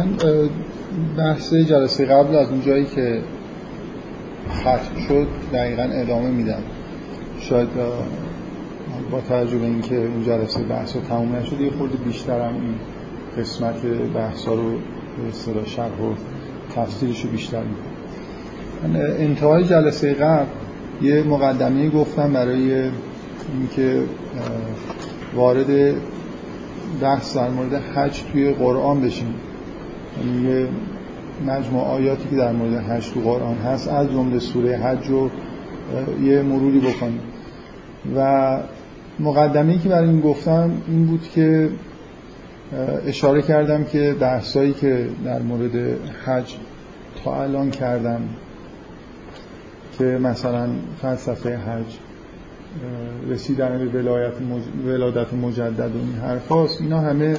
من بحث جلسه قبل از اون جایی که ختم شد دقیقا ادامه میدم. شاید با توجه به اینکه اون جلسه بحث رو تموم نشد یه خورده بیشترم این قسمت بحث رو به اصطلاح شرح و تفسیرش رو بیشتر می‌کنم. من انتهای جلسه قبل یه مقدمه گفتم برای اینکه وارد بحث در مورد حج توی قرآن بشیم. یه مجموع آیاتی که در مورد حج تو قرآن هست از جمله سوره حج رو یه مروری بکنیم. و مقدمه‌ای که برای این گفتم این بود که اشاره کردم که بحثایی که در مورد حج تا الان کردم که مثلا فلسفه حج رسیدن به ولایت ولادت مجدد و این حرف اینا همه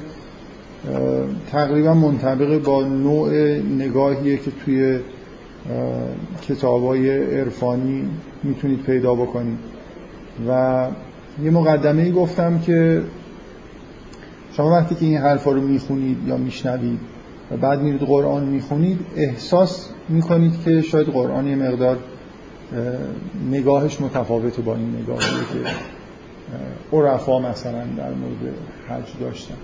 تقریبا منطبق با نوع نگاهیه که توی کتابای عرفانی می‌تونید پیدا بکنید. و یه مقدمه ای گفتم که شما وقتی که این حرفا رو می‌خونید یا میشنوید و بعد میرید قرآن می‌خونید احساس می‌کنید که شاید قرآن یه مقدار نگاهش متفاوته با این نگاهی که عرفا مثلا در مورد حج داشتن.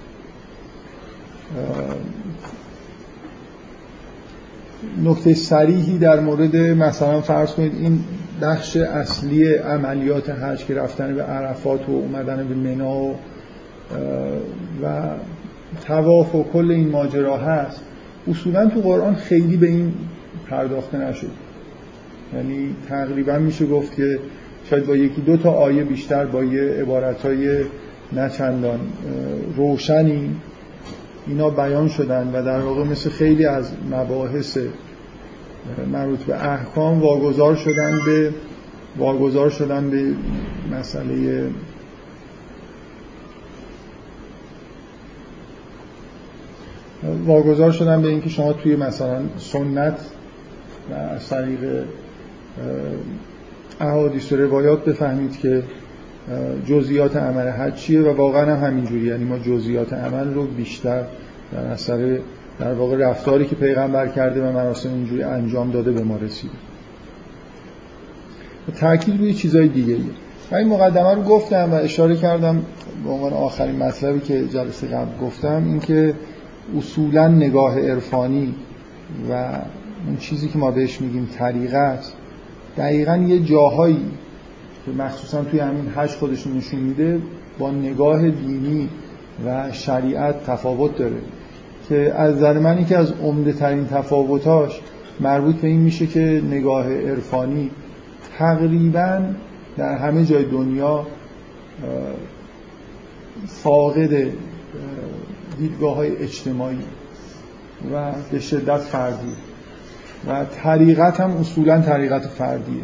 نکته سریحی در مورد مثلا فرض کنید این بخش اصلی عملیات حج که رفتن به عرفات و اومدن به منا و, و تواف و کل این ماجرا هست اصولا تو قرآن خیلی به این پرداخته نشد. یعنی تقریبا میشه گفت که شاید با یکی دو تا آیه بیشتر با یه عبارت های نچندان روشنی. اینا بیان شدن و در واقع مثل خیلی از مباحث مربوط به احکام واگذار شدن به واگذار شدن به مسئله واگذار شدن به اینکه شما توی مثلا سنت و از طریق احادیث و روایات بفهمید که جزئیات عمل حج چیه و واقعا هم همینجوری یعنی ما جزئیات عمل رو بیشتر در اثر در واقع رفتاری که پیغمبر کرده و مراسم اینجوری انجام داده به ما رسید تاکید روی چیزای دیگه ایه. من این مقدمه رو گفتم و اشاره کردم به عنوان آخرین مطلبی که جلسه قبل گفتم اینکه اصولا نگاه عرفانی و اون چیزی که ما بهش میگیم طریقت دقیقا یه جاهایی مخصوصا توی همین هشت خودشون نشون میده با نگاه دینی و شریعت تفاوت داره. که از نظر من که از عمده ترین تفاوتاش مربوط به این میشه که نگاه عرفانی تقریبا در همه جای دنیا فاقد دیدگاه های اجتماعی و به شدت فردی. و طریقت هم اصولا طریقت فردیه.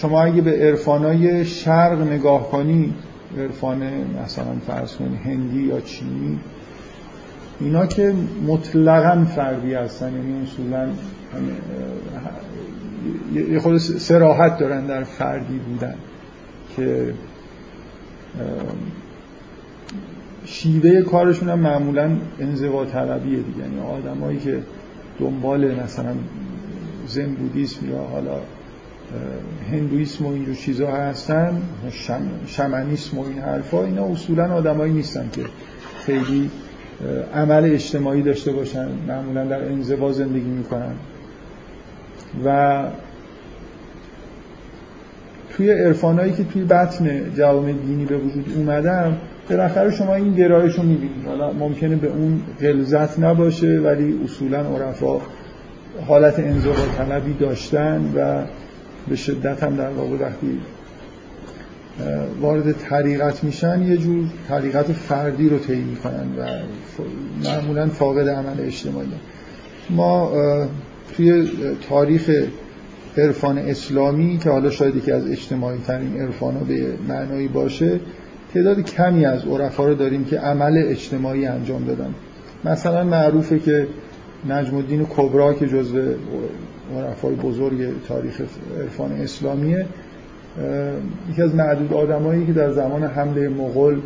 شما اگه به عرفانای شرق نگاه کنید عرفان مثلا فرض کنید هندی یا چینی اینا که مطلقا فردی هستن یعنی اصولا یه خود سراحت دارن در فردی بودن که شیوه کارشون هم معمولا انزوا طلبیه دیگه. یعنی آدمایی که دنبال مثلا زن بودیسم یا حالا هندویسم و اینجور چیزها هستن شم، شمنیسم و این حرفا اینا اصولا آدمایی نیستن که خیلی عمل اجتماعی داشته باشن معمولا در انزوا زندگی می‌کنن. و توی عرفانایی که توی بطن جوامع دینی به وجود اومدن بالاخره شما این گرایش رو می‌بینید. حالا ممکنه به اون غلظت نباشه ولی اصولا عرفا حالت انزوا طلبی داشتن و به شدت هم در واقع وقتی وارد طریقت میشن یه جور طریقت فردی رو طی می‌کنن و معمولا فاقد عمل اجتماعی. ما توی تاریخ عرفان اسلامی که حالا شاید یکی از اجتماعی ترین عرفان ها به معنایی باشه تعداد کمی از عرفا رو داریم که عمل اجتماعی انجام دادن. مثلا معروفه که نجم الدین کبرا که جزو عرفای بزرگ تاریخ عرفان اسلامیه. یکی از معدود آدمایی که در زمان حمله مغول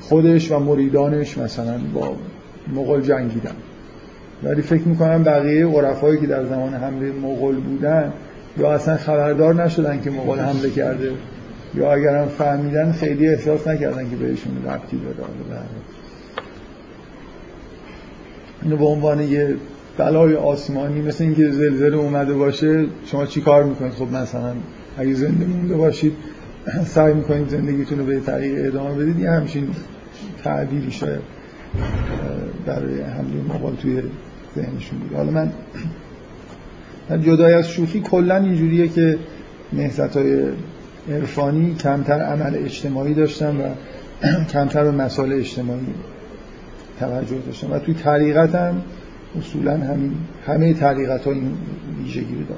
خودش و مریدانش مثلا با مغول جنگیدن. ولی فکر می‌کنم بقیه عرفایی که در زمان حمله مغول بودن یا اصلا خبردار نشدن که مغول حمله کرده یا اگرم فهمیدن خیلی احساس نکردن که بهشون ربطی داره اینو به عنوان یه بلای آسمانی مثل اینکه زلزله اومده باشه شما چی کار می‌کنید؟ خب مثلا اگه زنده مونده باشید سعی می‌کنید زندگیتون رو به طریق ادامه بدید. یه همچین تعبیری شاید برای حمله مقال توی ذهنشون بود حالا من من جدای از شوخی کلا اینجوریه که نهزت های عرفانی کمتر عمل اجتماعی داشتن و کمتر به مسائل اجتماعی توجه داشتن. و توی طریقت هم اصولا همین همه طریقت ها این ویژگی رو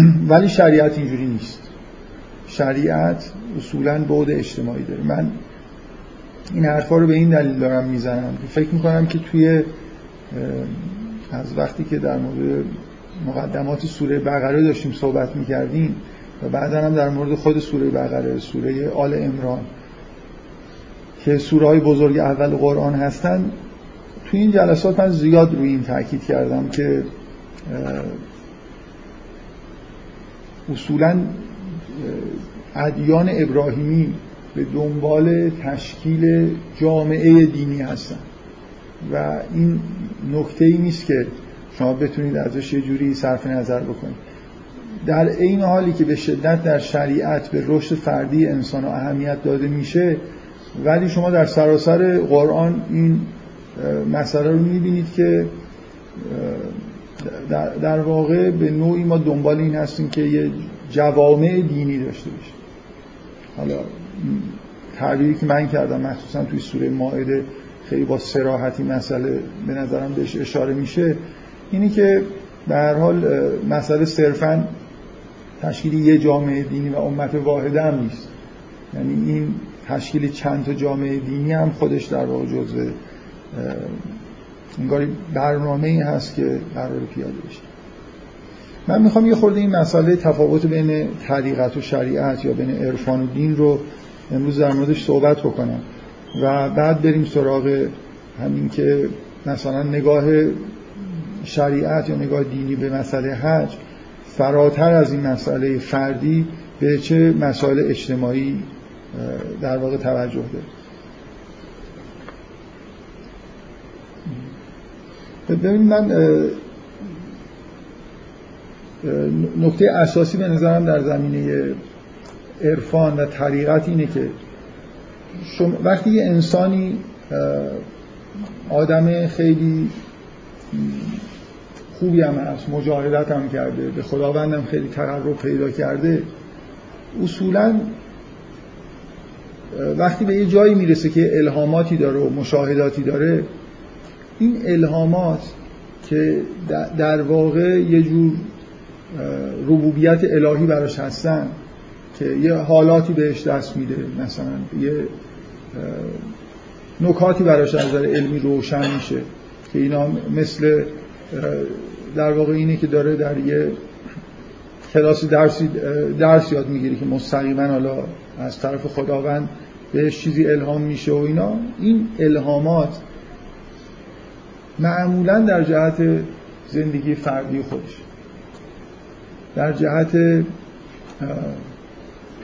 ولی شریعت اینجوری نیست. شریعت اصولا بعد اجتماعی داره. من این حرفا رو به این دلیل دارم می‌زنم که فکر می‌کنم که توی از وقتی که در مورد مقدمات سوره بقره داشتیم صحبت می‌کردیم و بعدا هم در مورد خود سوره بقره سوره آل امران که سوره های بزرگ اول قرآن هستن توی این جلسات من زیاد روی این تاکید کردم که اصولا ادیان ابراهیمی به دنبال تشکیل جامعه دینی هستن. و این نکته ای نیست که شما بتونید ازش یه جوری صرف نظر بکنید. در این حالی که به شدت در شریعت به رشد فردی انسان اهمیت داده میشه ولی شما در سراسر قرآن این مسئله رو می‌بینید که در واقع به نوعی ما دنبال این هستیم که یه جوامع دینی داشته باشیم. حالا تعبیری که من کردم مخصوصا توی سوره ماعده خیلی با سراحتی مسئله به نظرم بهش اشاره میشه اینی که به هر حال مسئله صرفا تشکیل یه جامعه دینی و امت واحده هم نیست. یعنی این تشکیل چند تا جامعه دینی هم خودش در واقع جزء انگاری برنامه ای هست که قرار پیاده بشه. من می‌خوام یه خورده این مسئله تفاوت بین طریقت و شریعت یا بین عرفان و دین رو امروز در موردش صحبت بکنم و بعد بریم سراغ همین که مثلا نگاه شریعت یا نگاه دینی به مسئله حج فراتر از این مسئله فردی به چه مسائل اجتماعی در واقع توجه داره. ببینید من نکته اساسی به نظرم در زمینه عرفان و طریقت اینه که شما وقتی یه انسانی آدم خیلی خوبی هم هست مجاهدت هم کرده به خداوندم خیلی تقرب پیدا کرده اصولا وقتی به یه جایی می‌رسه که الهاماتی داره و مشاهداتی داره این الهامات که در واقع یه جور ربوبیت الهی براش هستن که یه حالاتی بهش دست میده مثلا یه نکاتی براش از نظر علمی روشن میشه که اینا مثل در واقع اینه که داره در یه کلاس درسی درس یاد می‌گیری که مستقیما حالا از طرف خداوند بهش چیزی الهام میشه و اینا. این الهامات معمولا در جهت زندگی فردی خودش. در جهت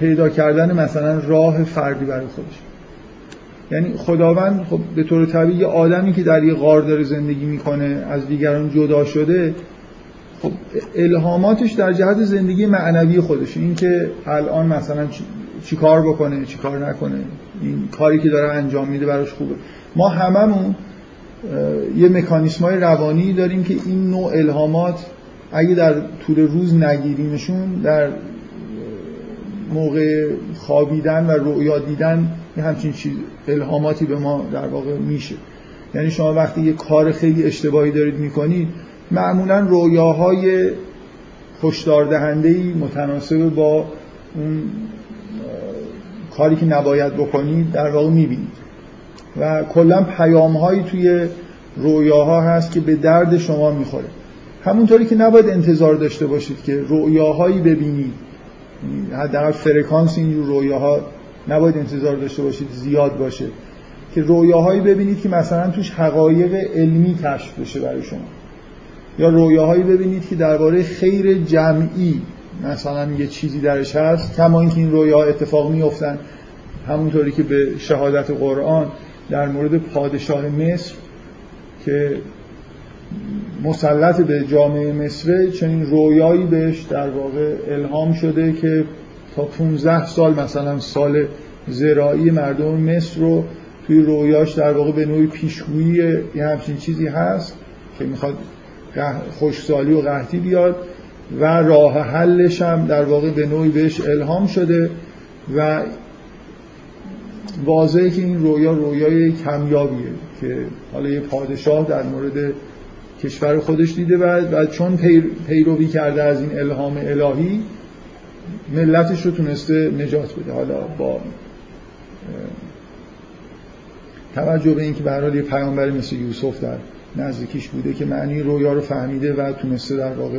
پیدا کردن مثلا راه فردی برای خودش. یعنی خداوند خب به طور طبیعی آدمی که در یه غار داره زندگی می‌کنه از دیگران جدا شده خب الهاماتش در جهت زندگی معنوی خودش این که الان مثلا چی کار بکنه چی کار نکنه این کاری که داره انجام میده براش خوبه. ما هممون یه مکانیسم های روانی داریم که این نوع الهامات اگه در طول روز نگیریمشون در موقع خوابیدن و رؤیا دیدن یه همچین چیز الهاماتی به ما در واقع میشه. یعنی شما وقتی یه کار خیلی اشتباهی دارید می‌کنید معمولا رویاهای هشدار دهنده متناسب با اون کاری که نباید بکنید در واقع می‌بینید. و کلا پیام هایی توی رویاها هست که به درد شما می‌خوره. همونطوری که نباید انتظار داشته باشید که رویاهایی ببینید. حداقل فرکانس اینجور رویاها نباید انتظار داشته باشید زیاد باشه. که رویاهایی ببینید که مثلا توش حقایق علمی کشف بشه برای شما. یا رویاهایی ببینید که درباره خیر جمعی مثلا یه چیزی درش هست کما اینکه این رویا اتفاق میفتن همونطوری که به شهادت قرآن در مورد پادشاه مصر که مسلط به جامعه مصر چنین رویایی بهش در واقع الهام شده که تا 15 سال مثلا سال زراعی مردم مصر رو توی رویاش در واقع به نوعی پیشگویی یه همچین چیزی هست که می‌خواد خوشسالی و قحطی بیاد و راه حلش هم در واقع به نوعی بهش الهام شده و واضحه که این رویا رویای کمیابیه که حالا یه پادشاه در مورد کشور خودش دیده و, و چون پیروی کرده از این الهام الهی ملتش رو تونسته نجات بده. حالا با توجه به اینکه به هر یه پیامبری مثل یوسف در نزدیکیش بوده که معنی رویا رو فهمیده و تونسته در واقع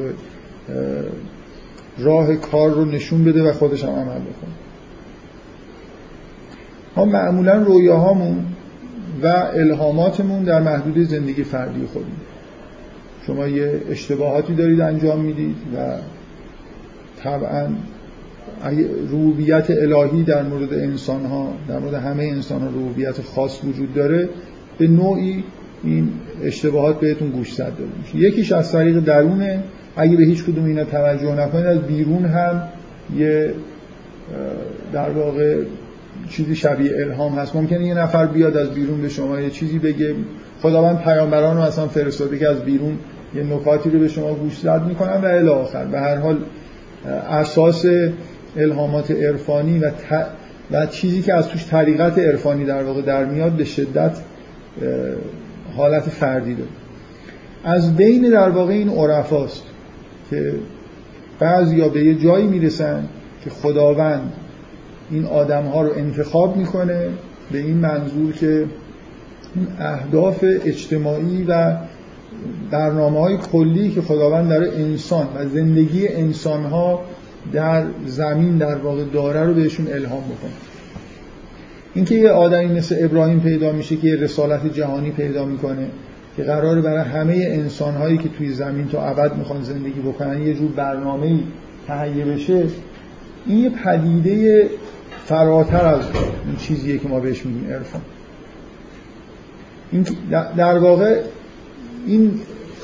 راه کار رو نشون بده و خودش هم عمل بکنه. ما معمولا رویاهامون و الهاماتمون در محدود زندگی فردی خودمون شما یه اشتباهاتی دارید انجام می‌دید و طبعا روبیت الهی در مورد انسان ها در مورد همه انسان ها روبیت خاص وجود داره به نوعی این اشتباهات بهتون گوش داده میشه. یکیش از طریق درونه. اگه به هیچ کدوم اینا توجه نکنید از بیرون هم یه در واقع چیزی شبیه الهام هست. ممکنه یه نفر بیاد از بیرون به شما یه چیزی بگه. خداوند پیامبران رو اصلا فرستاده که از بیرون یه نکاتی رو به شما گوش زد می‌کنن و الی آخر. به هر حال اساس الهامات عرفانی و, و چیزی که از توش طریقت عرفانی در واقع در میاد به شدت حالت فردی داره. از بین در واقع این عرفاست که بعضی به یه جایی می‌رسن که خداوند این آدم ها رو انتخاب می‌کنه به این منظور که اهداف اجتماعی و برنامه های کلی که خداوند داره انسان و زندگی انسان ها در زمین در واقع داره رو بهشون الهام بکنه. اینکه یه آدمی مثل ابراهیم پیدا میشه که یه رسالت جهانی پیدا می‌کنه که قراره برای همه انسان هایی که توی زمین تا ابد می‌خوان زندگی بکنن یه جور برنامه تهیه بشه این یه پدیده فراتر از این چیزیه که ما بهش میگیم عرفان. این در واقع این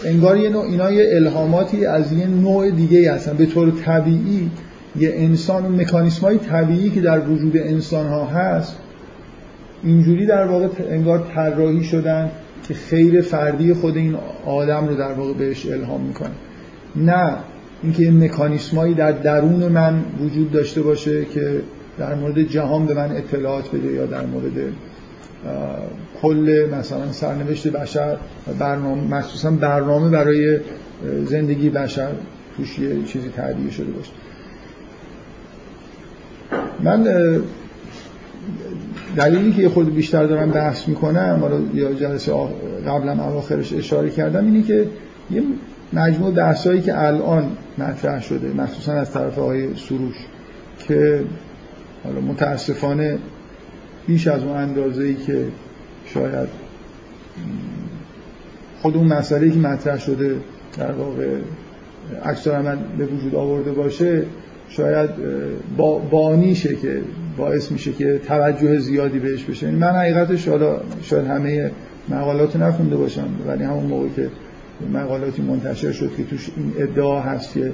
انگار یه نوع اینا یه الهاماتی از یه نوع دیگه هستن. به طور طبیعی یه انسان و مکانیسم های طبیعی که در وجود انسان ها هست اینجوری در واقع انگار طراحی شدن که خیر فردی خود این آدم رو در واقع بهش الهام می‌کنه. نه اینکه مکانیسمایی در درون من وجود داشته باشه که در مورد جهان به من اطلاعات بده یا در مورد کل مثلا سرنوشت بشر برنامه مخصوصا برنامه برای زندگی بشر توش یه چیزی تعبیه شده باشه. من دلیلی که خود بیشتر دارم بحث می‌کنم حالا یا جلسه قبلا اواخرش اشاره کردم اینه که یه مجموع بحثایی که الان مطرح شده مخصوصا از طرف آقای سروش که حالا متاسفانه بیش از اون اندازه ای که شاید خود اون مسئله که مطرح شده در واقع اکثر عمل به وجود آورده باشه شاید با بانیشه که باعث میشه که توجه زیادی بهش بشه. من حقیقتش حالا شاید همه مقالات نخونده باشم ولی همون موقع که مقالاتی منتشر شد که توش این ادعا هست که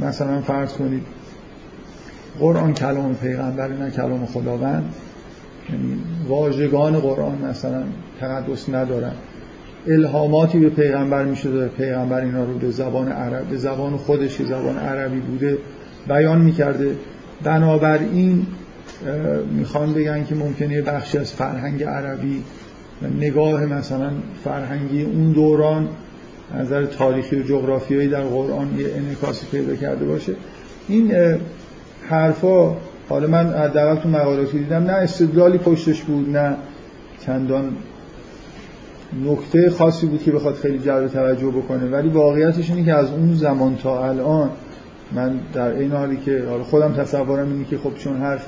مثلا فرض کنید قرآن کلام پیغمبر نه کلام خداوند. یعنی واژگان قرآن مثلا تقدس ندارن. الهاماتی به پیغمبر می‌شده پیغمبر اینا رو به زبان عرب به زبان خودش زبان عربی بوده بیان می‌کرده. بنابراین می‌خوان بگن که ممکنه بخشی از فرهنگ عربی و نگاه مثلا فرهنگی اون دوران نظر تاریخی و جغرافیایی در قرآن یه انعکاسی پیدا کرده باشه. این حرفا حالا من حداقل تو مقالاتی دیدم نه استدلالی پشتش بود نه چندان نکته خاصی بود که بخواد خیلی جلب توجه بکنه. ولی واقعیتش اینه که از اون زمان تا الان من در این حالی که حالا خودم تصورم اینه که خب چون حرف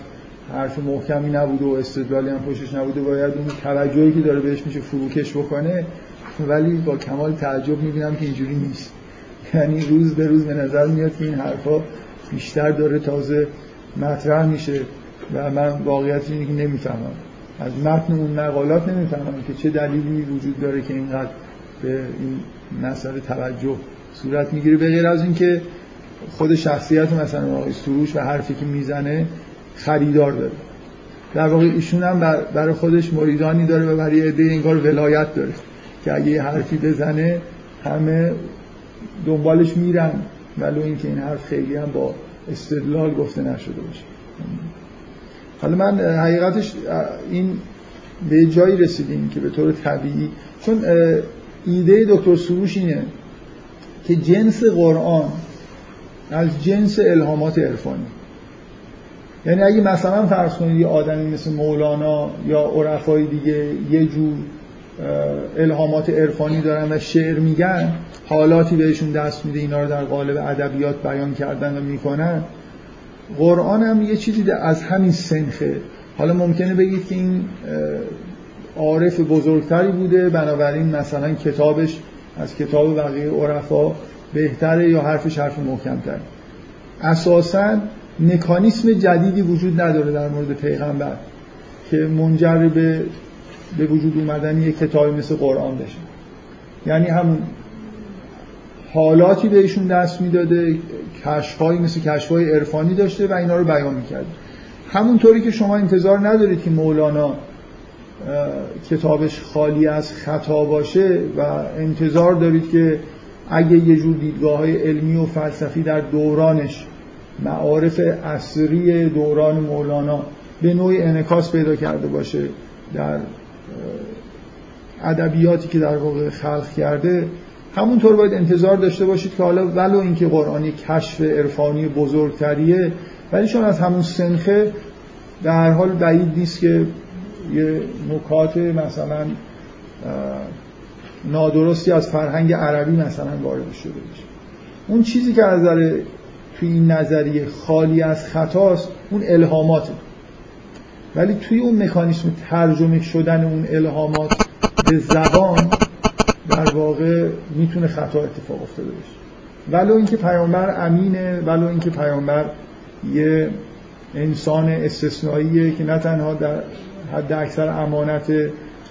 حرف محکمی نبوده و استدلالی هم پشتش نبوده باید اون توجهی که داره بهش میشه فروکش بکنه. ولی با کمال تعجب می‌بینم که اینجوری نیست. یعنی روز به روز به نظر میاد که این حرفا بیشتر داره تازه مطرح میشه و من واقعیت اینه که نمی‌فهمم. از متن اون مقالات نمی‌فهمم که چه دلیلی وجود داره که اینقدر به این مسئله توجه صورت می‌گیره. به غیر از اینکه خود شخصیت مثلا آقای سروش و حرفی که می‌زنه خریدار داره. در واقع ایشون هم برای خودش مریدانی داره و برای عده انگار ولایت داره که اگه یه حرفی بزنه همه دنبالش میرن. ولو اینکه این حرف خیلی هم با استدلال گفته نشده باشه. حالا من حقیقتش این به جایی رسیدیم که به طور طبیعی چون ایده دکتر سروش اینه که جنس قرآن از جنس الهامات عرفانی. یعنی اگه مثلا فرض کنید یه آدمی مثل مولانا یا عرفای دیگه یه جور الهامات عرفانی دارن و شعر میگن حالاتی بهشون دست میده اینا رو در قالب ادبیات بیان کردن و می‌کنن. قرآن هم یه چیزی از همین سنخه. حالا ممکنه بگید که این عارف بزرگتری بوده بنابراین مثلا کتابش از کتاب بقیه عرفا بهتره یا حرفش حرف محکمتر اساسا مکانیسم جدیدی وجود نداره در مورد پیغمبر که منجر به به وجود اومدن یک کتابی مثل قرآن بشه. یعنی همون حالاتی بهشون دست می‌داده کشفهایی مثل کشفهای عرفانی داشته و اینا رو بیان می‌کرده همونطوری که شما انتظار ندارید که مولانا کتابش خالی از خطا باشه و انتظار دارید که اگه یه جور دیدگاه های علمی و فلسفی در دورانش معارف اصری دوران مولانا به نوعی انکاس پیدا کرده باشه در ادبیاتی که در واقع خلق کرده همونطور باید انتظار داشته باشید که حالا ولو اینکه قرآنی کشف عرفانی بزرگتریه ولی چون از همون سنخه در حال بعید نیست که یه نکات مثلا نادرستی از فرهنگ عربی مثلا وارد شده بشه. اون چیزی که از نظر توی این نظریه خالی از خطاست اون الهاماته. ولی توی اون مکانیسم ترجمه شدن اون الهامات به زبان در واقع می‌تونه خطا اتفاق افتاده باشه. ولو اینکه پیامبر امینه ولو اینکه پیامبر یه انسان استثنائیه که نه تنها در حد اکثر امانت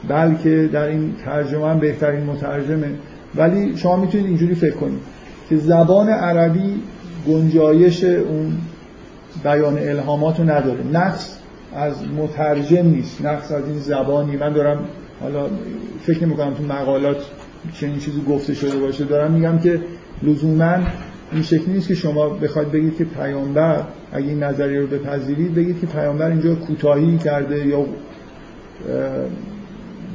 بلکه در این ترجمه هم بهترین مترجمه. ولی شما می‌تونید اینجوری فکر کنید که زبان عربی گنجایش اون بیان الهامات رو نداره. نقص از مترجم نیست. نقص از این زبانی. من دارم حالا فکر نمی تو مقالات چنین چیزی گفته شده باشه. دارم میگم که لزوما این شکلی نیست که شما بخواید بگید که پیامبر اگه این نظریه رو بپذیرید بگید که پیامبر اینجا کوتاهی کرده یا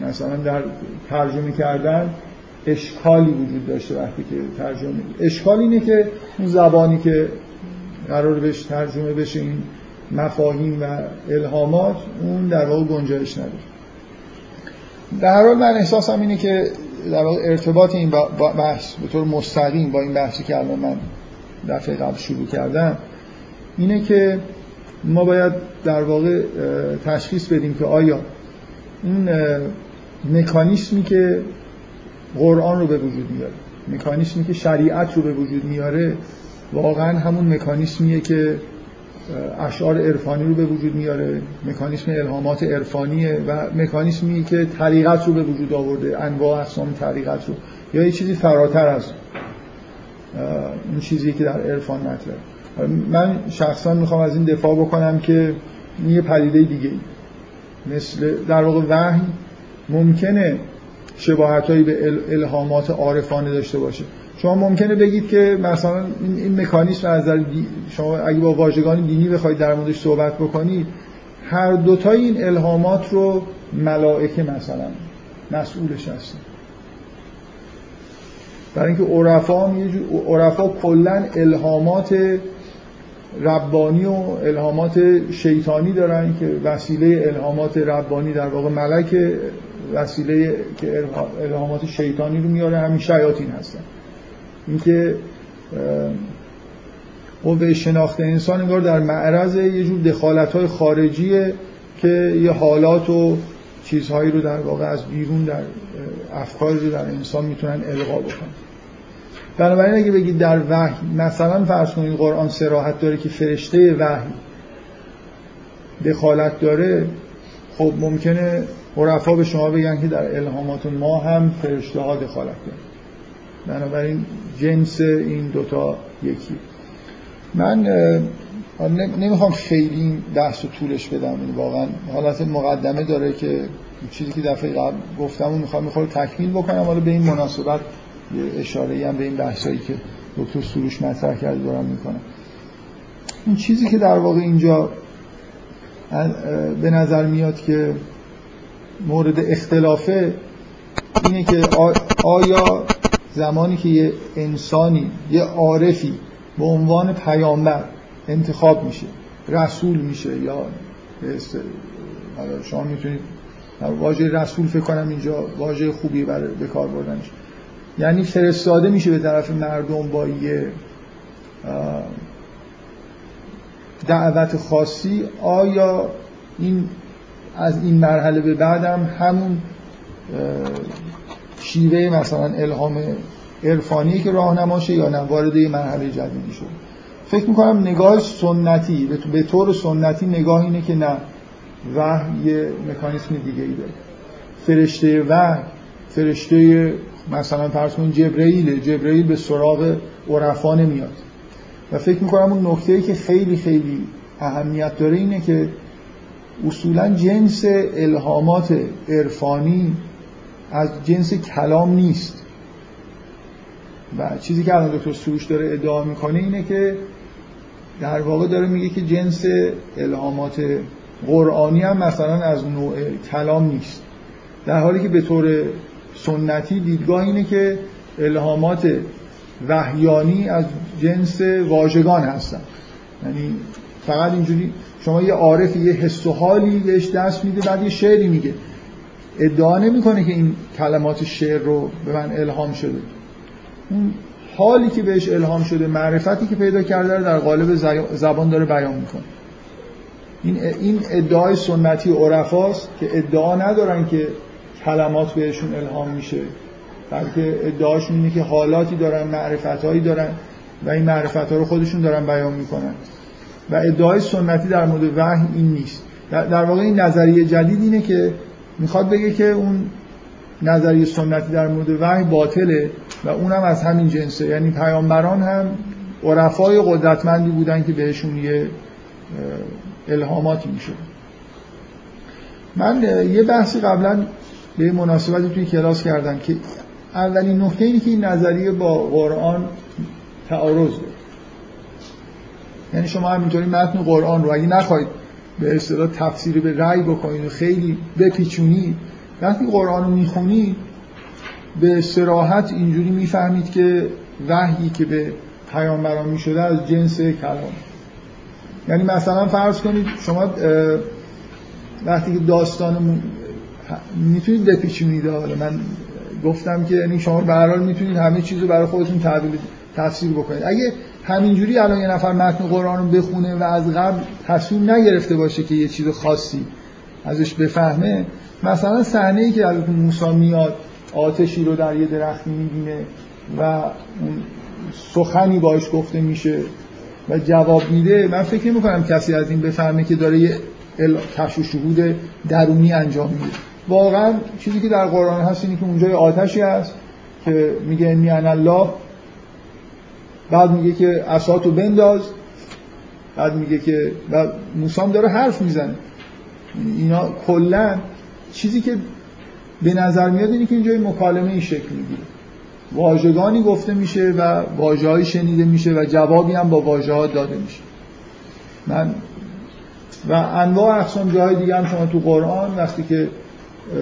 مثلا در ترجمه کردن اشکالی وجود داشته وقتی که ترجمه اشکال اینه که اون زبانی که قرار بهش ترجمه بشه این مفاهیم و الهامات اون در واقع گنجایش نداره. در حال من احساسم اینه که در واقع ارتباط این بحث به طور مستقیم با این بحثی که الان من دفعه قبل شروع کردم اینه که ما باید در واقع تشخیص بدیم که آیا این مکانیسمی که قرآن رو به وجود میاره مکانیسمی که شریعت رو به وجود میاره واقعا همون مکانیسمیه که اشعار عرفانی رو به وجود میاره مکانیسم الهامات عرفانیه و مکانیسمی که طریقت رو به وجود آورده انواع اقسام طریقت رو. یا یه چیزی فراتر از اون چیزی که در عرفان مطرحه. من شخصا می‌خوام از این دفاع بکنم که این یه پدیده دیگه مثل در واقع وحی ممکنه شباهت هایی به الهامات عارفانه داشته باشه. شما ممکنه بگید که مثلا این, مکانیسم از شما اگه با واژگان دینی بخواید در موردش صحبت بکنید هر دوتای این الهامات رو ملائکه مثلا مسئولش هستن. برای اینکه عرفا عرفا کلا الهامات ربانی و الهامات شیطانی دارن که وسیله الهامات ربانی در واقع ملک وسیله که الهامات شیطانی رو میاره همین شیاطین هستن. اینکه قوه شناخت انسان انگار در معرض یه جور دخالت خارجیه که یه حالات و چیزهایی رو در واقع از بیرون در افکاری رو در انسان می‌تونن القا بکنن. بنابراین اگه بگید در وحی مثلا فرض کنید قرآن سراحت داره که فرشته وحی دخالت داره خب ممکنه عرفا به شما بگن که در الهامات ما هم فرشته ها دخالت داره بنابراین جنس این دوتا یکی. من نمی‌خوام خیلی این بحث طولش بدم این واقعا حالت مقدمه داره که چیزی که دفعه قبل گفتم و می‌خوام می‌خوام تکمیل بکنم حالا به این مناسبت یه اشاره هم به این بحثایی که دکتر سروش مطرح کرده دارم می‌کنم. این چیزی که در واقع اینجا به نظر میاد که مورد اختلافه اینه که آیا زمانی که یه انسانی یه عارفی به عنوان پیامبر انتخاب میشه رسول میشه یا شما می‌تونید واژه رسول فکر کنم اینجا واژه خوبی برای به کار بردنش. یعنی فرستاده میشه به طرف مردم با یه دعوت خاصی. آیا این از این مرحله به بعدم همون شیوه مثلا الهام عرفانی که راهنماشه یا نه وارد یه مرحله جدیدی شد. فکر می‌کنم نگاه سنتی به طور سنتی نگاه اینه که نه وحی یه مکانیسم دیگه ای داره. فرشته وحی فرشته مثلا فرض کنید جبرئیل جبرئیل به سراغ عرفا نمیاد. و فکر می‌کنم اون نکته ای که خیلی خیلی اهمیت داره اینه که اصولا جنس الهامات عرفانی از جنس کلام نیست. و چیزی که الان دکتر سروش داره ادعا می‌کنه اینه که در واقع داره میگه که جنس الهامات قرآنی هم مثلا از نوع کلام نیست. در حالی که به طور سنتی دیدگاه اینه که الهامات وحیانی از جنس واژگان هستن. یعنی فقط اینجوری شما یه عارف یه حس و حالی بهش دست میده بعد یه شعری میگه. ادعا نمی‌کنه که این کلمات شعر رو به من الهام شده. اون حالی که بهش الهام شده معرفتی که پیدا کرده در قالب زبان داره بیان می‌کنه. این این ادعای سنتی عرفاست که ادعا ندارن که کلمات بهشون الهام میشه. بلکه ادعاشون اینه که حالاتی دارن معرفتهایی دارن و این معرفت ها رو خودشون دارن بیان می‌کنن. و ادعای سنتی در مورد وحی این نیست. در واقع این نظریه جدید اینه که می‌خواد بگه که اون نظریه سنتی در مورد وحی باطله و اونم از همین جنسه. یعنی پیامبران هم عرفای قدرتمندی بودن که بهشون یه الهاماتی میشه من یه بحثی قبلا به مناسبتی توی کلاس کردم که اولین نکته اینه که این نظریه با قرآن تعارض داره. یعنی شما همینطوری متن قرآن رو اگه نخواید به اصطلاح تفسیر به رأی بکنید و خیلی بپیچونید وقتی قرآن رو می‌خونید به سراحت اینجوری می‌فهمید که وحیی که به پیامبران می‌شده از جنس کلام. یعنی مثلا فرض کنید شما وقتی که داستان می‌تونید بپیچونید؟ حالا من گفتم که یعنی شما به می‌تونید همه چیز رو برای خودتون تعبیر تفسیر بکنید. اگه همینجوری الان یه نفر متن قرآن رو بخونه و از قبل تصمیم نگرفته باشه که یه چیز خاصی ازش بفهمه مثلا صحنه ای که البته موسی میاد آتشی رو در یه درختی می‌بینه و سخنی باش گفته میشه و جواب میده من فکر می‌کنم کسی از این بفهمه که داره یه کشف و شهود درونی انجام میده. واقعا چیزی که در قرآن هست اینه که اونجا آتشی هست که میگه انی الله بعد میگه که اساتو بنداز. بعد میگه که و موسام داره حرف می‌زنه. اینا کلا چیزی که به نظر میاد اینه که اینجا مکالمه ای شکل می‌گیره. واژگانی گفته میشه و واژه‌ای شنیده میشه و جوابی هم با واژه ها داده میشه. من و انواع اقسام جاهای دیگه هم شما تو قرآن وقتی که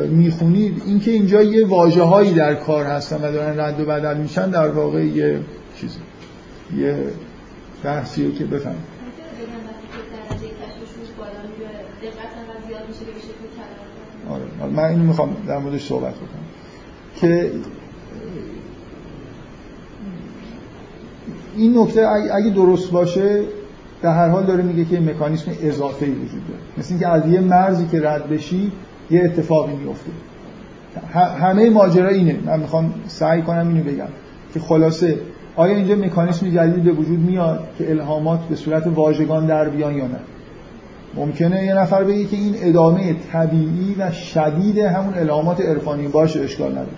می‌خونید اینکه اینجا یه هایی در کار هستن و دارن رد و بدل میشن در واقع یه چیزی یه بحثی که بفهم. آره. من اینو می‌خوام در موردش صحبت بکنم. که این نکته اگه درست باشه در هر حال داره میگه که مکانیسم اضافه وجود داره. مثل اینکه از یه مرزی که رد بشی یه اتفاقی میفته همه ماجرا اینه. من می‌خوام سعی کنم اینو بگم. که خلاصه آیا اینجا مکانیسم جدید به وجود میاد که الهامات به صورت واژگان در بیان یا نه؟ ممکنه یه نفر بگه که این ادامه طبیعی و شدید همون الهامات عرفانی باشه اشکال نداره.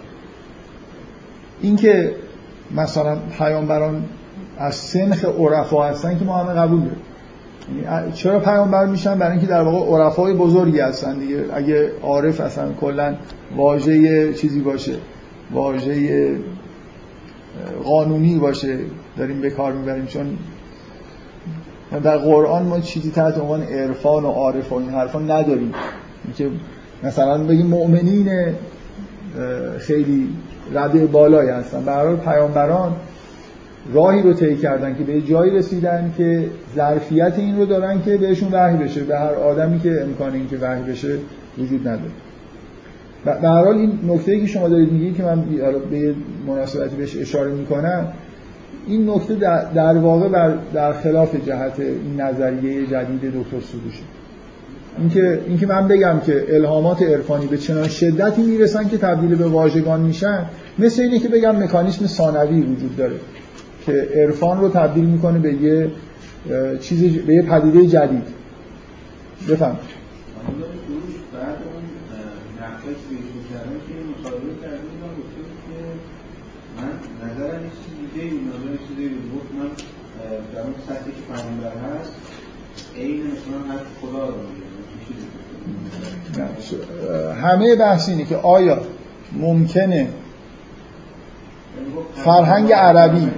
اینکه مثلا پیامبران از سنخ عرفا هستن که ما همه قبول داریم. یعنی چرا پیامبر میشن؟ برای اینکه در واقع عرفای بزرگی هستن دیگه. اگه عارف اصلا کلا واژه چیزی باشه. واژه قانونی باشه داریم به کار می‌بریم. چون در قرآن ما چیزی تحت عنوان عرفان و عارف و این حرفا نداریم. اینکه مثلا بگیم مؤمنین خیلی رده بالایی هستن. برای پیامبران راهی رو طی کردن که به جایی رسیدن که ظرفیت این رو دارن که بهشون وحی بشه. به هر آدمی که امکان این که وحی بشه وجود نداره. به هر حال این نکته که شما دارید میگید که من به مناسبتی بهش اشاره می‌کنم این نکته در واقع بر در خلاف جهت این نظریه جدید دکتر سروشه اینکه اینکه من بگم که الهامات عرفانی به چنان شدتی می‌رسن که تبدیل به واژگان میشن مثل اینه که بگم مکانیسم ثانوی وجود داره که عرفان رو تبدیل می‌کنه به یه چیز به یه پدیده جدید. بفهم در اون سطحی که پیامبر هست عین مثلا هر خدا رو همه بحث اینه که آیا ممکنه فرهنگ عربی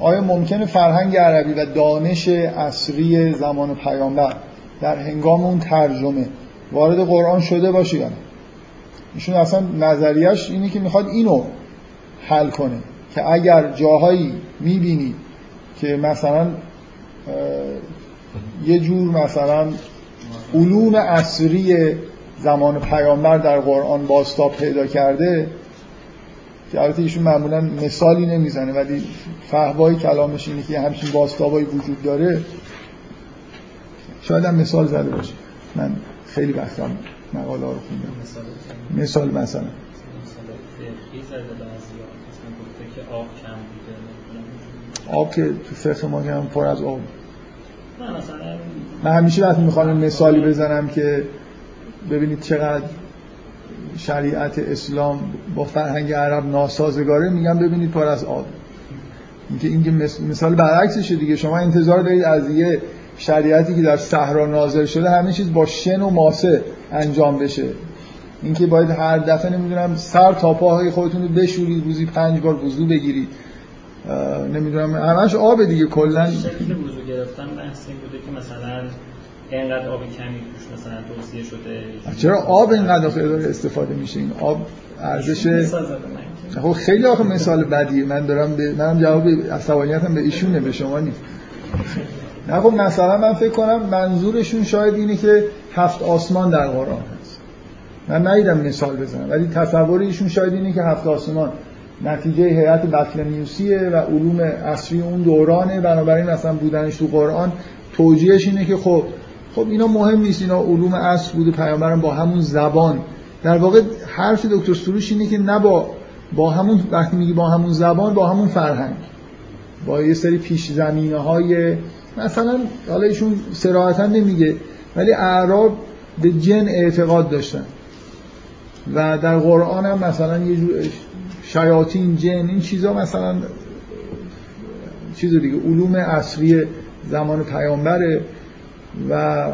آیا ممکنه فرهنگ عربی و دانش اصری زمان پیامبر در هنگام اون ترجمه وارد قرآن شده باشه یا نه؟ ایشون اصلا نظریش اینه که می‌خواد اینو حل کنه. که اگر جاهایی می‌بینی که مثلا یه جور مثلا علوم اصری زمان پیامبر در قرآن باستا پیدا کرده که البته ایشون معمولا مثالی نمی‌زنه ولی فهوای کلامش اینه که همچین باستابایی وجود داره. شاید هم مثال زده باشه. من خیلی وقتم مقاله رو خوندم. مثال مثلا. مثال که آب کم آب که تو فقه ما هم پر از آب. من همیشه وقتی می‌خوام مثالی بزنم که ببینید چقدر شریعت اسلام با فرهنگ عرب ناسازگاره میگم ببینید پر از آب. اینکه اینکه مثال برعکسشه دیگه. شما انتظار دارید از یه شریعتی که در صحرا نازل شده همه چیز با شن و ماسه انجام بشه. اینکه باید هر دفعه نمی‌دونم سر تا پاهای خودتون رو بشورید روزی پنج بار وضو بگیرید. نمی‌دونم همش آب دیگه کلا. شکل وضو گرفتن؟ بحث این بوده که مثلا اینقدر آب کمی توش مثلا توصیه شده. چرا آب اینقدر داره استفاده میشه؟ این آب ارزش خب خیلی آخه مثال بدیه. من دارم به منم جواب عصبانیتم به ایشونه به شما نیست. نه خب مثلا من فکر کنم منظورشون شاید اینه که هفت آسمان در قرآن. من ندیدم مثال بزنم ولی تصور ایشون شاید اینه که هفت آسمان نتیجه هیئت بطلمیوسیه و علوم اصری اون دورانه. بنابراین مثلا بودنش تو قرآن توجیهش اینه که خب خب اینا مهم نیست. اینا علوم اصل بوده. پیامبرم با همون زبان. در واقع حرف دکتر سروش اینه که نه با با همون وقتی میگی با همون زبان با همون فرهنگ. با یه سری پیش زمینه های مثلا حالا ایشون سراحتا نمیگه ولی اعراب به جن اعتقاد داشتن. و در قرآن هم مثلا یه جور شیاطین جن این چیزا مثلا چیز دیگه علوم اصلی زمان پیامبره و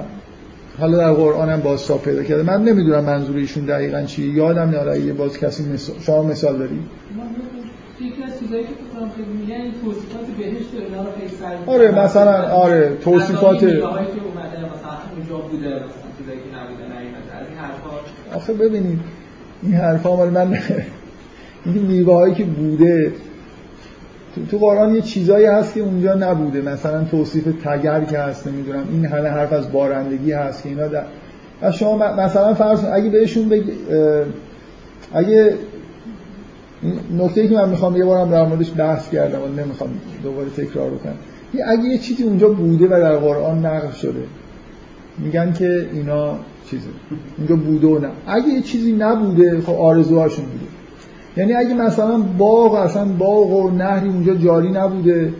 حالا در قرآن هم باز پیدا کرده. من نمی‌دونم منظور ایشون دقیقا چی یادم میاد یه باز کسی مثال شما مثال داری. آره مثلا آره توصیفات آخه ببینید این حرفا مال من این میوه هایی که بوده. تو, قرآن یه چیزایی هست که اونجا نبوده. مثلا توصیف تگر که هست نمی‌دونم. این همه حرف از بارندگی هست که اینا در... و شما مثلا فرض اگه بهشون بگی اگه نکته که من می‌خوام یه بارم در موردش بحث کردم و نمی‌خوام دوباره تکرار بکنم. اگه یه چیزی اونجا بوده و در قرآن نقل شده میگن که اینا چیزه اونجا بوده و نه. اگه یه چیزی نبوده خب آرزوهاشون بوده. یعنی اگه مثلا باغ اصلا باغ و نهری اونجا جاری نبوده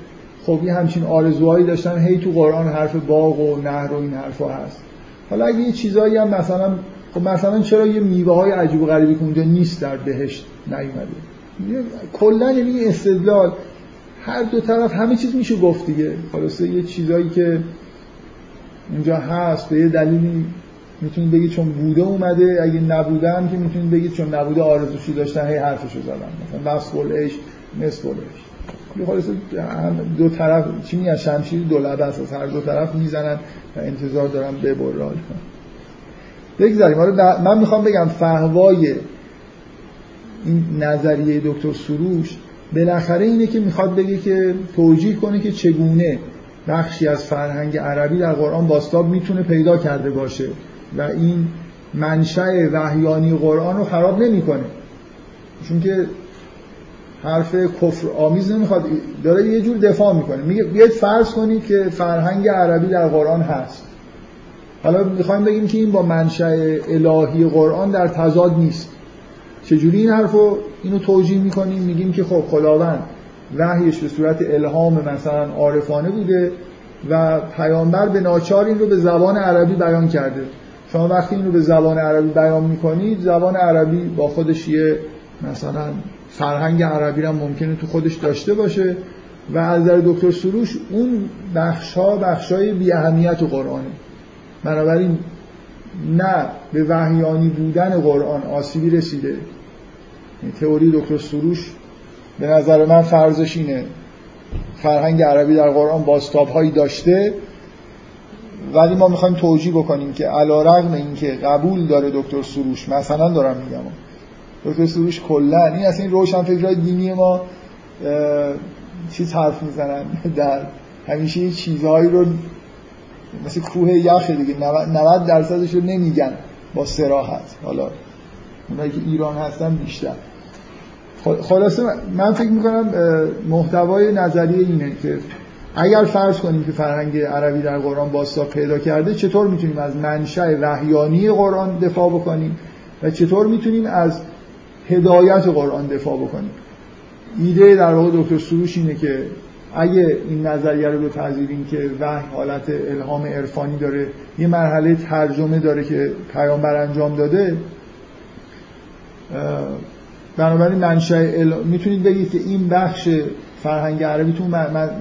خب این همچین آرزوهایی داشتن. هی تو قرآن حرف باغ و نهر و این حرفا هست. حالا اگه یه چیزایی هم مثلا خب مثلا چرا یه میوه های عجیب و غریبی که اونجا نیست در بهشت نیومده؟ کلا یعنی استدلال. هر دو طرف همه چیز میشه گفت دیگه. خلاصه یه چیزایی که اونجا هست به یه دلیلی می‌تونید بگید چون بوده اومده اگه نبودم که می‌تونید بگید چون نبوده آرزوشی داشتن هی حرفشو زدن. مثلا نصف العش نصف العش خلاصه دو طرف چی میگن؟ شمشیر دو لبه از هر دو طرف می‌زنن و انتظار دارم ببرال بگذاریم. من می‌خوام بگم فهوای این نظریه دکتر سروش بالاخره اینه که می‌خواد بگه که توجیه کنه که چگونه بخشی از فرهنگ عربی در قرآن باستاب می‌تونه پیدا کرده باشه. و این منشأ وحیانی قرآن رو خراب نمی‌کنه. چون که حرف کفر آمیز نمی‌خواد. داره یه جور دفاع می‌کنه. میگه بیاید فرض کنید که فرهنگ عربی در قرآن هست. حالا می‌خوایم بگیم که این با منشأ الهی قرآن در تضاد نیست. چجوری این حرف رو اینو توجیه می‌کنیم؟ میگیم که خب خداوند وحیش به صورت الهام مثلا عارفانه بوده و پیامبر به ناچار این رو به زبان عربی بیان کرده. شما وقتی این رو به زبان عربی بیان می‌کنید زبان عربی با خودش یه مثلا فرهنگ عربی هم ممکنه تو خودش داشته باشه و از نظر دکتر سروش اون بخش ها بخش های بی اهمیت قرآنه. بنابراین نه به وحیانی بودن قرآن آسیبی رسیده. تئوری دکتر سروش به نظر من فرضش اینه. فرهنگ عربی در قرآن هایی داشته ولی ما می‌خوایم توجیه بکنیم که علا رغم این که قبول داره دکتر سروش مثلا دارم میگم. دکتر سروش کلا این اصلا این روشن فکرهای دینی ما چیز حرف می‌زنن در همیشه یه چیزهایی رو مثل کوه یخ دیگه 90 درصدش رو نمیگن با سراحت حالا اونایی که ایران هستن بیشتر. خلاصه من فکر می‌کنم محتوای نظریه اینه که اگر فرض کنیم که فرهنگ عربی در قرآن باستا پیدا کرده چطور می‌تونیم از منشأ وحیانی قرآن دفاع بکنیم؟ و چطور می‌تونیم از هدایت قرآن دفاع بکنیم؟ ایده در واقع دکتر سروش اینه که اگه این نظریه رو بپذیریم که وحی حالت الهام عرفانی داره یه مرحله ترجمه داره که پیامبر انجام داده بنابراین منشأ ال... می‌تونید بگید که این بخش فرهنگ عربی تو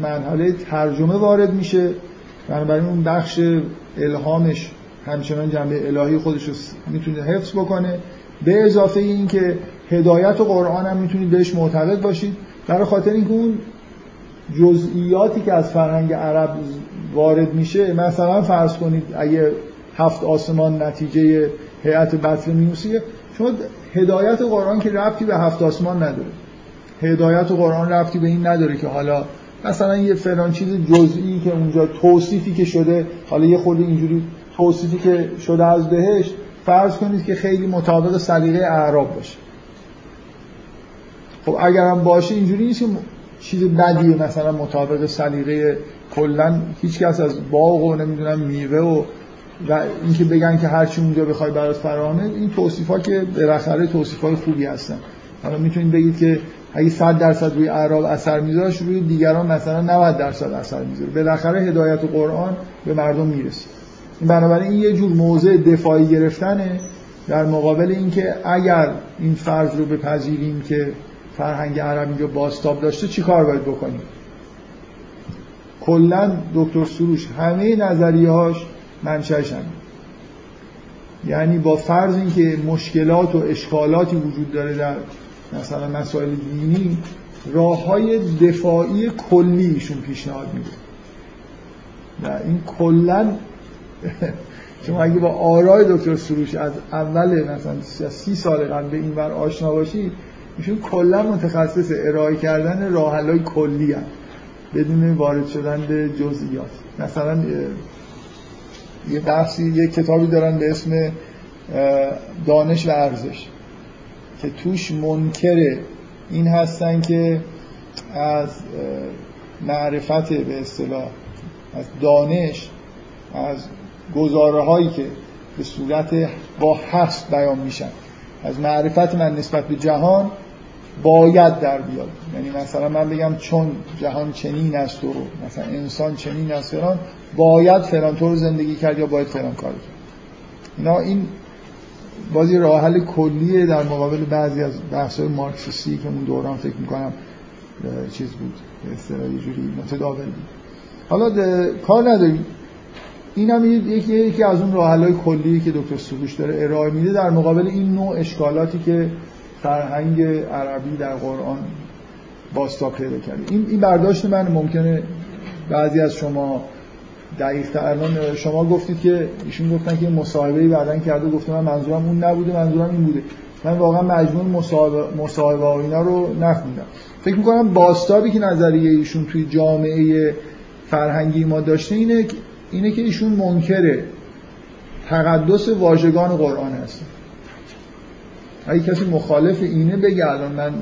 مرحله ترجمه وارد میشه. بنابراین اون بخش الهامش همچنان جنبه الهی خودش رو می‌تونه حفظ بکنه. به اضافه این که هدایت و قرآن هم می‌تونید بهش معتقد باشید. برای خاطر اینکه اون جزئیاتی که از فرهنگ عرب وارد میشه مثلا فرض کنید اگه هفت آسمان نتیجه هیئت بطل میوسیه شما هدایت قرآن که رفتی به هفت آسمان نداره. هدایت قرآن رفتی به این نداره که حالا مثلا یه فلان چیز جزئی که اونجا توصیفی که شده حالا یه خورده اینجوری توصیفی که شده از بهشت فرض کنید که خیلی مطابق سلیقه اعراب باشه. خب اگرم باشه اینجوری نیست که چیز بدیه مثلا مطابق سلیقه کلا هیچ کس از باغ و نمی‌دونم میوه و و اینکه بگن که هر چی اونجا بخوای برات فراهمه این توصیفا که بالاخره توصیفای خوبی هستن. حالا می‌تونید بگید که اگه 100 درصد روی اعراب اثر میذاشت روی دیگران مثلا 90 درصد اثر می‌ذاره. بالاخره هدایت قرآن به مردم می‌رسه. بنابراین این یه جور موضع دفاعی گرفتنه در مقابل اینکه اگر این فرض رو بپذیریم که فرهنگ عرب اینجا باستاب داشته چی کار باید بکنیم؟ کلا دکتر سروش همه نظریه هاش منشأش یعنی با فرض اینکه مشکلات و اشکالاتی وجود داره در مثلا مسائل دینی راه های دفاعی کلیشون پیشنهاد میده. و این کلا شما اگه با آرای دکتر سروش از اول مثلا سی سال قبل به این ور آشنا باشید ایشون کلا متخصص ارائه کردن راهحل‌های کلی هم. بدون وارد شدن به جزئیات. مثلا یه بحثی یه کتابی دارن به اسم دانش و ارزش. که توش منکر این هستن که از معرفت به اصطلاح از دانش از گزاره هایی که به صورت با هست بیان میشن. از معرفت من نسبت به جهان باید در بیاد. یعنی مثلا من بگم چون جهان چنین است و مثلا انسان چنین است فلان باید فلان طور زندگی کرد یا باید فلان کار کرد. اینا این بازی راه حل کلیه در مقابل بعضی از بحث‌های مارکسیستی که اون دوران فکر می‌کنم چیز بود اصطلاح جوری متداول بود. حالا کار نداریم. این هم یکی یکی از اون راه کلی که دکتر سروش داره ارائه میده در مقابل این نوع اشکالاتی که فرهنگ عربی در قرآن باستا پیدا کرده. این این برداشت من ممکنه بعضی از شما دقیق الان شما گفتید که ایشون گفتن که مصاحبه بعدن کرده گفته من منظورم اون نبوده منظورم این بوده. من واقعا مجموع مصاحبه مصاحبه اینا رو نخوندم. فکر می‌کنم باستابی که نظریه ایشون توی جامعه فرهنگی ما داشته اینه اینه که ایشون منکره. تقدس واژگان قرآن هست اگه کسی مخالف اینه بگه الان من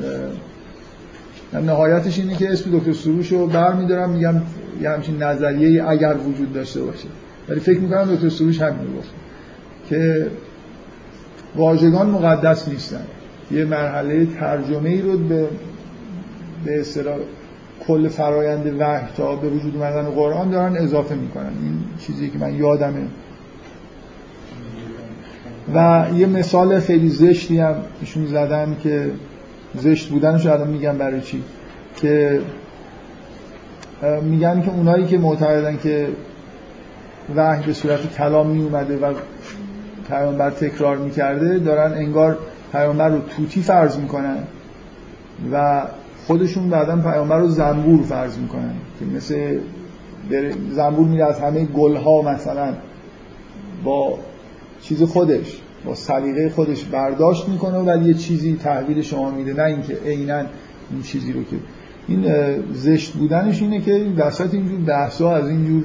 نهایتش اینه که اسم دکتر سروش رو برمیدارم میگم یه همچین نظریه اگر وجود داشته باشه. ولی فکر می‌کنم دکتر سروش همین گفت که واژگان مقدس نیستن. یه مرحله ترجمه ای رو به به اصطلاح کل فرایند وحی تا به وجود اومدن قرآن دارن اضافه می‌کنن. این چیزی که من یادمه. و یه مثال خیلی زشتی هم ایشون زدن که زشت بودنش الان میگن برای چی؟ که میگن که اونایی که معتقدن که وحی به صورت کلام می اومده و پیامبر تکرار می‌کرده دارن انگار پیامبر رو توتی فرض می‌کنن و خودشون بعدا پیامبر رو زنبور فرض می‌کنن که مثل زنبور میره از همه گلها مثلا با چیز خودش با سلیقه خودش برداشت می‌کنه ولی یه چیزی تحویل شما میده نه اینکه عینا این چیزی رو که این زشت بودنش اینه که وسط اینجور بحثا از اینجور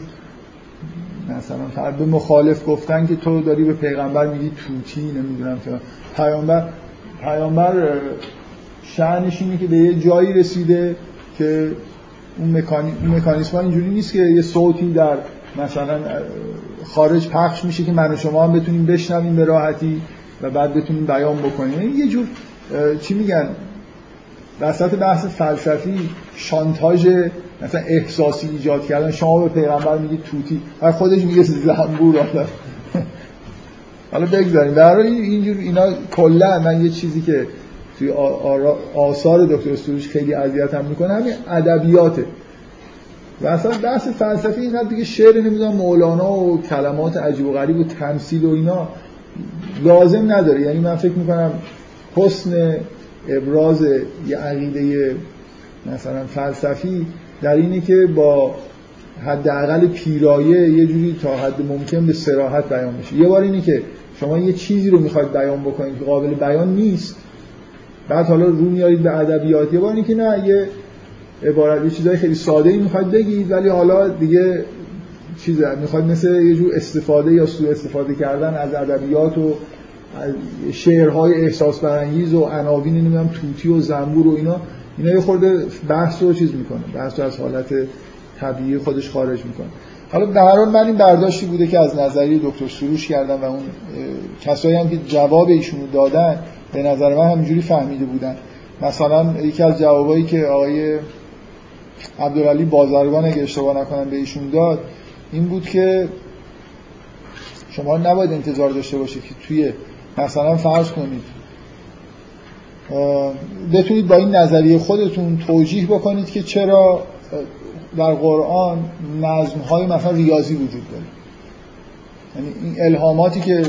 مثلا به مخالف گفتن که تو داری به پیغمبر میگی توتی نمی‌دونم پیامبر پیامبر شعنش اینه که به یه جایی رسیده که اون, مکانی... مکانیسم اینجوری نیست که یه صوتی در مثلا خارج پخش میشه که من و شما هم بتونیم بشنویم به راحتی و بعد بتونیم بیان بکنیم. یعنی یه جور چی میگن؟ وسط بحث فلسفی شانتاژ مثلا احساسی ایجاد کردن شما به پیغمبر میگی توتی و خودش میگه زنبور حالا حالا بگذاریم. در اینجور اینا کلا من یه چیزی که توی آثار دکتر سروش خیلی اذیتم می‌کنه همین ادبیاته و اصلا بحث فلسفی اینقدر دیگه شعر نمی‌دونم مولانا و کلمات عجیب و غریب و تمثیل و اینا لازم نداره. یعنی من فکر می‌کنم حسن ابراز یه عقیده مثلا فلسفی در اینه که با حداقل پیرایه یه جوری تا حد ممکن به سراحت بیان بشه. یه بار اینه که شما یه چیزی رو می‌خواید بیان بکنید که قابل بیان نیست. بعد حالا رو میارید به ادبیات. یه بار اینه که نه یه عبارت یه چیزای خیلی ساده ای می‌خواید بگید ولی حالا دیگه چیز می‌خواید مثل یه جور استفاده یا سوء استفاده کردن از ادبیات و شعرهای احساس برانگیز و عناوین نمی‌دونم توتی و زنبور و اینا. اینا یه خورده بحث رو چیز می‌کنه. بحث رو از حالت طبیعی خودش خارج می‌کنه. حالا به هر من این برداشتی بوده که از نظری دکتر سروش کردم و اون کسایی هم که جواب ایشونو دادن به نظر من همینجوری فهمیده بودن. مثلا یکی از جوابایی که آقای عبدالعلی بازرگان اگه اشتباه نکنم به ایشون داد این بود که شما نباید انتظار داشته باشید که توی مثلا فرض کنید. بتونید با این نظریه خودتون توجیه بکنید که چرا در قرآن نظم های مثلا ریاضی وجود داره. یعنی این الهاماتی که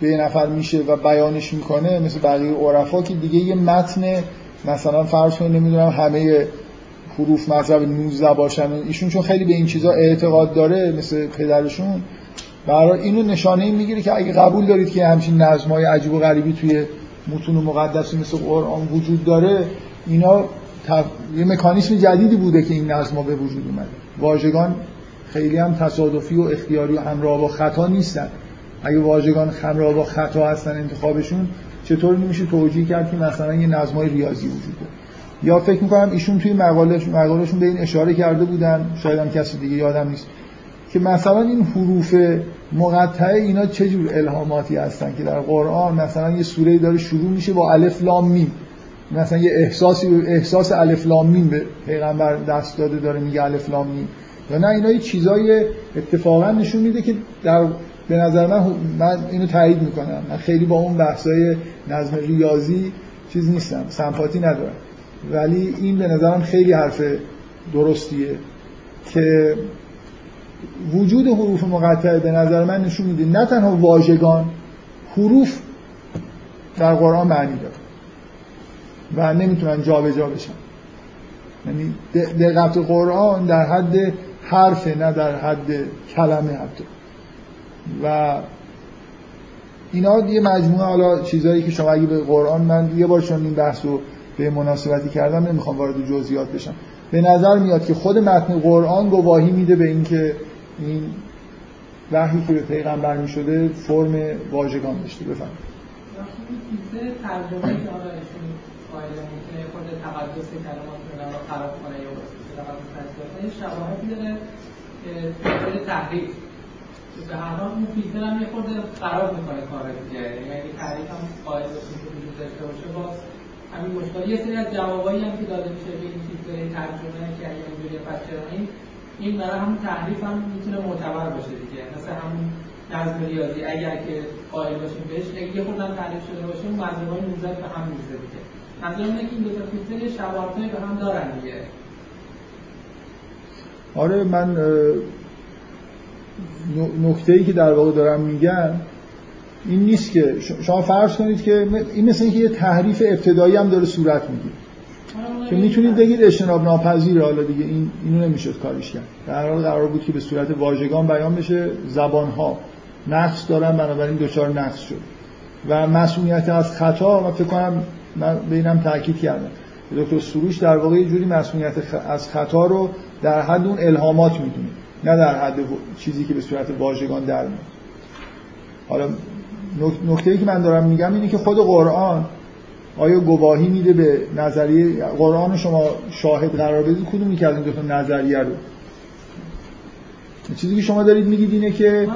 به نفر میشه و بیانش می‌کنه مثل بقیه عرفا که دیگه یه متن مثلا فرض کنید نمی‌دونم همه حروف مذهب 19 باشن ایشون چون خیلی به این چیزا اعتقاد داره مثل پدرشون برای اینو نشانه می‌گیره که اگه قبول دارید که همچین های عجیب و غریبی توی متون مقدسی مثل قرآن وجود داره اینا یه مکانیسم جدیدی بوده که این نظم‌ها به وجود اومده. واژگان خیلی هم تصادفی و اختیاری و همراه با خطا نیستن. اگه واژگان همراه با خطا هستن انتخابشون چطور نمیشه توجیه کرد که مثلا یه نظمای ریاضی وجود داره؟ یا فکر می‌کنم ایشون توی مقالش مقالشون به این اشاره کرده بودن شاید هم کسی دیگه یادم نیست. که مثلا این حروف مقطعه اینا چه جور الهاماتی هستن که در قرآن مثلا یه سوره داره شروع میشه با الف لام میم. مثلا یه احساسی احساس الف لام میم به پیغمبر دست داده داره میگه الف لام میم. یا نه اینا یه چیزای اتفاقا نشون میده که در به نظر من من اینو تایید می‌کنم. من خیلی با اون بحثای نظم ریاضی چیز نیستم سمپاتی ندارم. ولی این به نظرم خیلی حرف درستیه که وجود حروف مقطعه به نظر من نشون میده نه تنها واژگان حروف در قرآن معنی داره و نمی‌تونن جابجا بشن. یعنی دقت قرآن در حد حرف نه در حد کلمه حتی. و اینا یه مجموعه حالا چیزایی که شما اگه به قرآن من یه بار چون این بحث رو به مناسبتی کردم نمی‌خوام وارد جزئیات بشم. به نظر میاد که خود متن قرآن گواهی میده به اینکه این وحی که به پیغمبر می شده فرم واژگان داشته بفهم ترجمه که حالا ممکنه خود تقدس کلمات رو خراب کنه یا واسه شواهدی داره که تحریف. به هر حال اون فیلتر هم یه خورده خراب می‌کنه کار دیگه. یعنی اگه تعریف هم قائل باشیم که وجود داشته باشه باز همین مشکل. یه سری از جوابایی هم که داده میشه به این فیلتر ترجمه که اگه اینجوری پس چرا این؟ این برای همون تحریف هم می‌تونه معتبر باشه دیگه. مثل همون نظم ریاضی اگر که قائل باشیم بهش اگه یه خودم تعریف شده باشه اون مضمون موزد به هم میزه دیگه. منظورم اینه که این دو تا فیلتر شباهتایی به هم دارن دیگه. آره من نکته ای که در واقع دارم میگم این نیست که شما فرض کنید که این مثل اینکه یه تحریف ابتدایی هم داره صورت می‌گیره. که می‌تونید بگید اجتناب ناپذیره. حالا دیگه این اینو نمی‌شد کارش کرد. در حال قرار بود که به صورت واژگان بیان بشه. زبان ها نقص دارن بنابراین دچار نقص شد. و مسئولیت از خطا و فکر کنم من به اینم تاکید کردم. دکتر سروش در واقع یه جوری مسئولیت از خطا رو در حد اون الهامات می‌دونه. نه در حد چیزی که به صورت واژگان در میاد. حالا نکته ای که من دارم میگم اینه که خود قرآن آیا گواهی میده به نظریه؟ قرآن شما شاهد قرار بدید کدوم که از این دو تا نظریه رو؟ چیزی که شما دارید میگید اینه که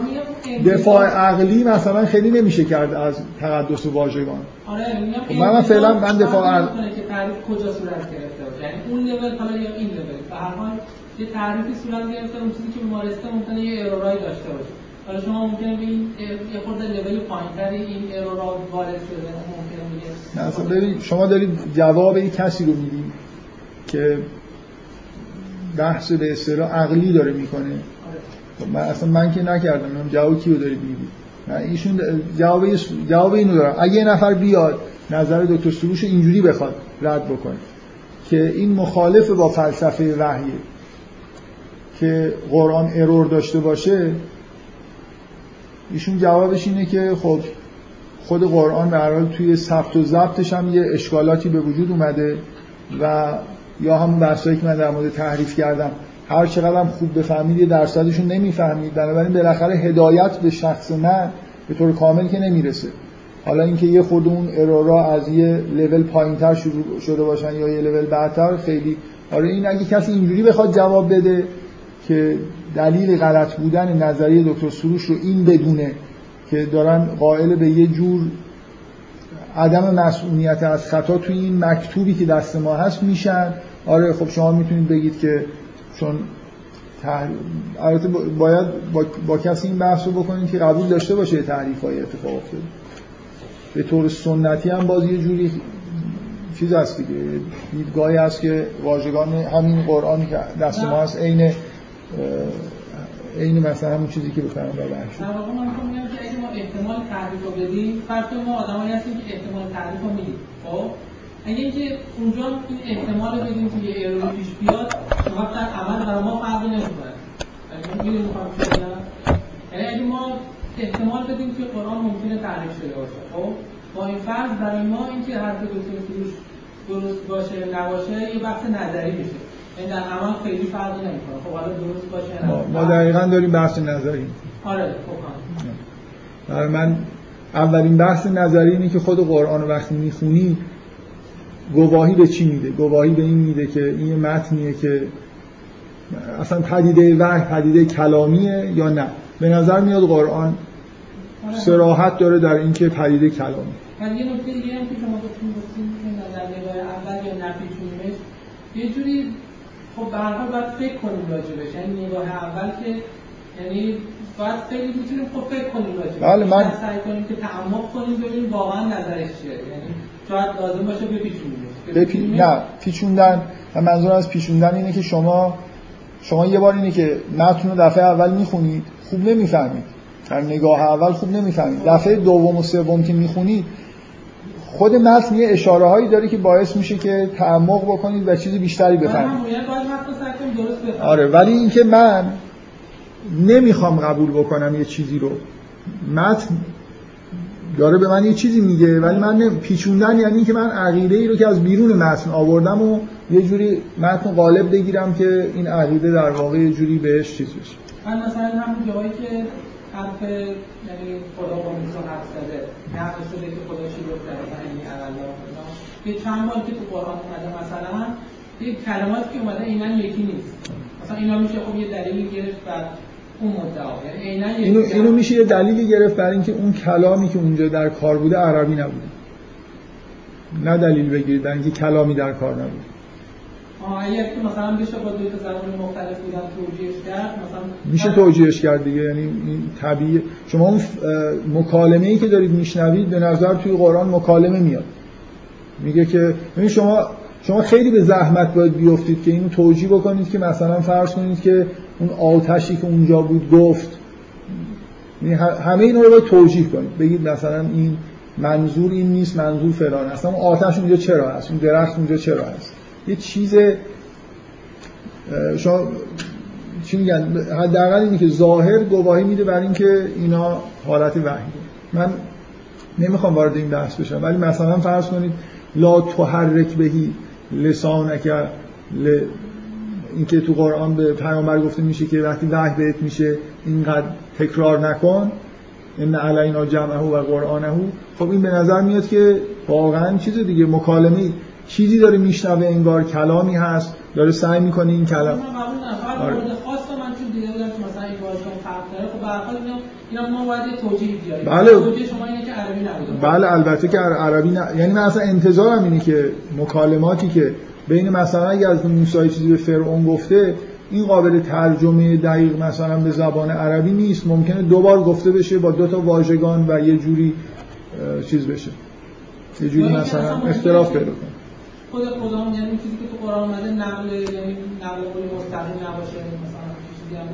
دفاع عقلی مثلا خیلی نمیشه کرد از تقدس واژگان. آره خب من فعلا من دفاع عقلی که تعریف کجا صورت گرفته یعنی اون لول حالا یا این لول به هر حال یه تعریفی صورت گرفته اون چیزی که مارسته ممکنه یه ارورای داشته باشه. حالا شما ممکنه به این یه خورده لول پایینتری این ارورا وارد شده ممکنه نه اصلا ببین شما دارید جواب این کسی رو می‌دید که بحث به اصطلاح عقلی داره می‌کنه. خب من اصلا من که نکردم من جواب کیو دارید می‌دید ایشون جواب جواب اینو دارم اگه یه نفر بیاد نظر دکتر سروش اینجوری بخواد رد بکنه که این مخالف با فلسفه وحیه که قرآن ارور داشته باشه ایشون جوابش اینه که خب خود قرآن به حال توی ثبت و ضبطش هم یه اشکالاتی به وجود اومده و یا هم بحثایی که من در مورد تحریف کردم هر چقدر هم خوب بفهمید یه درصدشون نمی‌فهمید. بنابراین بالاخره هدایت به شخص من به طور کامل که نمی‌رسه. حالا اینکه یه خود اون ارورا از یه لول پایینتر شروع شده باشن یا یه لول بعدتر خیلی آره این اگه کسی اینجوری بخواد جواب بده که دلیل غلط بودن نظریه دکتر سروش رو این بدونه که دارن قائل به یه جور عدم مسئولیت از خطا توی این مکتوبی که دست ما هست میشن. آره خب شما می‌تونید بگید که چون البته باید با... با, کسی این بحث رو بکنید که قبول داشته باشه تعریف های اتفاق افتاده. به طور سنتی هم باز یه جوری چیز هست دیگه دیدگاهی هست که واژگان همین قرآنی که دست ما هست عین این مثلا همون چیزی که بفرمایید در واقع من میگم که اگه ما احتمال تعریف رو بدیم فرض ما آدمایی هستیم که احتمال تعریف رو میدیم خب؟ اگه اینکه اونجا این احتمال بدیم که یه ایرور پیش بیاد وقت در عمل برای ما فرقی نمی‌کنه. یعنی یعنی اگه ما احتمال بدیم که قرآن ممکنه تعریف شده باشه خب؟ با این فرض برای ما اینکه حرف دکتر فروش درست باشه نباشه یه بحث نظری میشه. در عمل خیلی فرقی نمی‌کنه. خب حالا درست باشه ما, ما دقیقا داریم بحث نظری آره خب برای من اولین بحث نظری اینه که خود قرآن وقتی می‌خونی گواهی به چی میده؟ گواهی به این میده که این یه متنیه که اصلا پدیده وحی پدیده کلامیه یا نه؟ به نظر میاد قرآن سراحت داره در اینکه پدیده کلامی. و یه نکته دیگه هم که شما گفتین گفتین که نگاه اول یا نفیشونیمش یه جوری خب به هر حال باید فکر کنیم راجبش. یعنی نگاه اول که یعنی باید خیلی می‌تونیم خب فکر کنیم راجبش. بله من سعی کنیم که تعمق کنیم ببینیم واقعا نظرش چیه. یعنی شاید لازم باشه بپیچونیمش بپی... نه پیچوندن. و منظور از پیچوندن اینه که شما شما یه بار اینه که متن رو دفعه اول می‌خونید خوب نمی‌فهمید. در نگاه اول خوب نمی‌فهمید. دفعه دوم و سوم که می‌خونید خود متن یه اشاره هایی داره که باعث میشه که تعمق بکنید و چیز بیشتری بفهمید آره ولی اینکه من نمی‌خوام قبول بکنم یه چیزی رو. متن داره به من یه چیزی میگه ولی من پیچوندن یعنی اینکه من عقیده ای رو که از بیرون متن آوردم و یه جوری متن غالب بگیرم که این عقیده در واقع یه جوری بهش چیز بشه. من مثلا همون جایی که حرف یعنی خدا با موسی حرف زده. نقل شده که خدا چی گفت در این الله یه چند بار که تو قرآن اومده مثلا یه کلماتی که اومده اینا یکی نیست. مثلا اینا میشه خب یه دلیلی گرفت بر اون مدعا. یعنی اینو, اینو میشه یه دلیلی گرفت برای اینکه اون کلامی که اونجا در کار بوده عربی نبوده. نه دلیل بگیرید برای اینکه کلامی در کار نبوده. اگر که مثلا بشه با دو تا زبان مختلف بودن توجیهش کرد؟ مثلا میشه توجیهش کرد دیگه یعنی این طبیعی شما اون مکالمه ای که دارید میشنوید به نظر توی قرآن مکالمه میاد. میگه که ببین شما شما خیلی به زحمت باید بیفتید که اینو توجیه بکنید که مثلا فرض کنید که اون آتشی که اونجا بود گفت. یعنی همه اینا رو باید توجیه کنید. بگید مثلا این منظور این نیست منظور فلان اصلا اون آتش اونجا چرا هست؟ اون درخت اونجا چرا هست؟ یه چیز شما چی میگن؟ حداقل اینه که ظاهر گواهی میده برای اینکه اینا حالت وحیه من نمی‌خوام وارد این بحث بشم ولی مثلا فرض کنید لا تحرک بهی لسانک ل... اینکه تو قرآن به پیامبر گفته میشه که وقتی وحی بهت میشه اینقدر تکرار نکن ان علینا جمعه و قرآنه. خب این به نظر میاد که واقعا چیز دیگه مکالمه چیزی داره میشنوه انگار کلامی هست داره سعی می‌کنه این کلام آره. بله. شما اینه که عربی بله البته که عربی نه یعنی من اصلا انتظارم اینه که مکالماتی که بین مثلا اگه از موسی چیزی به فرعون گفته این قابل ترجمه دقیق مثلا به زبان عربی نیست. ممکنه دوبار گفته بشه با دو تا واژگان و یه جوری چیز بشه. یه جوری مثلا اختلاف پیدا کنه. خود خدا هم یعنی چیزی که تو قرآن اومده نقل یعنی نقل قولی مستقیم نباشه مثلا چیزی هم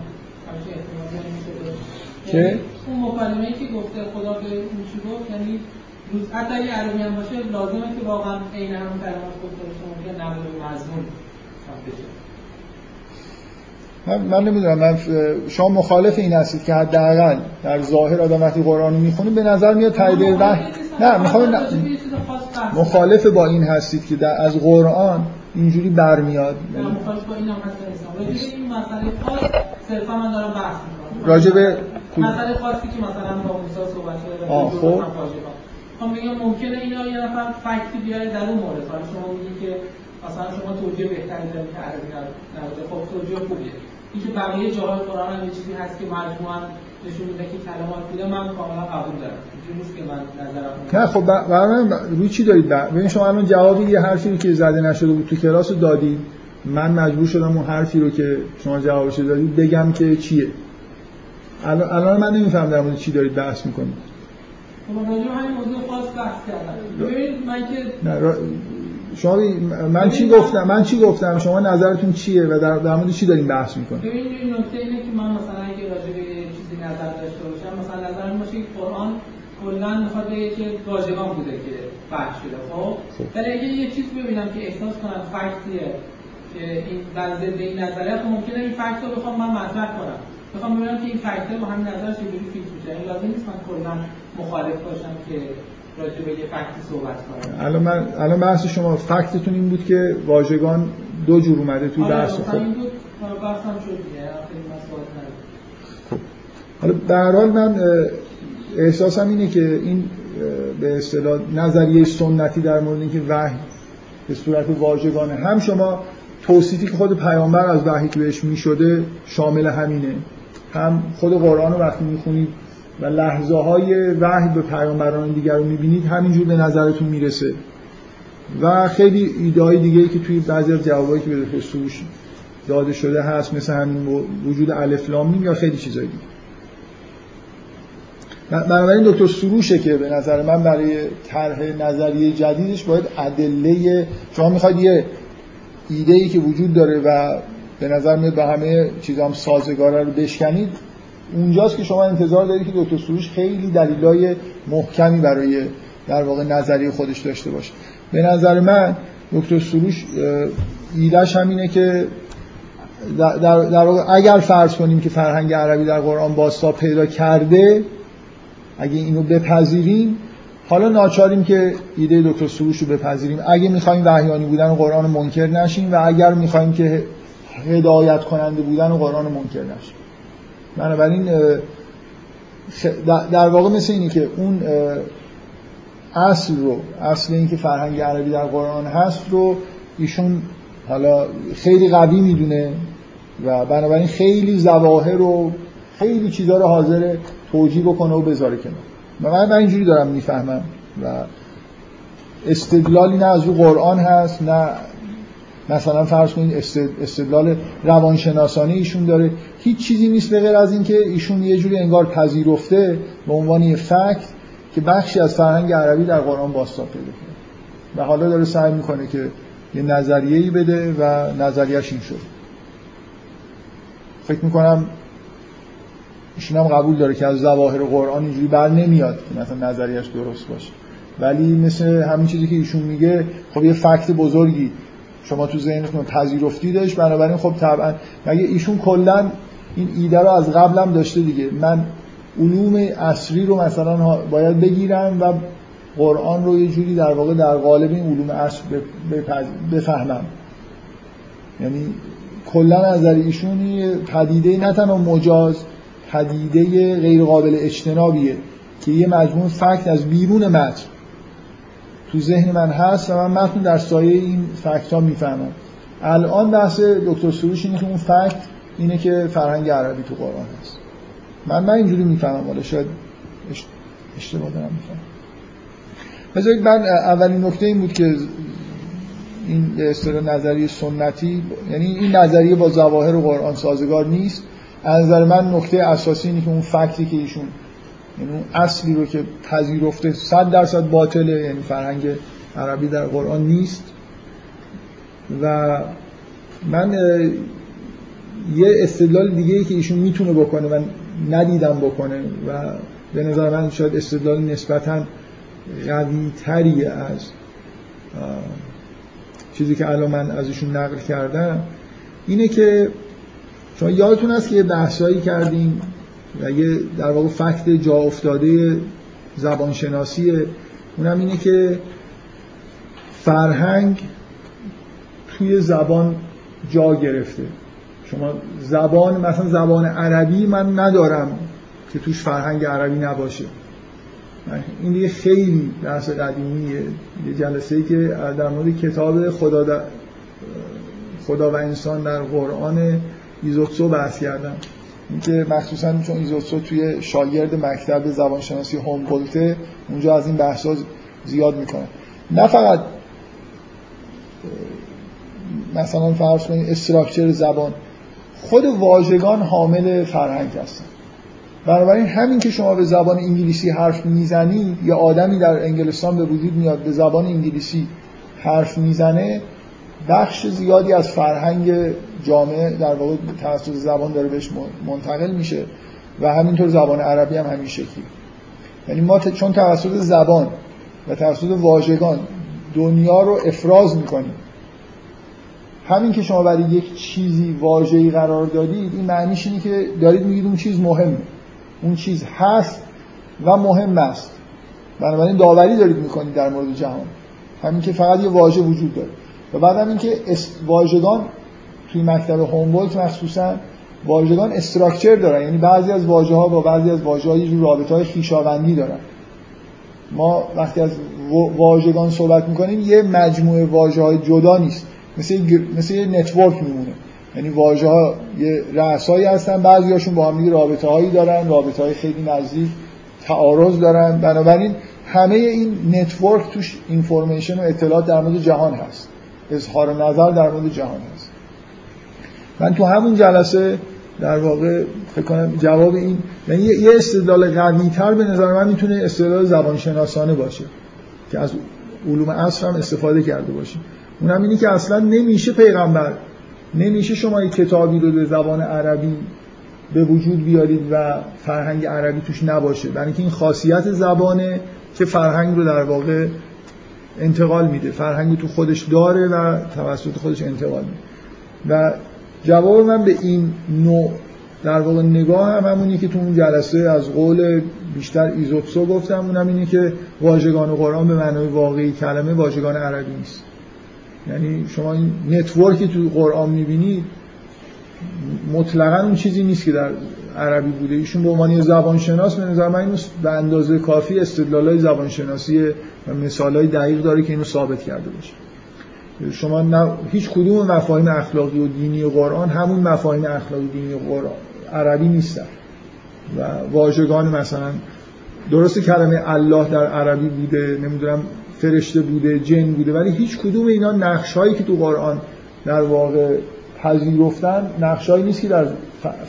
همچین احتمالی میشه که یعنی اون مکالمه ای که گفته خدا به اون چی گفت یعنی روز حتی اگه عربی هم باشه لازمه که واقعا عین همون کلمات گفته باشه ممکن نقل مضمون بشه. من, من نمی‌دونم من شما مخالف این هستید که حداقل در ظاهر آدم وقتی قرآن رو می‌خونه به نظر میاد تایید وحی نه می‌خوام مخالف با این هستید که در از قرآن اینجوری برمیاد. مخالف با این هم هست این مسئله خاص صرفا من دارم بحث می‌کنم. راجع به مسئله خاصی که مثلا با موسی صحبت شده خب. خب میگم ممکنه اینا یه نفر فکتی بیاره در اون مورد. شما میگید که مثلا شما توجیه بهتری دارید که عربی نبوده خب توجیه خوبیه. اینکه بقیه جاهای قرآن هم یه چیزی هست که مجموعاً نشون میده که کلمات بوده من کاملا قبول دارم. نیست که من نظرم نه خب برای من روی چی دارید؟ ببین شما الان جوابی یه حرفی که زده نشده بود تو کلاس رو دادید من مجبور شدم اون حرفی رو که شما جوابش دادید بگم که چیه. الان الان من نمی‌فهمم در مورد چی دارید بحث می‌کنید. خب راجع همین موضوع خاص بحث کردم. ببین من که شما من چی گفتم؟ من چی گفتم؟ شما نظرتون چیه و در, در مورد چی داریم بحث می‌کنیم ببین این نکته اینه که من مثلا اگه راجع به چیزی نظر داشته باشم مثلا نظر این باشه که قرآن کلا می‌خواد بگه که واژگان بوده که بحث شده خب؟ ولی اگه یه چیز ببینم که احساس کنم فکتیه که این بنده به این نظریه خب ممکنه این فکت رو بخوام من مطرح کنم. بخوام ببینم که این فکت با همین نظر چجوری فیت میشه. این لازم نیست من کلا مخالف باشم که راجع به یه فکتی صحبت کنم. الان من الان بحث شما فکتتون این بود که واژگان دو جور اومده توی بحث خب. این بود بحثم شد خب. حالا به هر حال من احساسم اینه که این به اصطلاح نظریه سنتی در مورد اینکه وحی به صورت واژگانه. هم شما توصیفی که خود پیامبر از وحی که بهش می‌شده شامل همینه. هم خود قرآن رو وقتی می‌خونید و لحظه های وحی به پیامبران دیگر رو می‌بینید همینجور به نظرتون می‌رسه. و خیلی ایده دیگه ای که توی بعضی از جوابایی که به سروش داده شده هست مثل همین وجود الف لام یا خیلی چیزایی دیگه. بنابراین دکتر سروشه که به نظر من برای طرح نظریه جدیدش باید ادله شما می‌خواید یه ایده ای که وجود داره و به نظر میاد به همه چیزا هم سازگاره رو بشکنید اونجاست که شما انتظار دارید که دکتر سروش خیلی دلیلای محکمی برای در واقع نظریه خودش داشته باشه. به نظر من دکتر سروش ایدهش همینه که در, در واقع اگر فرض کنیم که فرهنگ عربی در قرآن باستا پیدا کرده اگه اینو بپذیریم حالا ناچاریم که ایده دکتر سروش رو بپذیریم. اگه می‌خوایم وحیانی بودن قرآن منکر نشیم و اگر می‌خوایم که هدایت کننده بودن قرآن منکر نشیم. بنابراین در واقع مثل اینی که اون اصل رو اصل این که فرهنگ عربی در قرآن هست رو ایشون حالا خیلی قوی می‌دونه و بنابراین خیلی زواهر رو خیلی چیزها رو حاضر توجیه بکنه و بذاره کنار. و من, من اینجوری دارم می‌فهمم و استدلالی نه از رو قرآن هست نه مثلا فرض کنید استدلال روانشناسانه ایشون داره. هیچ چیزی نیست به غیر از اینکه ایشون یه جوری انگار پذیرفته به عنوان یه فکت که بخشی از فرهنگ عربی در قرآن باستا پیدا کرده و حالا داره سعی می‌کنه که یه نظریه‌ای بده و نظریش این شد. فکر می‌کنم ایشون هم قبول داره که از ظواهر قرآن اینجوری بر نمیاد که مثلا نظریش درست باشه. ولی مثل همین چیزی که ایشون میگه خب یه فکت بزرگی شما تو ذهنتون پذیرفتیدش بنابراین خب طبعا مگه ایشون کلا این ایده رو از قبلم داشته دیگه. من علوم اصری رو مثلا باید بگیرم و قرآن رو یه جوری در واقع در قالب این علوم اصر بفهمم. یعنی کلا نظر ایشون پدیده نه تنها مجاز پدیده غیر قابل اجتنابیه که یه مجموع فکت از بیرون متن تو ذهن من هست و من متن در سایه این فکت ها می‌فهمم. الان بحث دکتر سروش اینه که اون فکت اینه که فرهنگ عربی تو قرآن هست. من من اینجوری می‌فهمم ولی شاید اشتباه دارم می‌فهمم. بذارید من اولین نکته این بود که این اصطلاح نظریه سنتی یعنی این نظریه با ظواهر قرآن سازگار نیست. از نظر من نکته اساسی اینه که اون فکتی که ایشون یعنی اون اصلی رو که پذیرفته صد درصد باطله یعنی فرهنگ عربی در قرآن نیست. و من یه استدلال دیگه ای که ایشون می‌تونه بکنه و ندیدم بکنه و به نظر من شاید استدلال نسبتا قوی تری از چیزی که الان من از ایشون نقل کردم اینه که شما یادتون هست که یه بحثایی کردیم و یه در واقع فکت جا افتاده زبانشناسیه اونم اینه که فرهنگ توی زبان جا گرفته. شما زبان مثلا زبان عربی من ندارم که توش فرهنگ عربی نباشه. این دیگه خیلی بحث قدیمیه. یه جلسه ای که در مورد کتاب خدا, خدا و انسان در قرآن ایزوتسو بحث کردم. اینکه مخصوصا چون ایزوتسو توی شاگرد مکتب زبانشناسی هومبولته اونجا از این بحثا زیاد می‌کنه. نه فقط مثلا فرض کنید استراکچر زبان. خود واژگان حامل فرهنگ هستن. بنابراین همین که شما به زبان انگلیسی حرف می‌زنی یا آدمی در انگلستان به وجود میاد به زبان انگلیسی حرف می‌زنه بخش زیادی از فرهنگ جامعه در واقع توسط زبان داره بهش منتقل میشه و همینطور زبان عربی هم همین شکلی. یعنی ما چون توسط زبان و توسط واژگان دنیا رو افراز می‌کنیم همین که شما برای یک چیزی واژه‌ای قرار دادید این معنیش اینه که دارید میگید اون چیز مهمه. اون چیز هست و مهم است. بنابراین داوری دارید می‌کنید در مورد جهان. همین که فقط یه واژه وجود داره. و بعد هم اینکه واژگان توی مکتب هومبولت مخصوصا واژگان structure دارن. یعنی بعضی از واژه ها با بعضی از واژه ها یه رابطه های خویشاوندی دارن. ما وقتی از واژگان صحبت می‌کنیم یه مجموعه واژه های جدا نیست. مثل مثل یه network میمونه. یعنی واژه ها یه رأسایی هستن بعضیاشون با هم رابطه هایی دارن رابطه های خیلی نزدیک تعارض دارن. بنابراین همه این network توش information و اطلاعات در مورد جهان هست. اظهار نظر در مورد جهان هست. من تو همون جلسه در واقع فکر کنم جواب این یعنی یه استدلال قوی تر به نظر من می‌تونه استدلال زبانشناسانه باشه که از علوم عصر هم استفاده کرده باشیم اونم اینی که اصلا نمیشه پیغمبر نمیشه شما یک کتابی رو به زبان عربی به وجود بیارید و فرهنگ عربی توش نباشه. برای اینکه این خاصیت زبانه که فرهنگ رو در واقع انتقال میده. فرهنگ تو خودش داره و توسط خودش انتقال میده. و جواب من به این نوع در واقع نگاه هم همونی که تو اون جلسه از قول بیشتر ایزوتسو گفتم اونم اینه که واژگان قرآن به معنای واقعی کلمه واژگان عربی نیست. یعنی شما این نتورکی تو قرآن می‌بینید مطلقا اون چیزی نیست که در عربی بوده. ایشون به عنوان زبانشناس به نظر من به اندازه کافی استدلالای زبانشناسی و مثالای دقیق داره که اینو ثابت کرده باشه. شما نه هیچ کدوم مفاهیم اخلاقی و دینی و قرآن همون مفاهیم اخلاقی و دینی و قرآن. عربی نیستن. و واژگان مثلا درست کلمه الله در عربی بوده نمی‌دونم فرشته بوده جن بوده ولی هیچ کدوم اینا نقش هایی که تو قرآن در واقع پذیرفتن نقشایی نیست که در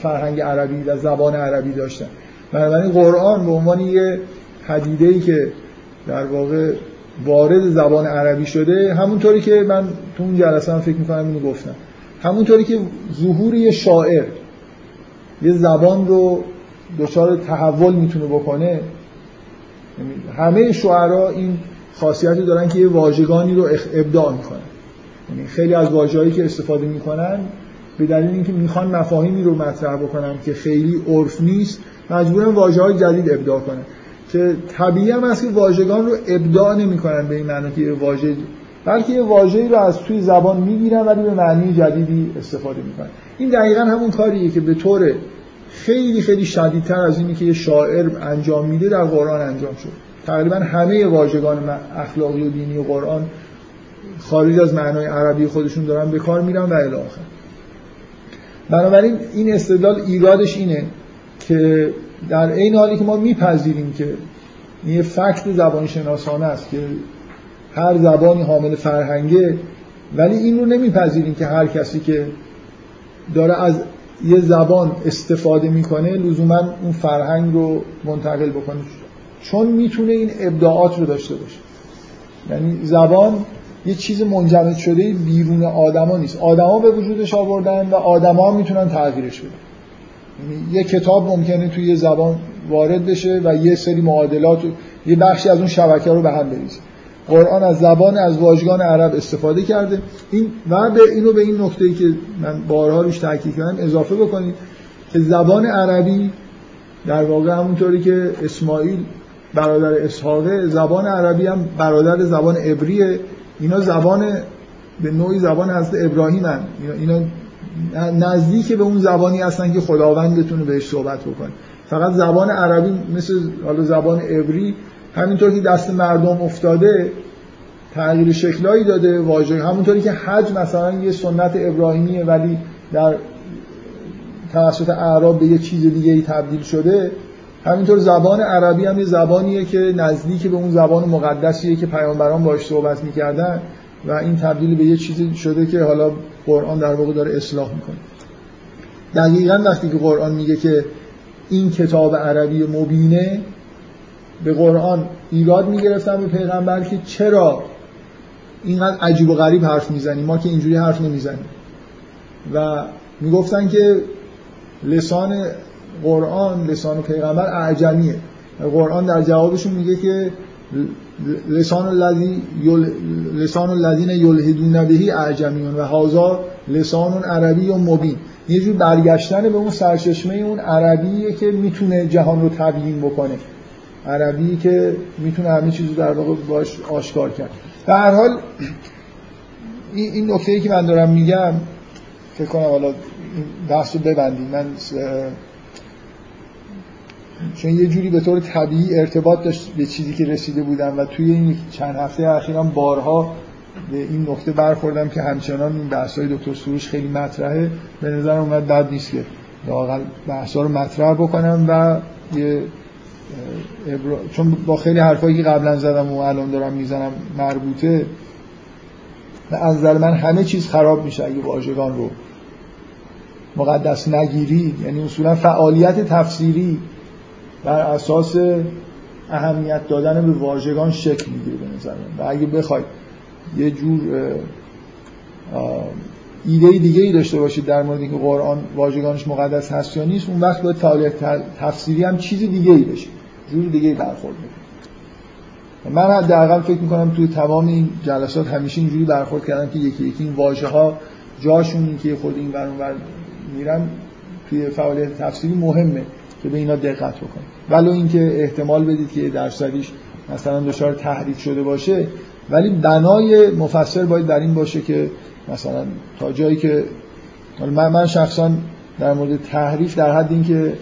فرهنگ عربی در زبان عربی داشتن. بنابراین قرآن به عنوان یه پدیده ای که در واقع وارد زبان عربی شده همونطوری که من تو اون جلسه هم فکر می‌کنم اینو گفتم. همونطوری که ظهور یه شاعر یه زبان رو دچار تحول می‌تونه بکنه یعنی همه شعرا این خاصیتی دارن که یه واژگانی رو ابداع می‌کنن. یعنی خیلی از واژه‌هایی که استفاده می‌کنن به دلیل اینکه می‌خوان مفاهیمی رو مطرح بکنن که خیلی عرف نیست مجبورن واژه‌های جدید ابداع کنن. که طبیعی هم است که واژگان رو ابداع نمی‌کنن به این معنی که واژه بلکه یه واژه‌ای رو از توی زبان می‌گیرن ولی به معنی جدیدی استفاده می‌کنن. این دقیقا همون کاریه که به طور خیلی خیلی شدیدتر از اینی که یه شاعر انجام میده در قرآن انجام شد. تقریبا همه واژگان اخلاقی و دینی و قرآن خارج از معنای عربی خودشون دارن به کار میرن و الی آخر. بنابراین این استدلال ایرادش اینه که در این حالی که ما میپذیریم که این یه فکت زبان شناسانه است که هر زبانی حامل فرهنگه ولی این رو نمیپذیریم که هر کسی که داره از یه زبان استفاده می‌کنه لزوما اون فرهنگ رو منتقل بکنه. چون می‌تونه این ابداعات رو داشته باشه. یعنی زبان یه چیز منجمد شده بیرون آدما نیست. آدما به وجودش آوردن و آدما می‌تونن تغییرش بدن. یعنی یه کتاب ممکنه توی یه زبان وارد بشه و یه سری معادلات یه بخشی از اون شبکه رو به هم بریزه. قرآن از زبان از واژگان عرب استفاده کرده. این و به اینو به این نکته ای که من بارها روش تاکید کردم اضافه بکنید که زبان عربی در واقع همونطوری که اسماعیل برادر اسحاقه زبان عربی هم برادر زبان عبریه. اینا زبان به نوعی زبان حضرت ابراهیم هن. اینا نزدیک به اون زبانی هستن که خداوند بتونه بهش صحبت بکنه. فقط زبان عربی مثل حالا زبان عبری همینطور که دست مردم افتاده تغییر شکلایی داده واژه. همونطوری که حج مثلا یه سنت ابراهیمیه ولی در توسط اعراب به یه چیز دیگه ای تبدیل شده همینطور زبان عربی هم یه زبانیه که نزدیک به اون زبان مقدسیه که پیامبران باش صحبت می‌کردن و این تبدیل به یه چیزی شده که حالا قرآن در واقع داره اصلاح می‌کنه. دقیقا وقتی که قرآن میگه که این کتاب عربی مبینه به قرآن ایراد می‌گرفتن به پیغمبر که چرا اینقدر عجیب و غریب حرف می‌زنی؟ ما که اینجوری حرف نمی‌زنیم. و می‌گفتن که لسان قرآن لسان پیغمبر اعجمیه. قرآن در جوابشون میگه که لسان الذی یل... لسان الذین یلحدون بهی اعجمیون و هازا لسان عربی و مبین. یه جور برگشتن به اون سرچشمه اون عربیه که می‌تونه جهان رو تبیین بکنه. عربی که می‌تونه همه چیزو در واقع باش آشکار کرد. در هر حال این نکته ای که من دارم میگم فکر کنم حالا بحث رو ببندیم. من چون یه جوری به طور طبیعی ارتباط داشت به چیزی که رسیده بودم و توی این چند هفته اخیرم بارها به این نقطه برخوردم که همچنان این بحث های دکتر سروش خیلی مطرحه. به نظر اومد بد نیست که لاقل بحث رو مطرح بکنم و یه ابرا... چون با خیلی حرفایی که قبلا زدم و الان دارم می‌زنم مربوطه و از نظر من همه چیز خراب میشه اگه واژگان رو مقدس نگیری یعنی اصولا فعالیت تفسیری بر اساس اهمیت دادن به واژگان شکل می‌گیره به نظر و اگه بخواید یه جور ایده دیگه ای داشته باشید در مورد اینکه قرآن واژگانش مقدس هست یا نیست اون وقت باید فعالیت تفسیری هم چیز دیگه ای بشه. جور دیگه ای برخورد من حداقل فکر می‌کنم توی تمام این جلسات همیشه اینجوری برخورد کردم که یکی یکی این واژه ها جاشون که خود این ور میرن توی فعالیت تفسیری مهمه. که به اینا دقت بکنید. ولو اینکه احتمال بدید که درصدیش مثلا دچار تحریف شده باشه ولی بنای مفسر باید در این باشه که مثلا تا جایی که من من شخصا در مورد تحریف در حد اینکه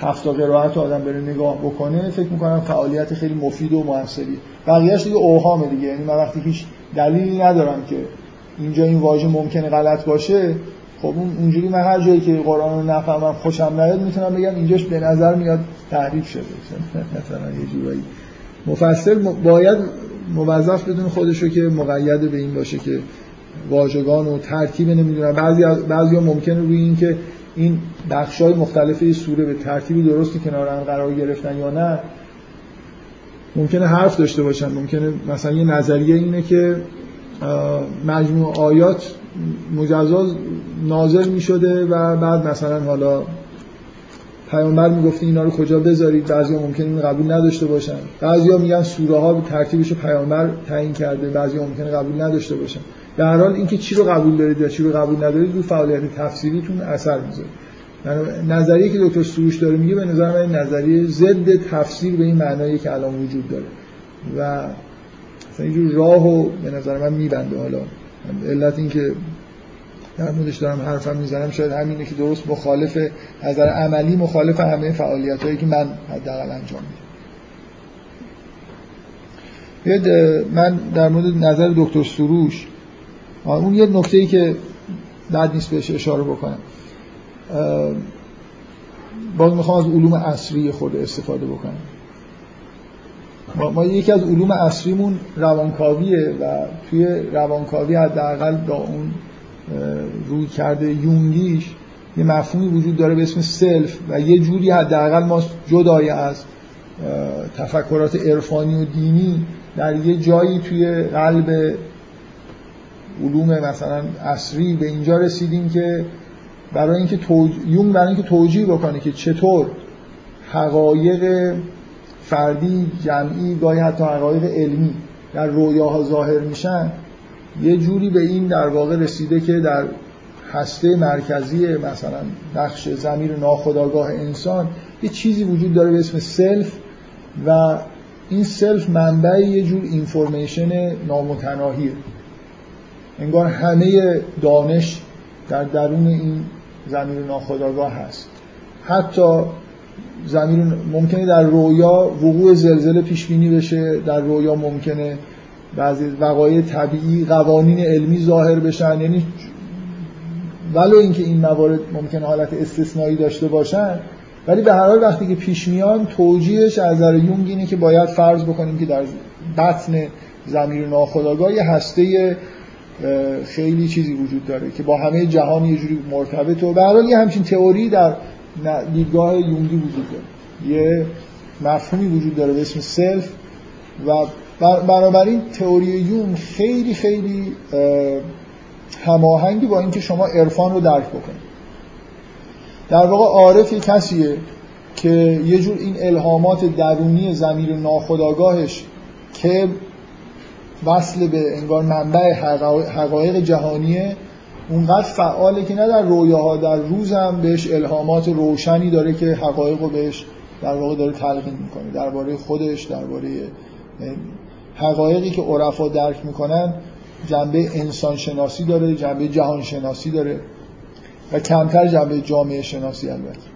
هفت قرائت آدم بره نگاه بکنه فکر می‌کنم فعالیت خیلی مفید و موثری بقیه‌اش دیگه اوهامه دیگه. یعنی من وقتی هیچ دلیلی ندارم که اینجا این واژه ممکنه غلط باشه خب اون اونجوری من هر جایی که قرآن رو نفهمم خوشم نیاد می‌تونم بگم اینجاش به نظر میاد تحریف شده. مثلا یه جورایی. مفسر باید موظف بدون خودشو که مقید به این باشه که واژگان و ترتیب نمی‌دونم. بعضی بعضی ممکنه روی این که این بخشای مختلف سوره به ترتیبی درستی کنار هم قرار گرفتن یا نه ممکنه حرف داشته باشن. ممکنه مثلا یه نظریه اینه که مجموع آیات مجزا نازل می شده و بعد مثلا حالا پیامبر می‌گفته اینا رو کجا بذارید؟ بعضیا ممکنه این قبول نداشته باشن. بعضیا میگن سوره ها ترتیبش پیامبر تعیین کرده بعضیا ممکنه قبول نداشته باشن. در حال اینکه چی رو قبول دارید یا چی رو قبول ندارید رو فعالیت تفسیریتون اثر می‌ذاره. نظریه که دکتر سروش داره میگه به نظر من نظریه ضد تفسیر به این معنایی که الان وجود داره. و اینجور راهو به نظر من میبنده حالا. علت این که در موردش دارم حرفم می‌زنم شاید همینه که درست مخالف نظر عملی مخالف همه فعالیت هایی که من حداقل انجام میدم. من در مورد نظر دکتر سروش اون یه نکته ای که بعد نیست بهش اشاره بکنم. باز می‌خوام از علوم اصری خود استفاده بکنم. ما, ما یکی از علوم اصریمون روانکاویه و توی روانکاوی حداقل با اون روی کرده یونگیش یه مفهومی وجود داره به اسم سلف و یه جوری حداقل ما جدای از تفکرات عرفانی و دینی در یه جایی توی قلب علوم مثلا اصری به اینجا رسیدیم که برای اینکه توج... یون برای اینکه توجیه بکنه که چطور حقایق فردی جمعی گاهی حتی حقایق علمی در رویاها ظاهر میشن یه جوری به این در واقع رسیده که در هسته مرکزی مثلا بخش ضمیر ناخودآگاه انسان یه چیزی وجود داره به اسم self و این self منبع یه جور information نامتناهیه. انگار همه دانش در درون این ضمیر ناخودآگاه هست. حتی زمین ممکنه در رویا وقوع زلزله پیش بینی بشه در رویا ممکنه بعضی وقایع طبیعی قوانین علمی ظاهر بشن. یعنی ولو اینکه این موارد ممکنه حالت استثنایی داشته باشن ولی به هر حال وقتی که پیش میان توجیهش از نظر یونگ اینه که باید فرض بکنیم که در بطن زمین ناخودآگاه یه هسته خیلی چیزی وجود داره که با همه جهان یه جوری مرتبط و به هر حال یه همچین تئوری در دیدگاه یونگی وجود داره. یه مفهومی وجود داره به اسم سلف و بنابراین تئوری یون خیلی خیلی هماهنگی با اینکه شما عرفان رو درک بکنید. در واقع عارف یه کسیه که یه جور این الهامات درونی زمیر ناخداگاهش که وصل به انگار منبع حقایق جهانیه اونقدر فعاله که نه در رویاها در روز هم بهش الهامات روشنی داره که حقایق رو بهش در واقع داره تلقین می‌کنه. درباره خودش درباره حقایقی که عرفا درک می‌کنن جنبه انسان شناسی داره جنبه جهان شناسی داره و کمتر جنبه جامعه شناسی البته.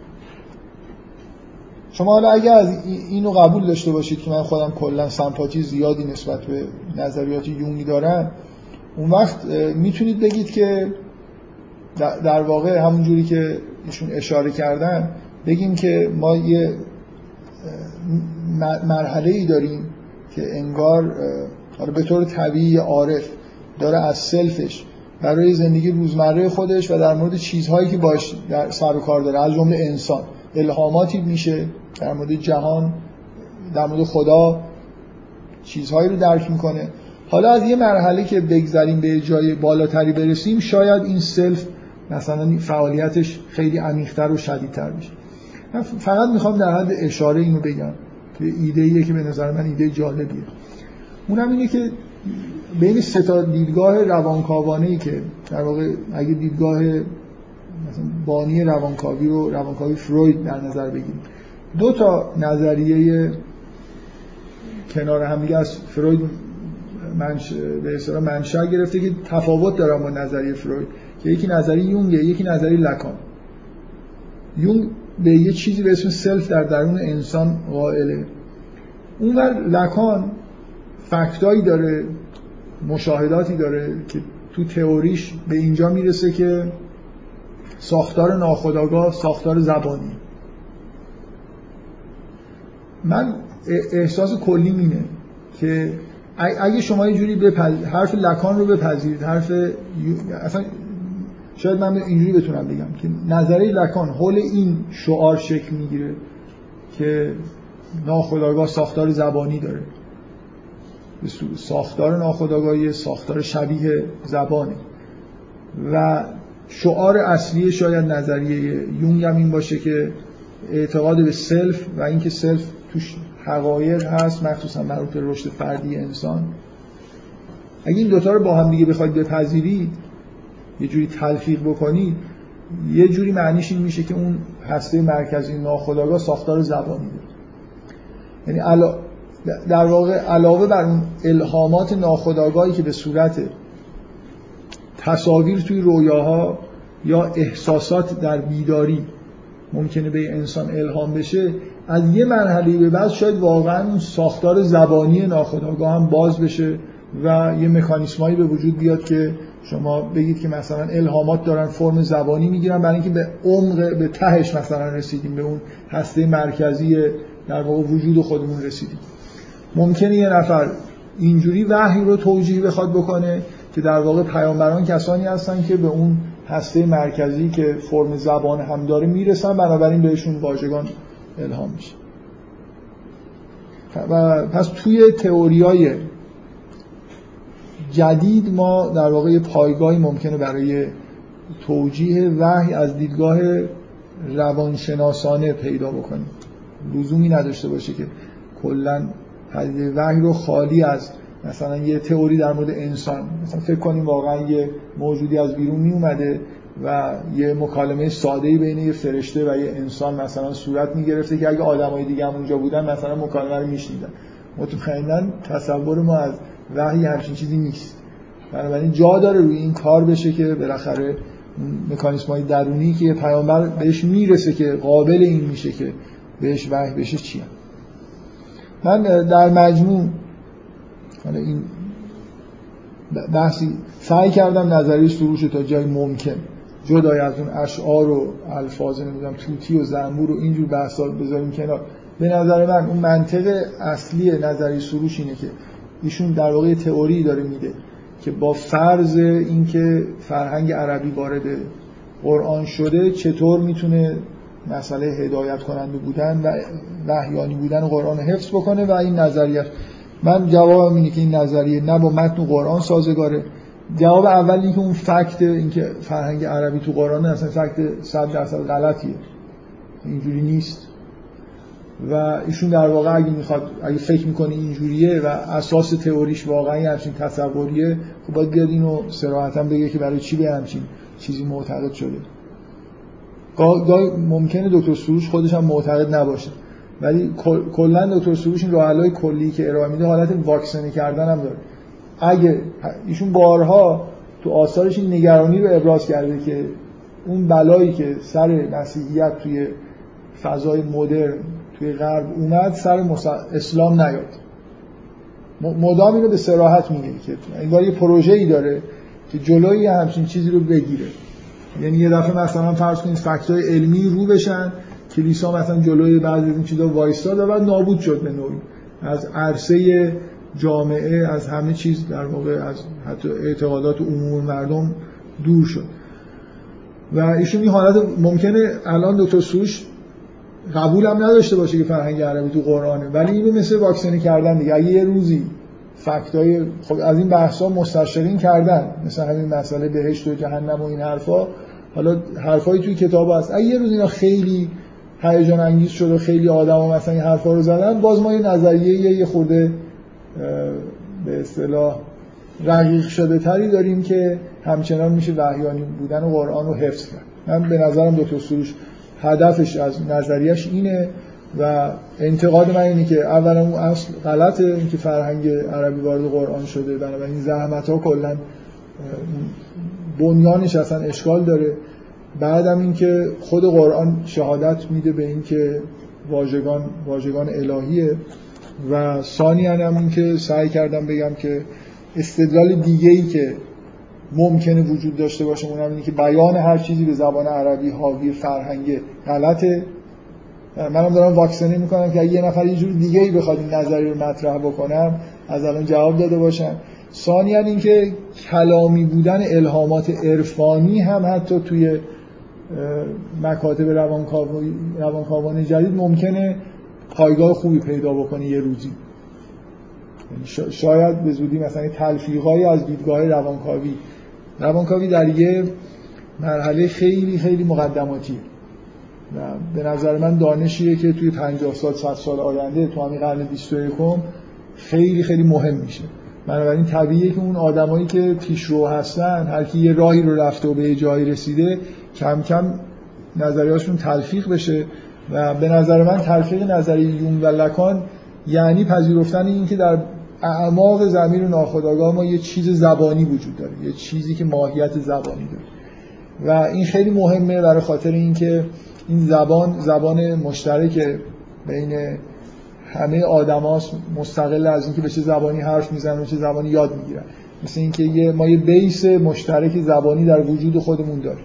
شما حالا اگر از اینو قبول داشته باشید که من خودم کلا سمپاتی زیادی نسبت به نظریات یونگی دارم اون وقت می‌تونید بگید که در واقع همون جوری که ایشون اشاره کردن بگیم که ما یه مرحله ای داریم که انگار به طور طبیعی عارف داره از سلفش برای زندگی روزمره خودش و در مورد چیزهایی که باش در سر و کار داره از جمله انسان. الهاماتی میشه در مورد جهان در مورد خدا چیزهایی رو درک می‌کنه. حالا از یه مرحله که بگذریم به جای بالاتری برسیم شاید این سلف مثلا فعالیتش خیلی عمیق‌تر و شدیدتر بشه من فقط می‌خوام در حد اشاره اینو بگم. که ایده ایه که به نظر من ایده جالبیه. اونم اینه که بین سه تا دیدگاه روانکاوانه ای که در واقع اگه دیدگاه مثلا بانی روانکاوی رو روانکاوی فروید در نظر بگیریم. دو تا نظریه کنار هم دیگه از فروید منش... به اصطلاح منشأ گرفته که تفاوت دارن با نظریه فروید. که یکی نظریه یونگه یکی نظریه لکان. یونگ به یه چیزی به اسم سلف در درون انسان قائله. اونور لکان فکتایی داره مشاهداتی داره که تو تئوریش به اینجا می‌رسه که ساختار ناخودآگاه ساختار زبانی. من احساس کلی اینه که اگه شما یه جوری بپذ... حرف لکان رو بپذیرید حرف اصلا شاید من اینجوری بتونم بگم که نظری لکان حول این شعار شکل می‌گیره که ناخودآگاه ساختار زبانی داره. ساختار ناخودآگاهی ساختار شبیه زبانه. و شعار اصلی شاید نظریه یونگ هم این باشه که اعتقاد به self و اینکه self توش حقایق هست مخصوصا مربوط به رشد فردی انسان. اگه این دوتا رو با هم دیگه بخواید بپذیرید یه جوری تلفیق بکنید یه جوری معنیش این میشه که اون هسته مرکزی ناخودآگاه ساختار زبانی داره یعنی علا... در واقع علاوه بر اون الهامات ناخودآگاهی که به صورت تصاویر توی رویاها یا احساسات در بیداری ممکنه به انسان الهام بشه از یه مرحله به بعد شاید واقعا ساختار زبانی ناخودآگاه هم باز بشه و یه مکانیسمایی به وجود بیاد که شما بگید که مثلا الهامات دارن فرم زبانی می‌گیرن برای اینکه به عمق به تهش مثلا رسیدیم به اون هسته مرکزی در واقع وجود خودمون رسیدیم. ممکنه یه نفر اینجوری وحی رو توجیه بخواد بکنه که در واقع پیامبران کسانی هستن که به اون هسته مرکزی که فرم زبان هم داره می‌رسن بنابراین بهشون واژگان الهام میشه. و پس توی تئوریای جدید ما در واقع پایگاهی ممکنه برای توجیه وحی از دیدگاه روانشناسانه پیدا بکنیم. لزومی نداشته باشه که کلا پدیده وحی رو خالی از مثلا یه تئوری در مورد انسان مثلا فکر کنیم واقعا یه موجودی از بیرون می اومده و یه مکالمه ساده بین یه فرشته و یه انسان مثلا صورت می گرفته که اگه آدمای دیگه هم اونجا بودن مثلا مکالمه رو میشنیدن. مطمئنا تصور ما از وحی همچین چیزی نیست. بنابراین جا داره روی این کار بشه که بالاخره مکانیسم های درونی که پیامبر بهش می‌رسه که قابل این میشه که بهش وحی بشه چیه؟ من در مجموع حالا این بحثی سعی کردم نظری سروش تا جای ممکن جدای از اون اشعار و الفاظ نمی‌دونم توتی و زنبور و اینجور بحثا بذاریم کنار. به نظر من اون منطق اصلی نظری سروش اینه که ایشون در واقع تئوری داره میده که با فرض اینکه فرهنگ عربی وارد قرآن شده چطور می‌تونه مسئله هدایت کننده بودن و وحیانی بودن قرآن حفظ بکنه و این نظریه. من جواب اینه که این نظریه نه با متن قرآن سازگاره جواب اول اینکه اون فکت اینکه فرهنگ عربی تو قرآن اصلا فکت 100 درصد غلطیه. اینجوری نیست. و ایشون در واقع اگه می‌خواد اگه فکر می‌کنه اینجوریه و اساس تئوریش واقعا همچین تصوریه خب باید بیاد اینو صراحتا بگه که برای چی به همچین چیزی معتقد شده. گاهی ممکنه دکتر سروش خودش هم معتقد نباشه. ولی کلا دکتر سروش این راه کلی که ارائه میده حالت واکسنه کردن هم داره. اگه ایشون بارها تو آثارش این نگرانی رو ابراز کرده که اون بلایی که سر مسیحیت توی فضای مدرن توی غرب اومد سر اسلام نیاد. مدام اینو به سراحت میگه که انگار یه پروژه ای داره که جلوی همچین چیزی رو بگیره. یعنی یه دفعه مثلا فرض کنید فکتای علمی رو بشن کلیسا مثلا جلوی بعضی از این چیزا وایستاد و نابود شد به نوعی. از عرصه جامعه از همه چیز در واقع از حتی اعتقادات عموم مردم دور شد. و ایشون این حالت ممکنه الان دکتر سوش قبول هم نداشته باشه که فرهنگ عربی تو قرآنه ولی اینو مثل واکسنی کردن دیگه. اگه یه روزی فکتای خب از این بحثا مستشرین کردن مثل همین مسئله بهشت و جهنم و این حرفا حالا حرفایی توی کتاب هست. اگه یه روز اینا خیلی هیجان انگیز شد و خیلی آدما مثلا این حرفا رو زدن باز ما یه نظریه یه خورده به اصطلاح رقیق شده تری داریم که همچنان میشه وحیانی بودن و قرآن رو حفظ کرد. من به نظرم دکتر سروش هدفش از نظریش اینه و انتقاد من اینه که اولا اون اصل غلطه اینکه فرهنگ عربی وارد قرآن شده بنابراین زحمت ها کلا بنیانش اصلا اشکال داره. بعدم اینکه خود قرآن شهادت میده به اینکه واژگان واژگان الهیه. و ثانیا هم این که سعی کردم بگم که استدلال دیگه ای که ممکنه وجود داشته باشه اونم اینه که بیان هر چیزی به زبان عربی حاوی فرهنگ غلطه منم دارم واکسنی می‌کنم که اگه یه نفر یه جور دیگه ای بخواد این نظری رو مطرح بکنم از الان جواب داده باشم. ثانیا اینکه کلامی بودن الهامات عرفانی هم حتی توی مکاتب روانکاوان جدید ممکنه پایگاه خوبی پیدا بکنه یه روزی. یعنی شاید به زودی مثلا تلفیقایی از دیدگاه روانکاوی. روانکاوی در یه مرحله خیلی خیلی مقدماتی. به نظر من دانشیه که توی 50 سال 100 سال آینده تو همین قرن 21 خیلی خیلی مهم میشه. بنابراین طبیعیه که اون آدمایی که پیشرو هستن هر کی یه راهی رو رفته و به یه جایی رسیده کم کم نظریاشون تلفیق بشه. و به نظر من تلفیق نظری یون و لکان یعنی پذیرفتن این که در اعماق زمین و ناخودآگاه ما یه چیز زبانی وجود داره یه چیزی که ماهیت زبانی داره. و این خیلی مهمه برای خاطر اینکه این زبان زبان مشترک بین همه آدماست مستقل از اینکه به چه زبانی حرف می‌زنن و چه زبانی یاد می‌گیرن. مثل اینکه ما یه بیس مشترک زبانی در وجود خودمون داریم.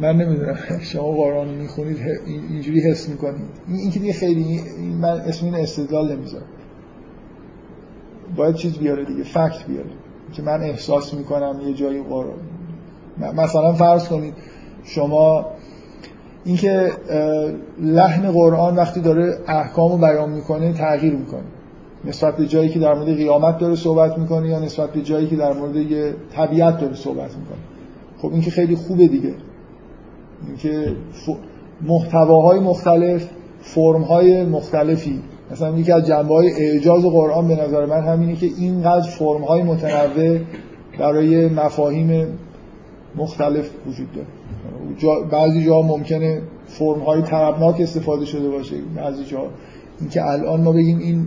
من نمی‌دونم. شما قرآن می‌خونید اینجوری حس می‌کنید. این که دیگه خیلی من اسم این استدلال نمی‌ذارم. باید چیز بیاره دیگه فکت بیاره. که من احساس می‌کنم یه جایی قرآن. مثلا فرض کنید شما اینکه لحن قرآن وقتی داره احکام رو بیان می‌کنه تغییر می‌کنه. نسبت به جایی که در مورد قیامت داره صحبت می‌کنه یا نسبت به جایی که در مورد یه طبیعت داره صحبت می‌کنه. خب این که خیلی خوبه دیگه. اینکه محتواهای مختلف فرمهای مختلفی. مثلا یکی از جنبه های اعجاز قرآن به نظر من همینه که اینقدر فرمهای متنوع برای مفاهیم مختلف وجود داره. جا بعضی جا ممکنه فرم های طربناک استفاده شده باشه. بعضی جا اینکه الان ما بگیم این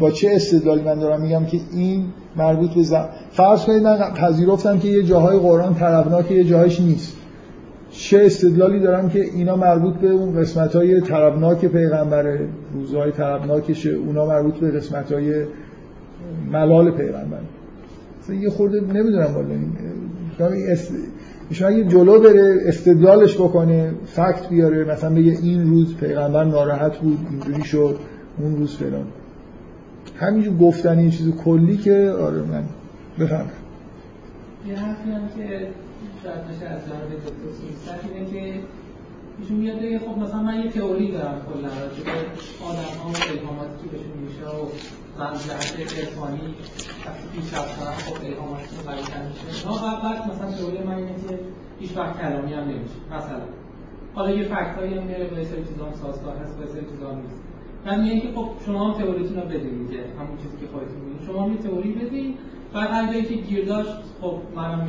با چه استدلالی من دارم میگم که این مربوط به زم... فرض کنید من پذیرفتم که یه جاهای قرآن طربناک یه جاهایش نیست. چه استدلالی دارم که اینا مربوط به اون قسمت های طربناک پیغمبر روزهای طربناکشه اونا مربوط به قسمت های ملال پیغمبر. یه خورده نمی‌دونم والا ایشون اگه جلو بره استدلالش بکنه فکت بیاره مثلا بگه این روز پیغمبر ناراحت بود اینجوری شد اون روز فلان. همینجور گفتن این چیز کلی که آره من بفهم یه حرفی هم که شاید بشه از جانب دکتر سیمستر اینه که ایشون میاد بگه خب مثلا من یه تئوری دارم کلا راجع به آدم ها و الهاماتی که بهشون میشه و من جهت عرفانی وقتی پیشرفت کنم خب الهاماتشون قوی‌تر میشه. نه بعد مثلا تئوری من اینه که هیچ وقت کلامی هم نمیشه. مثلا. حالا یه فکت هایی هم میاره با سری چیزا هم سازگار هست با سری چیزا هم نیست. من میگم که خب شما هم تئوریتون رو بدین دیگه همون چیزی که خودتون میگین شما می تئوری بدین بعد هر جایی که گیر داشت خب منم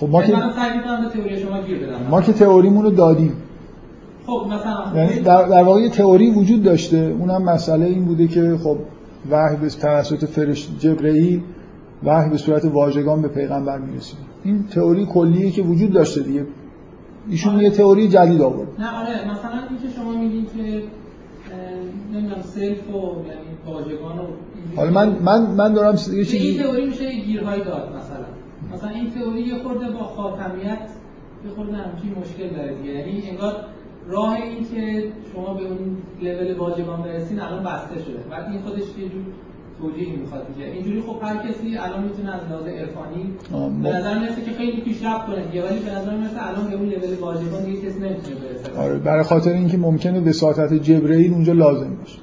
خب ما که منم سعی تئوری شما گیر بدم. ما که تئوریمون رو دادیم. خب مثلا یعنی در, در واقع یه تئوری وجود داشته. اونم مسئله این بوده که خب وحی به توسط فرشته جبرئیل وحی به صورت واژگان به پیغمبر می‌رسید این تئوری کلیه که وجود داشته دیگه. ایشون یه تئوری جدید آورد. نه آره مثلا اینکه شما میگین که نمی‌دونم سلف و یعنی واژگان و حالا من من من دارم یه به این چیزی تئوری میشه یه گیرهایی داد مثلا. مثلا این تئوری یه خورده با خاتمیت یه خورده همچین مشکل داره دیگه. یعنی انگار راه این که شما به اون لول واژگان برسین الان بسته شده. بعد این خودش یه جور توجیهی می‌خواد دیگه. اینجوری خب هر کسی الان می‌تونه از لحاظ عرفانی به نظر می‌رسه که خیلی پیشرفت کنه دیگه. ولی به نظر می‌رسه الان به اون لول واژگان دیگه کسی نمی‌تونه برسه. آره برای خاطر اینکه ممکنه وساطت جبرئیل اونجا لازم باشه.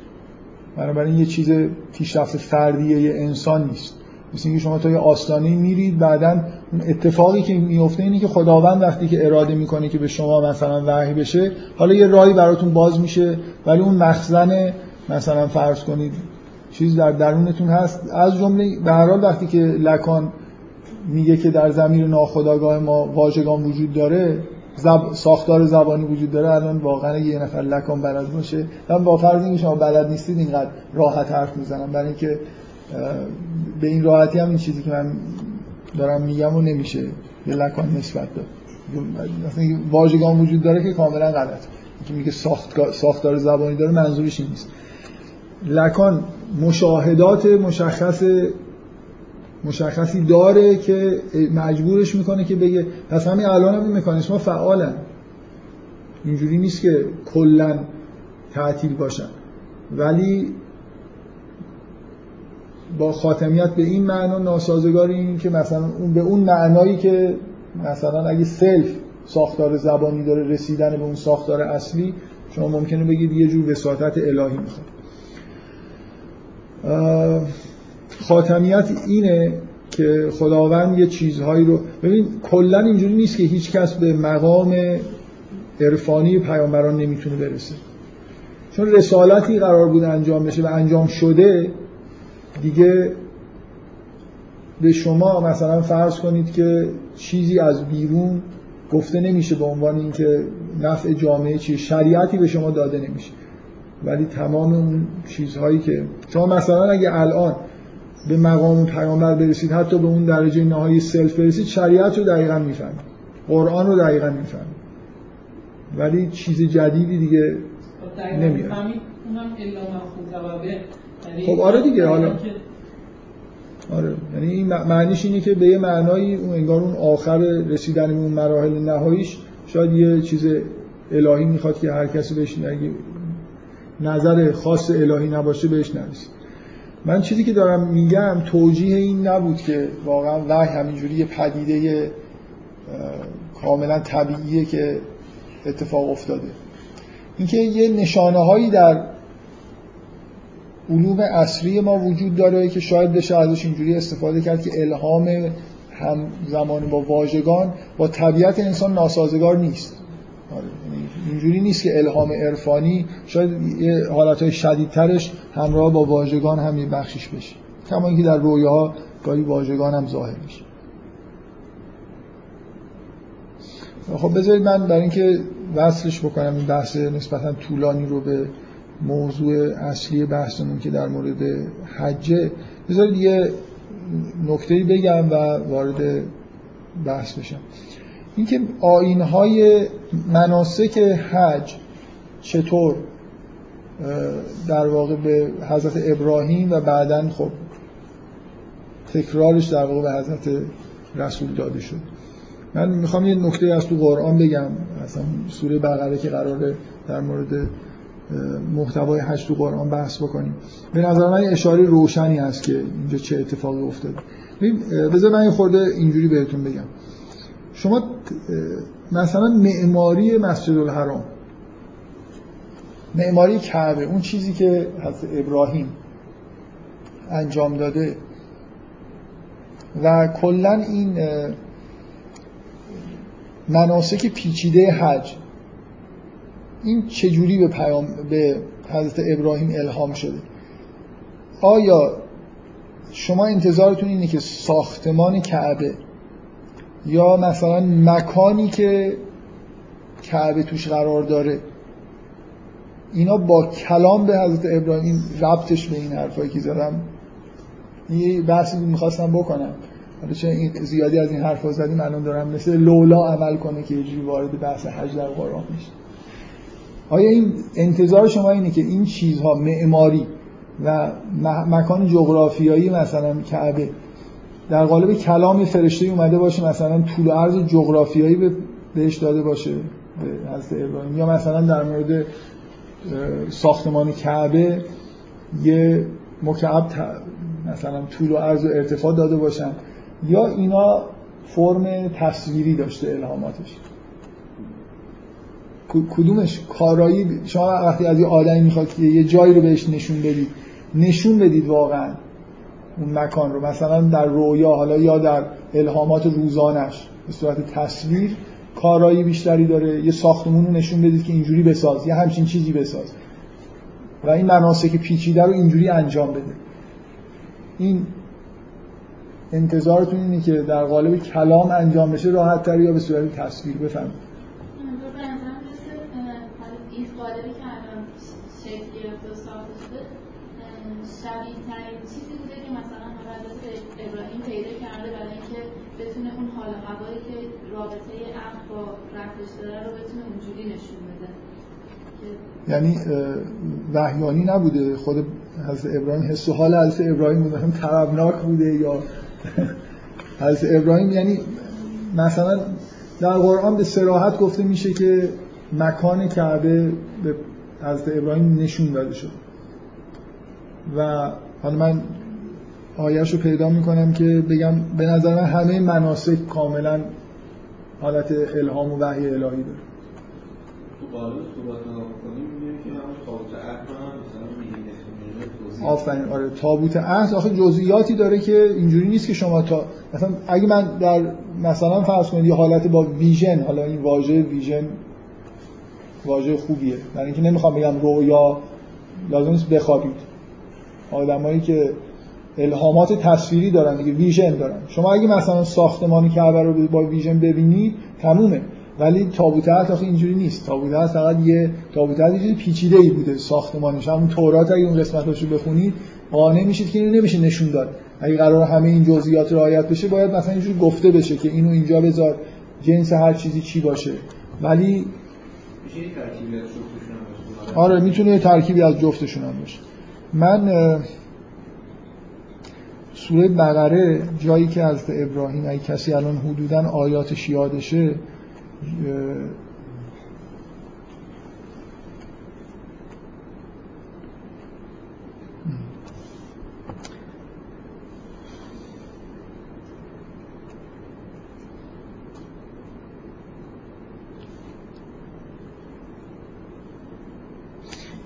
بنابراین یه چیز پیشرفت فردیه یه انسان نیست. مثل اینکه شما تا یه آستانه میرید بعدا اتفاقی که میفته اینه که خداوند وقتی که اراده می‌کنه که به شما مثلا وحی بشه حالا یه راهی براتون باز میشه ولی اون مخزن مثلا فرض کنید چیز در درونتون هست. از جمله به هر حال وقتی که لکان میگه که در زمین ناخودآگاه ما واژگان وجود داره زب... ساختار زبانی وجود داره الان واقعا یه نفر لکان بلد باشه. من با فرض اینکه شما بلد نیستید اینقدر راحت حرف می‌زنم. برای اینکه به این راحتی هم این چیزی که من دارم میگم و نمیشه. به لکان نسبت داد. مثلا واژگان وجود داره که کاملا غلط که میگه ساخت... ساختار زبانی داره منظورش این نیست. لکان مشاهدات مشخص مشخصی داره که مجبورش می‌کنه که بگه پس همین الان هم این مکانیسم فعالن. اینجوری نیست که کلا تعطیل باشن. ولی با خاتمیت به این معنا ناسازگار این که مثلا اون به اون معنایی که مثلا اگه سلف ساختار زبانی داره رسیدن به اون ساختار اصلی شما ممکنه بگید یه جور وساطت الهی می‌خواد. خاتمیت اینه که خداوند یه چیزهایی رو ببین کلا اینجوری نیست که هیچ کس به مقام عرفانی پیامبران نمی‌تونه برسه. چون رسالتی قرار بود انجام بشه و انجام شده دیگه به شما مثلا فرض کنید که چیزی از بیرون گفته نمیشه به عنوان اینکه نفع جامعه چیه شریعتی به شما داده نمیشه. ولی تمام اون چیزهایی که شما مثلا اگه الان به مقام پیامبر برسید حتی به اون درجه نهایی سلف برسید شریعت رو دقیقا می‌فهمید. قرآن رو دقیقا می‌فهمید. ولی چیز جدیدی دیگه نمیاد. خب آره دیگه حالا. آره. یعنی این معنیش اینه که به یه معنایی اون انگار اون آخر رسیدن به اون مراحل نهاییش شاید یه چیز الهی می‌خواد که هر کسی بهش اگه نظر خاص الهی نباشه بهش نرسه من چیزی که دارم میگم توجیه این نبود که واقعا وحی همینجوری یه پدیده کاملا طبیعیه که اتفاق افتاده. اینکه یه نشانه هایی در علوم اصری ما وجود داره که شاید بشه ازش اینجوری استفاده کرد که الهام هم زمانی با واژگان با طبیعت انسان ناسازگار نیست. اینجوری نیست که الهام عرفانی شاید یه شدیدترش همراه با واژگان هم یه بخشش بشه. کما اینکه در رویاها گاهی واژگان هم ظاهر میشه. خب بذارید من برای اینکه وصلش بکنم این بحث نسبتا طولانی رو به موضوع اصلی بحثمون که در مورد حجه بذارید یه نکته بگم و وارد بحث بشم. اینکه آینهای مناسک حج چطور در واقع به حضرت ابراهیم و بعدا خب تکرارش در واقع به حضرت رسول داده شد. من می‌خوام یه نکته از تو قرآن بگم. اصلا سوره بقره که قراره در مورد محتوای حج تو قرآن بحث بکنیم. به نظر من اشاره روشنی هست که اینجا چه اتفاقی افتاده. بذار من یه خورده اینجوری بهتون بگم. شما مثلا معماری مسجد الحرام معماری کعبه اون چیزی که حضرت ابراهیم انجام داده و کلا این مناسک پیچیده حج این چجوری به پیام به حضرت ابراهیم الهام شده؟ آیا شما انتظارتون اینه که ساختمان کعبه یا مثلا مکانی که کعبه توش قرار داره. اینا با کلام به حضرت ابراهیم ربطش به این حرفایی که زدم. یه بحثی می‌خواستم بکنم. حالا چه این زیادی از این حرفا زدیم الان دارم مثل لولا عمل کنه که یه وارد بحث حج در قرآن میشه. آیا این انتظار شما اینه که این چیزها معماری و مکان جغرافیایی مثلا کعبه در قالب کلام فرشته اومده باشه مثلا طول و عرض جغرافیایی بهش داده باشه به حضرت یا مثلا در مورد ساختمان کعبه یه مکعب مثلا طول و عرض و ارتفاع داده باشن. یا اینا فرم تصویری داشته الهاماتش. کدومش؟ کارایی شما وقتی از یه آدمی می‌خواد یه جایی رو بهش نشون بدید نشون بدید واقعا. اون مکان رو مثلا در رویا حالا یا در الهامات روزانش به صورت تصویر کارایی بیشتری داره. یه ساختمون رو نشون بدید که اینجوری بساز یه همچین چیزی بساز. و این مناسک پیچیده رو اینجوری انجام بده. این انتظارتون اینه که در قالب کلام انجام بشه راحت تر یا به صورت تصویر بفهم این قالبی که الان شکل گرفته و ساخته شده شبیه ترین چیزی بوده که مثلا حضرت ابراهیم پیدا کرده برای اینکه بتونه اون حال هوایی که رابطه عقل با رفتش رو بتونه اونجوری نشون بده. یعنی وحیانی نبوده خود حضرت ابراهیم حس و حال حضرت ابراهیم هم طربناک بوده یا حضرت ابراهیم یعنی مثلا در قرآن به سراحت گفته میشه که مکان کعبه به حضرت ابراهیم نشون داده شد. و حالا من آیش رو پیدا می‌کنم که بگم به نظر من همه مناسک کاملا حالت الهام و وحی الهی داره. تو آفرین. آره تابوت عهد آخه جزئیاتی داره که اینجوری نیست که شما تا مثلا اگه من در مثلا فرض کنید یه حالت با ویژن حالا این واژه ویژن واژه خوبیه. برای اینکه نمی‌خوام بگم رویا لازم نیست بخوابید. آدمایی که الهامات تصویری دارن دیگه ویژن دارن. شما اگه مثلا ساختمانی کعبه رو با ویژن ببینید تمومه. ولی تابوت آخه اینجوری نیست. تابوت فقط یه تابوت یه پیچیده ای بوده ساختمانش همون تورات اگه اون قسمتاشو بخونید قانع میشید که اینو نمیشه نشون داد. اگه قرار همه این جزئیات رعایت بشه باید مثلا اینجوری گفته بشه که اینو اینجا بذار جنس هر چیزی چی باشه. ولی آره می‌تونه ترکیبی از جفتشون هم باشه. من سوره بقره جایی که از ابراهیم اگه کسی الان حدودا آیاتش یادشه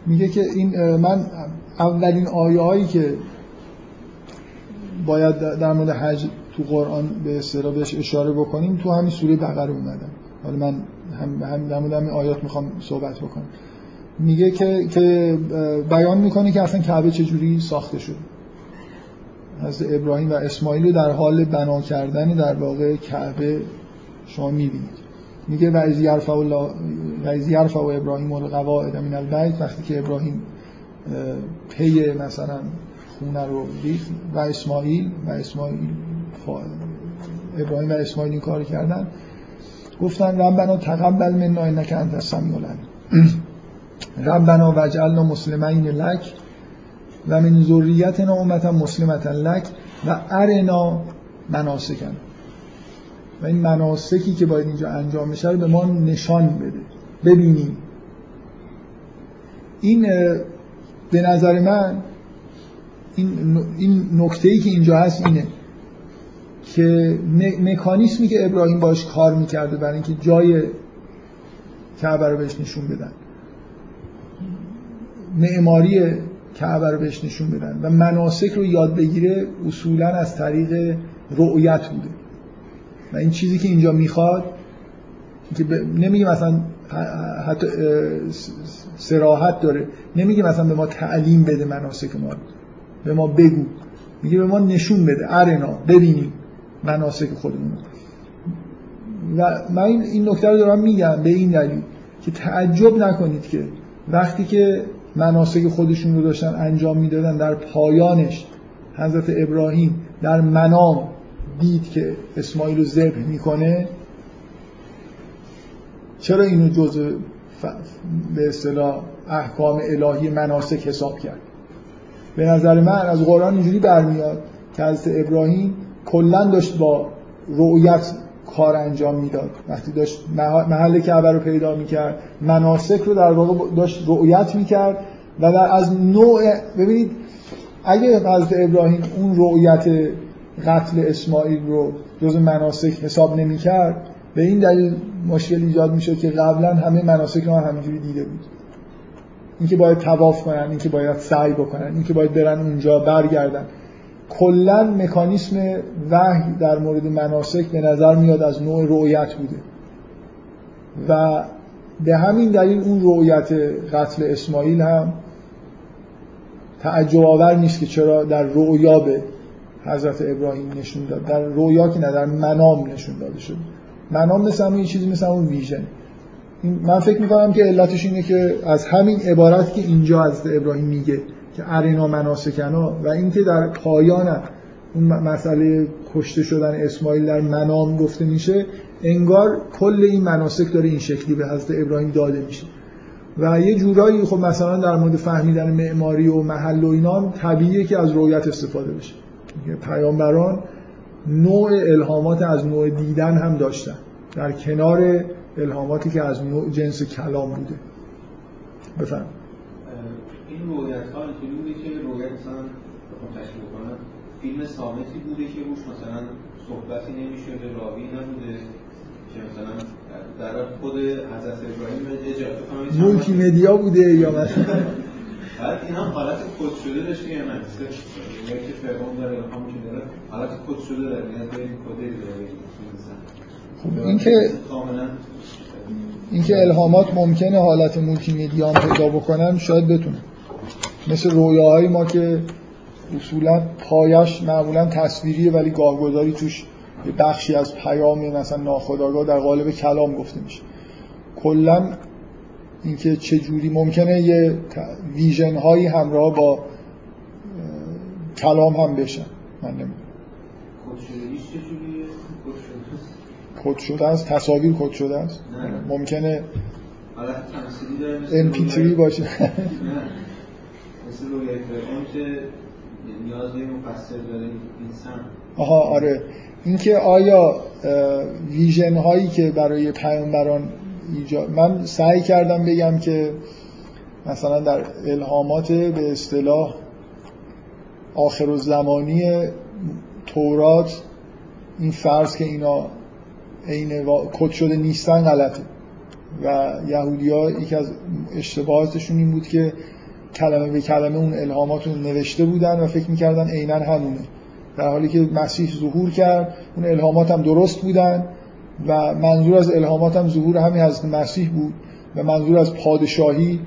میگه که این من اولین آیه هایی که باید در مورد حج تو قرآن به اصطلاح بهش اشاره بکنیم. تو همین سوره بقره اومدن حالا من هم هم در مورد همین آیات می‌خوام صحبت بکنم. میگه که که بیان می‌کنه که اصلا کعبه چجوری ساخته شد. از ابراهیم و اسماعیل رو در حال بنا کردن در واقع کعبه شما می‌بینید. میگه و از یرفع الله و از یرفع و ابراهیم القواعد من البیت وقتی که ابراهیم پی مثلا خونه رو ریخت و اسماعیل و اسماعیل ابراهیم و اسماعیل این کار کردن. گفتن ربنا تقبل منا انک انت السمیع العلیم. ربنا وجعلنا مسلمین لک و من ذریتنا امتا مسلمتا لک و ارنا مناسکن. و این مناسکی که باید اینجا انجام بشه رو به ما نشان بده. ببینیم. این به نظر من این, این نکته ای که اینجا هست اینه که مکانیسمی که ابراهیم باش کار می‌کرده برای اینکه جای کعبه رو بهش نشون بدن معماری کعبه رو بهش نشون بدن و مناسک رو یاد بگیره اصولا از طریق رؤیت بوده. و این چیزی که اینجا می‌خواد که ب... نمیگه مثلا حتی سراحت داره نمیگه مثلا به ما تعلیم بده مناسک ما به ما بگو. میگه به ما نشون بده. ارنا ببینیم مناسک خودمون و من این نکته رو دارم میگم به این دلیل که تعجب نکنید که وقتی که مناسک خودشون رو داشتن انجام می‌دادن در پایانش حضرت ابراهیم در منام دید که اسماعیل رو ذبح می‌کنه چرا اینو جزء به اصطلاح احکام الهی مناسک حساب کرد؟ به نظر من از قرآن اینجوری برمیاد که حضرت ابراهیم کلا داشت با رؤیت کار انجام می‌داد. وقتی داشت محل کعبه رو پیدا می‌کرد مناسک رو در واقع داشت رؤیت می‌کرد و در از نوع ببینید اگه حضرت ابراهیم اون رؤیت قتل اسماعیل رو جز مناسک حساب نمی‌کرد به این دلیل مشکل ایجاد می‌شد که قبلا همه مناسک رو همینجوری دیده بود. اینکه باید تواف کنن اینکه باید سعی بکنن اینکه باید برن اونجا برگردن. کلا مکانیسم وحی در مورد مناسک به نظر میاد از نوع رؤیت بوده. و به همین دلیل اون رؤیت قتل اسماعیل هم تعجب آور نیست که چرا در رؤیا به حضرت ابراهیم نشون داد. در رؤیا که نه در منام نشون داده شد. منام مثل یه چیزی مثل اون ویژن. من فکر می‌کنم که علتش اینه که از همین عبارت که اینجا از ابراهیم میگه که ارینا مناسکنا و اینکه در پایان اون مسئله کشته شدن اسماعیل در منام گفته میشه انگار کل این مناسک داره این شکلی به حضرت ابراهیم داده میشه. و یه جورایی خب مثلا در مورد فهمیدن معماری و محل و اینا طبیعیه که از رویت استفاده بشه. پیامبران نوع الهامات از نوع دیدن هم داشتن. در کنار الهاماتی که از نوع جنس کلام بوده. بفهم این رویت ها اینطوری که رویت مثلا تشبیه کنم فیلم صامتی بوده که روش مثلا صحبتی نمی‌شده راوی نبوده. که مثلا در خود حضرت ابراهیم multi media بوده یا مثلا بعد اینا حالت کد شده داشته یا نه؟ که فرعون داره همون که داره حالت کد شده داره. یعنی این کدی داره خب این که اینکه الهامات ممکنه حالت مولتی مدیا پیدا بکنن شاید بتونه مثل رویاهای ما که اصولا پایش معمولا تصویریه ولی گاهگداری توش بخشی از پیام مثلا ناخودآگاه در قالب کلام گفته میشه. کلا اینکه چه جوری ممکنه یه ویژن هایی همراه با کلام هم بشن. من نمی‌دونم. کد شده است؟ تصاویر کد شده است؟ ممکنه MP3 باشه. مثل روی که نیاز به مفسر داره این آها آره. اینکه آیا ویژن هایی که برای پیامبران ایجاد من سعی کردم بگم که مثلا در الهامات به اصطلاح آخر و زمانی تورات این فرض که اینا عین کد شده نیستن غلطه. و یهودی ها یکی از اشتباهاتشون این بود که کلمه به کلمه اون الهامات رو نوشته بودن و فکر می‌کردن عینا همونه. در حالی که مسیح ظهور کرد اون الهامات هم درست بودن و منظور از الهامات هم ظهور همین حضرت مسیح بود و منظور از پادشاهی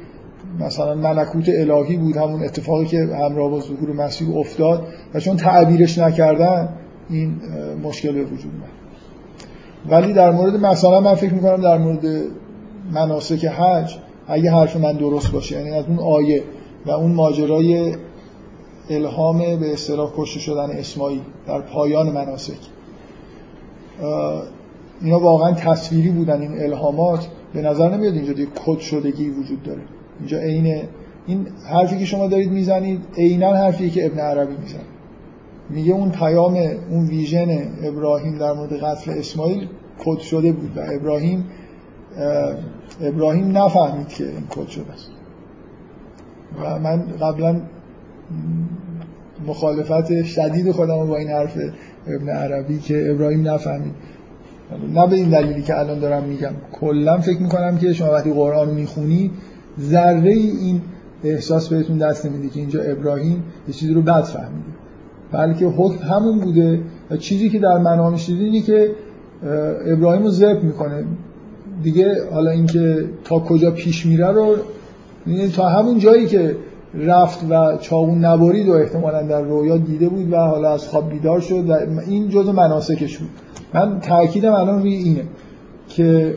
مثلا ملکوت الهی بود همون اتفاقی که همراه با ظهور مسیح افتاد. و چون تعبیرش نکردن این مشکل به وجود اومد. ولی در مورد مثلا من فکر می‌کنم در مورد مناسک حج اگه حرف من درست باشه یعنی از اون آیه و اون ماجرای الهام به اصطلاح کشته شدن اسماعیل در پایان مناسک اینا واقعا تصویری بودن این الهامات به نظر نمیاد اینجا دیگه کد شدگی وجود داره. اینجا عین این حرفی که شما دارید می‌زنید عینا حرفی که ابن عربی می‌زنه. میگه اون پیام اون ویژن ابراهیم در مورد قتل اسماعیل کد شده بود و ابراهیم ابراهیم نفهمید که این کد شده است. و من قبلا مخالفت شدید خودم با این حرف ابن عربی که ابراهیم نفهمید. نه به این دلیلی که الان دارم میگم. کلا فکر می‌کنم که شما وقتی قرآن می‌خونید ذره این احساس بهتون دست نمیده که اینجا ابراهیم یه چیزی رو بد فهمیده. بلکه حکم همون بوده و چیزی که در منامش دیدی اینه که ابراهیم رو ذبح می‌کنه. دیگه حالا اینکه تا کجا پیش میره رو یعنی تا همون جایی که رفت و چاقون نبرید و احتمالا در رویا دیده بود و حالا از خواب بیدار شد و این جزء مناسکش بود. من تاکیدم الان روی اینه که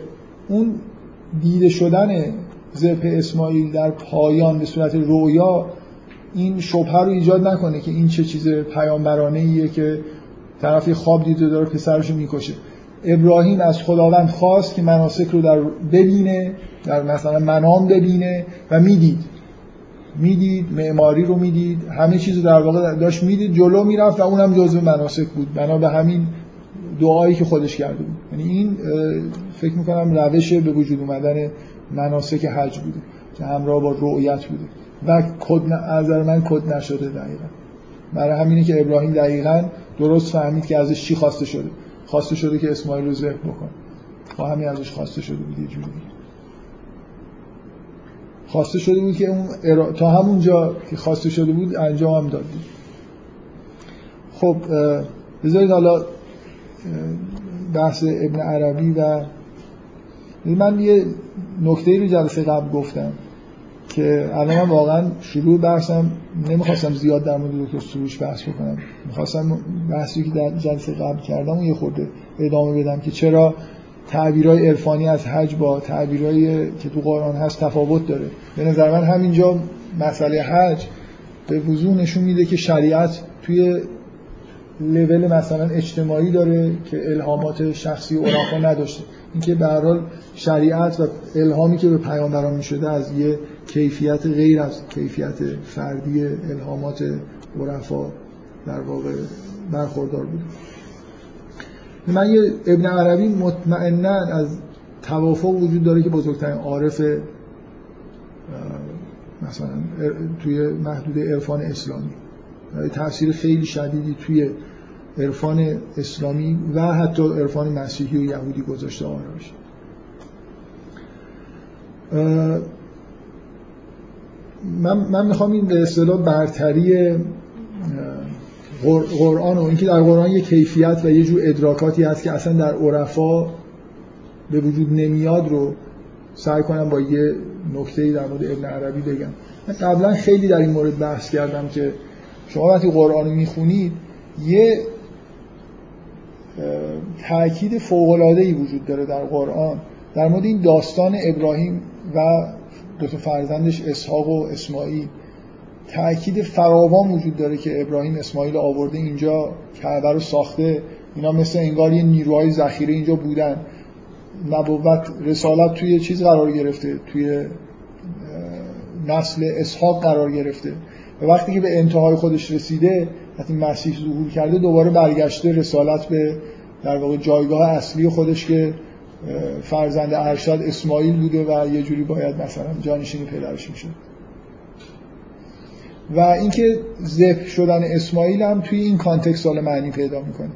اون دیده شدن زپ اسماعیل در پایان به صورت رویا این شبهه رو ایجاد نکنه که این چه چیز پیامبرانه ایه که طرفی خواب دیده داره پسرش رو می‌کشه. ابراهیم از خداوند خواست که مناسک رو در ببینه در مثلا منام ببینه و می‌دید. می‌دید معماری رو می‌دید همه چیز در واقع داشت می‌دید جلو می‌رفت و اونم جزو مناسک بود. بنا به همین دعایی که خودش کرده بود. یعنی این فکر می‌کنم روش به وجود اومدن مناسک حج بوده که همراه با رؤیت بوده. و کد نظر من کد نشده دقیقا. برای همینه که ابراهیم دقیقا درست فهمید که ازش چی خواسته شده. خواسته شده که اسماعیل رو ذبح بکن و همین ازش خواسته شده بود یه جوری. خواسته شده بود که اون تا همونجا که خواسته شده بود انجام هم داد. خب بذارید حالا بحث ابن عربی و من یه نکته رو جلسه قبل گفتم. که الان واقعا شروع بحثم نمی‌خواستم زیاد در مورد دکتر سروش بحث بکنم. می‌خواستم بحثی که در جلسه قبل کردم و یه خورده ادامه بدم که چرا تعبیرهای عرفانی از حج با تعبیرهایی که تو قرآن هست تفاوت داره. به نظر من همینجا مسئله حج به وضوح نشون میده که شریعت توی لول مثلا اجتماعی داره که الهامات شخصی عرفا نداشته. اینکه به شریعت و الهامی که به پیامبران می‌شده از یه کیفیت غیر از کیفیت فردی الهامات عرفا در واقع برخوردار بوده من یه ابن عربی مطمئنا از توافق وجود داره که بزرگترین عارف مثلا توی محدود عرفان اسلامی. تاثیر خیلی شدیدی توی عرفان اسلامی و حتی عرفان مسیحی و یهودی گذاشته آراش من, من می‌خوام این به اصطلاح برتری قرآن و اینکه در قرآن یه کیفیت و یه جور ادراکاتی هست که اصلا در عرفا به وجود نمیاد رو سعی کنم با یه نکته در مورد ابن عربی بگم. من قبلا خیلی در این مورد بحث کردم که شما وقتی قرآن رو می‌خونید یه تاکید فوق‌العاده‌ای وجود داره در قرآن در مورد این داستان ابراهیم و دو تا فرزندش اسحاق و اسماعیل. تاکید فراوان وجود داره که ابراهیم اسماعیل آورده اینجا کعبه رو ساخته. اینا مثل انگار یه نیروهای ذخیره اینجا بودن. نبوت رسالت توی چیز قرار گرفته؟ توی نسل اسحاق قرار گرفته. و وقتی که به انتهای خودش رسیده وقتی مسیح ظهور کرده دوباره برگشته رسالت به در واقع جایگاه اصلی خودش که فرزند ارشد اسماعیل بوده و یه جوری باید مثلا جانشین پدرش میشه و اینکه ذبح شدن اسماعیل هم توی این کانتکست سال معنی پیدا می‌کنه.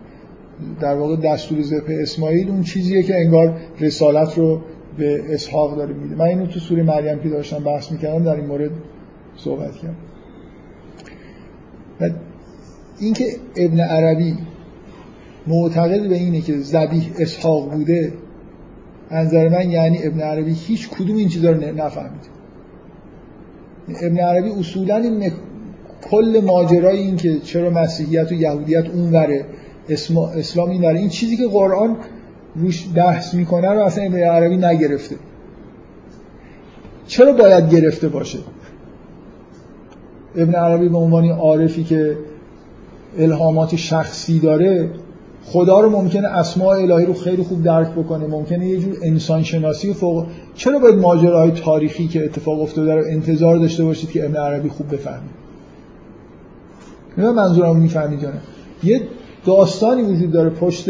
در واقع دستور ذبح اسماعیل اون چیزیه که انگار رسالت رو به اسحاق داره میده. من اینو تو سوره مریم که داشتم بحث می‌کردم در این مورد صحبت کردم. و اینکه ابن عربی معتقد به اینه که زبیح اسحاق بوده انظر من یعنی ابن عربی هیچ کدوم این چیزا رو نفهمید. ابن عربی اصولا این کل ماجرای این که چرا مسیحیت و یهودیت اونوره اسلام این این چیزی که قرآن روش بحث می‌کنه رو اصلا ابن عربی نگرفته. چرا باید گرفته باشه؟ ابن عربی به عنوان عارفی که الهامات شخصی داره خدا رو ممکنه اسماء الهی رو خیلی خوب درک بکنه ممکنه یه جور انسان شناسی فوق چرا باید ماجراهای تاریخی که اتفاق افتاده رو انتظار داشته باشید که ابن عربی خوب بفهمید نه منظورم می‌فهمید جانه یه داستانی وجود داره پشت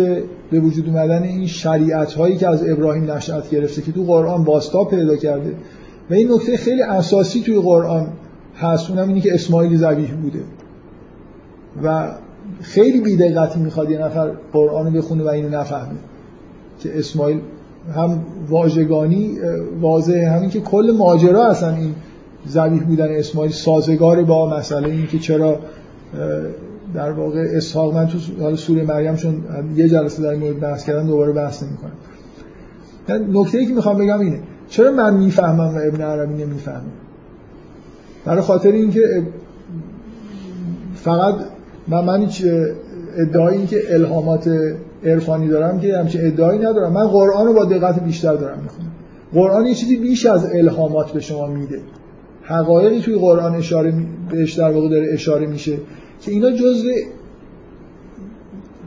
به وجود اومدن این شریعت هایی که از ابراهیم نشأت گرفته که تو قرآن باستا پیدا کرده. و این نکته خیلی اساسی توی قرآن هست اونم اینی که اسماعیل ذبیح بوده. و خیلی بیدقتی می‌خواد یه نفر قرآن بخونه و اینو نفهمه. که اسماعیل هم واژگانی واضحه. همین که کل ماجرا اصلا این زبیح بودن اسماعیل سازگار با مسئله این که چرا در واقع اسحاق من تو حالا سوره مریم چون یه جلسه در مورد بحث کردن دوباره بحث نمی‌کنم. نکته ای که می‌خوام بگم اینه چرا من می‌فهمم و ابن عربی نمی‌فهمه؟ برای خاطر اینکه فقط من من هیچ ادعایی که الهامات عرفانی دارم که همچین ادعایی ندارم. من قرآن رو با دقت بیشتر دارم می‌خونم. قرآن یه چیزی بیش از الهامات به شما میده. حقایقی توی قرآن اشاره بهش در واقع داره اشاره میشه که اینا جزء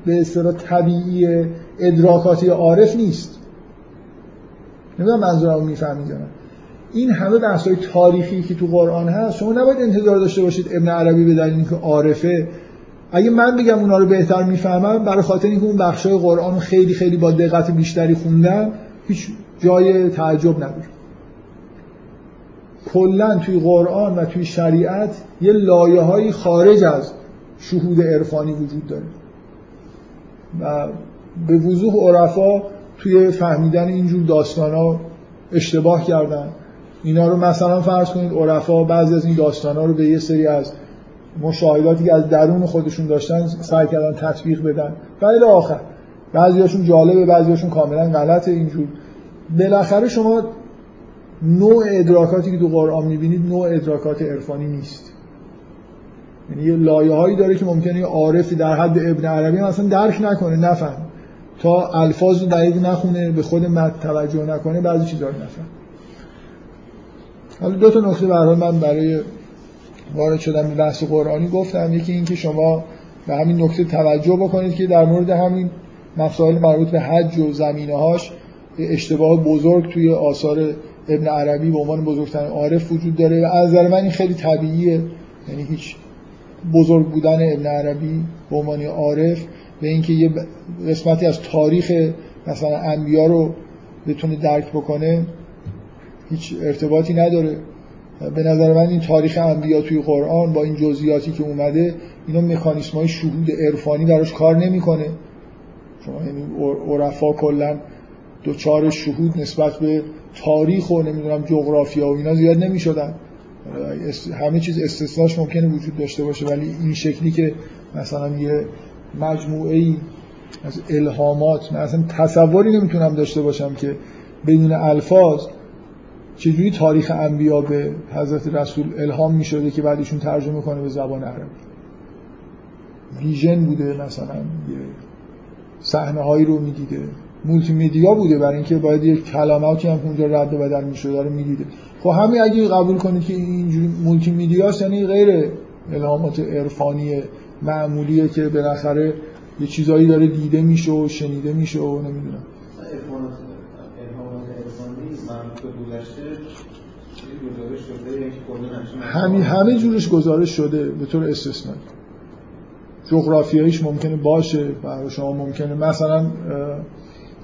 به اصطلاح طبیعی ادراکاتی عارف نیست. نمی‌دونم منظورم می‌فهمید این همه بحث های تاریخی که تو قرآن هست شما نباید انتظار داشته باشید ابن عربی دلیل اینکه عارفه. اگه من بگم اونا رو بهتر می‌فهمم برای خاطر اینکه اون بخشای قرآن رو خیلی خیلی با دقت بیشتری خوندم هیچ جای تعجب نداره کلا توی قرآن و توی شریعت یه لایه های خارج از شهود عرفانی وجود داره. و به وضوح عرفا توی فهمیدن اینجور داستان ها اشتباه کردن. اینا رو مثلا فرض کنید عرفا بعضی از این داستان ها رو به یه سری از مشاهداتی که از درون خودشون داشتن سعی کردن تطبیق بدن. و آخر بعضیاشون جالبه بعضیاشون کاملا غلطه اینجور. بالاخره شما نوع ادراکاتی که تو قرآن می‌بینید نوع ادراکات عرفانی نیست. یعنی یه لایه هایی داره که ممکنه یه عارفی در حد ابن عربی مثلا درک نکنه نفهم. تا الفاظ رو دقیق نخونه به خود مد توجه نکنه بعضی چیزا رو نفهم. حالا دو تا نکته به من برای وارد شدم به بحث قرآنی گفتم. یکی اینکه شما به همین نکته توجه بکنید که در مورد همین مسائل مربوط به حج و زمینه هاش اشتباه بزرگ توی آثار ابن عربی به عنوان بزرگترین عارف وجود داره و از نظر من این خیلی طبیعیه. یعنی هیچ بزرگ بودن ابن عربی به عنوان عارف به اینکه یه قسمتی از تاریخ مثلا انبیا رو بتونه درک بکنه هیچ ارتباطی نداره. به نظر من این تاریخ انبیا توی قرآن با این جزئیاتی که اومده اینا مکانیسم های شهود عرفانی براش کار نمی‌کنه. شما یعنی عرفا کلا دوچار شهود نسبت به تاریخ و نمی‌دونم جغرافیا و اینا زیاد نمی‌شدن. همه چیز استثناش ممکنه وجود داشته باشه ولی این شکلی که مثلا یه مجموعه ای از الهامات من اصلا تصوری نمی‌تونم داشته باشم که بدون الفاظ چجوری تاریخ انبیا به حضرت رسول الهام می‌شده که بعدشون ترجمه کنه به زبان عربی؟ vision بوده مثلا یه صحنه هایی رو می‌دیده. مولتی میدیا بوده برای اینکه باید یه کلماتی هم اونجا رد و بدل می‌شده رو می‌دیده. خب همین اگه قبول کنید که اینجوری مولتی میدیاست یعنی غیر الهامات عرفانی معمولیه که بالاخره یه چیزایی داره دیده میشه و شنیده میشه و نمی‌دونم. همین همه جورش گزارش شده به طور استثنایی. جغرافیاییش ممکنه باشه برای شما ممکنه. مثلا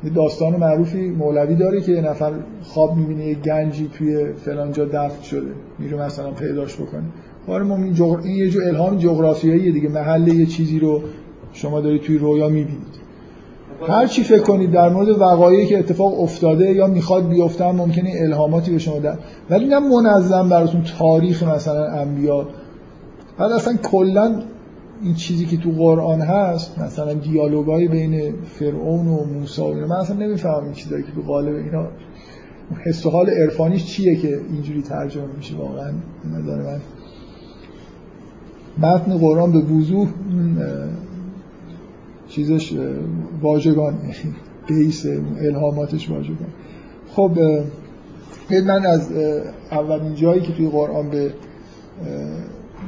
یه داستان معروفی مولوی داره که یه نفر خواب می‌بینه یه گنجی توی فلانجا دفن شده. میره مثلا پیداش بکنه. ما این, جغر... این یه جو الهام جغرافیایی دیگه. محل یه چیزی رو شما دارید توی رویا می‌بینید هر چی فکر کنید در مورد وقایعی که اتفاق افتاده یا می‌خواد بیفته ممکنه الهاماتی به شما در ولی نه منظم براتون تاریخ مثلا انبیا. بعد اصلا کلا این چیزی که تو قرآن هست مثلا دیالوگای بین فرعون و موسی و من اصلا نمی‌فهمم این چیزایی که تو قالب اینا. حس و حال عرفانیش چیه که اینجوری ترجمه میشه واقعا؟ نظر من. متن قرآن به وضوح چیزش واژگان بیس الهاماتش واژگان. خب من از اولین جایی که توی قرآن به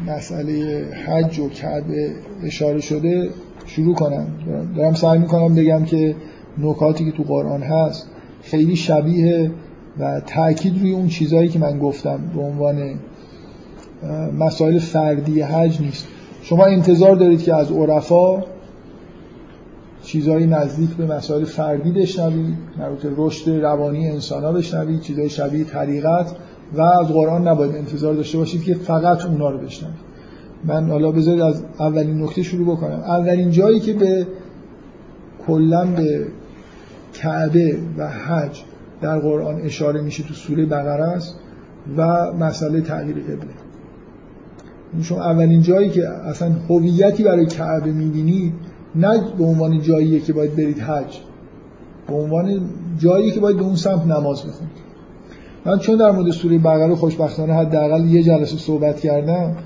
مسئله حج و کعبه اشاره شده شروع کنم. دارم سعی می‌کنم بگم که نکاتی که تو قرآن هست خیلی شبیه و تاکید روی اون چیزهایی که من گفتم به عنوان مسائل فردی حج نیست. شما انتظار دارید که از عرفا چیزهایی نزدیک به مسائل فردی بشنوید مربوط رشد روانی انسان ها بشنوید چیزهای شبیه طریقت و از قرآن نباید انتظار داشته باشید که فقط اونا رو بشنوید. من حالا بذارید از اولین نکته شروع بکنم. اولین جایی که به کلا به کعبه و حج در قرآن اشاره میشه تو سوره بقره است و مسئله تغییر قبله. شما اولین جایی که اصلا هویتی برای کعبه می‌بینید نه به عنوان جاییه که باید برید حج به عنوان جایی که باید به اون سمت نماز بخونید. من چون در مورد سوره بقره خوشبختانه حداقل یه جلسه صحبت کردم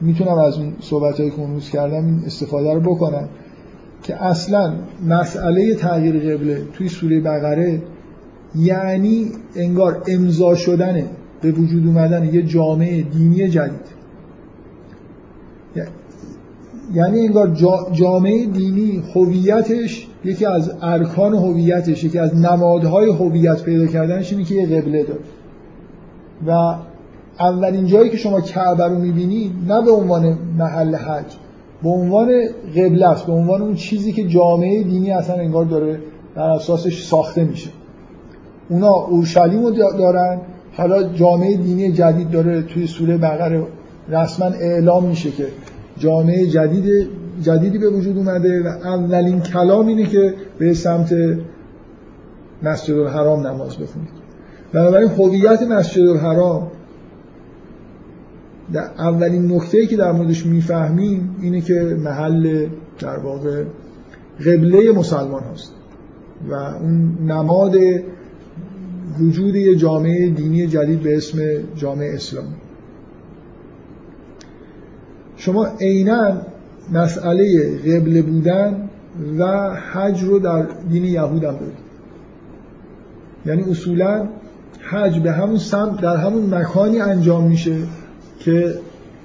می‌تونم از اون صحبت هایی که اون کردم استفاده رو بکنم که اصلا مسئله تغییر قبله توی سوره بقره یعنی انگار امضا شدن به وجود اومدن یه جامعه دینی جدید. یعنی انگار جامعه دینی هویتش یکی از ارکان هویتش یکی از نمادهای هویت پیدا کردنش اینه که یه قبله داره. و اولین جایی که شما کعبه رو می‌بینید نه به عنوان محل حج به عنوان قبله است به عنوان اون چیزی که جامعه دینی اصلا انگار داره در اساسش ساخته میشه. اونا اورشلیم رو دارن حالا جامعه دینی جدید داره توی سوره بقره رسما اعلام میشه که جامعه جدید جدیدی به وجود اومده و اولین کلام اینه که به سمت مسجد الحرام نماز بخونید. بنابراین هویت مسجد الحرام در اولین نکته که در موردش می‌فهمیم اینه که محل در واقع قبله مسلمان هست و اون نماد وجود یه جامعه دینی جدید به اسم جامعه اسلامی. شما عینا مسئله قبله بودن و حج رو در دین یهود هم دارید. یعنی اصولا حج به همون سمت در همون مکانی انجام میشه که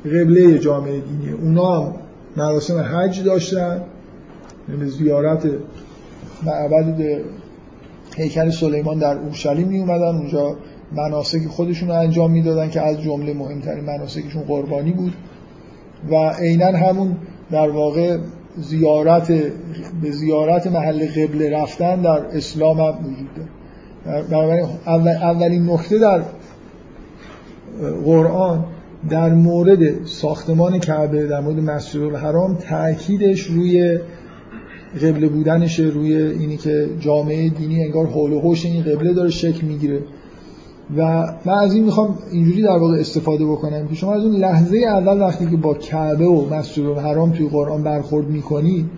قبله جامعه دینیه اونا مراسم حج داشتن یعنی زیارت معبد هیکل سلیمان در اورشلیم می اومدن. اونجا مناسک خودشون رو انجام می‌دادن که از جمله مهمترین مناسکشون قربانی بود. و عینا همون در واقع زیارت به زیارت محل قبله رفتن در اسلام هم وجود داره. بنابراین اولین نکته در قرآن در مورد ساختمان کعبه در مورد مسجد الحرام تاکیدش روی قبله بودنش روی اینی که جامعه دینی انگار حول و این قبله داره شکل می‌گیره. و من از این می‌خوام اینجوری در واقع استفاده بکنم که شما از اون لحظه اول وقتی که با کعبه و مسجد الحرام توی قرآن برخورد می‌کنی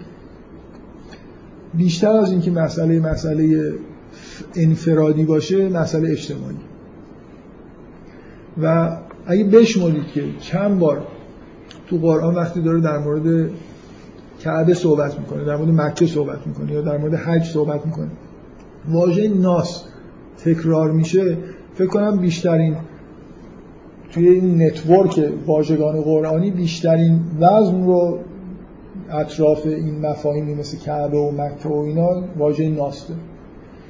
بیشتر از اینکه مسئله مسئله انفرادی باشه مسئله اجتماعی. و اگه بشمارید که چند بار تو قرآن وقتی داره در مورد کعبه صحبت می‌کنه در مورد مکه صحبت می‌کنه یا در مورد حج صحبت می‌کنه واژه ناس تکرار میشه فکر کنم بیشترین توی این نتورک واژگان قرآنی بیشترین وزن رو اطراف این مفاهیمی مثل کعبه و مکه و اینا واژه ناسته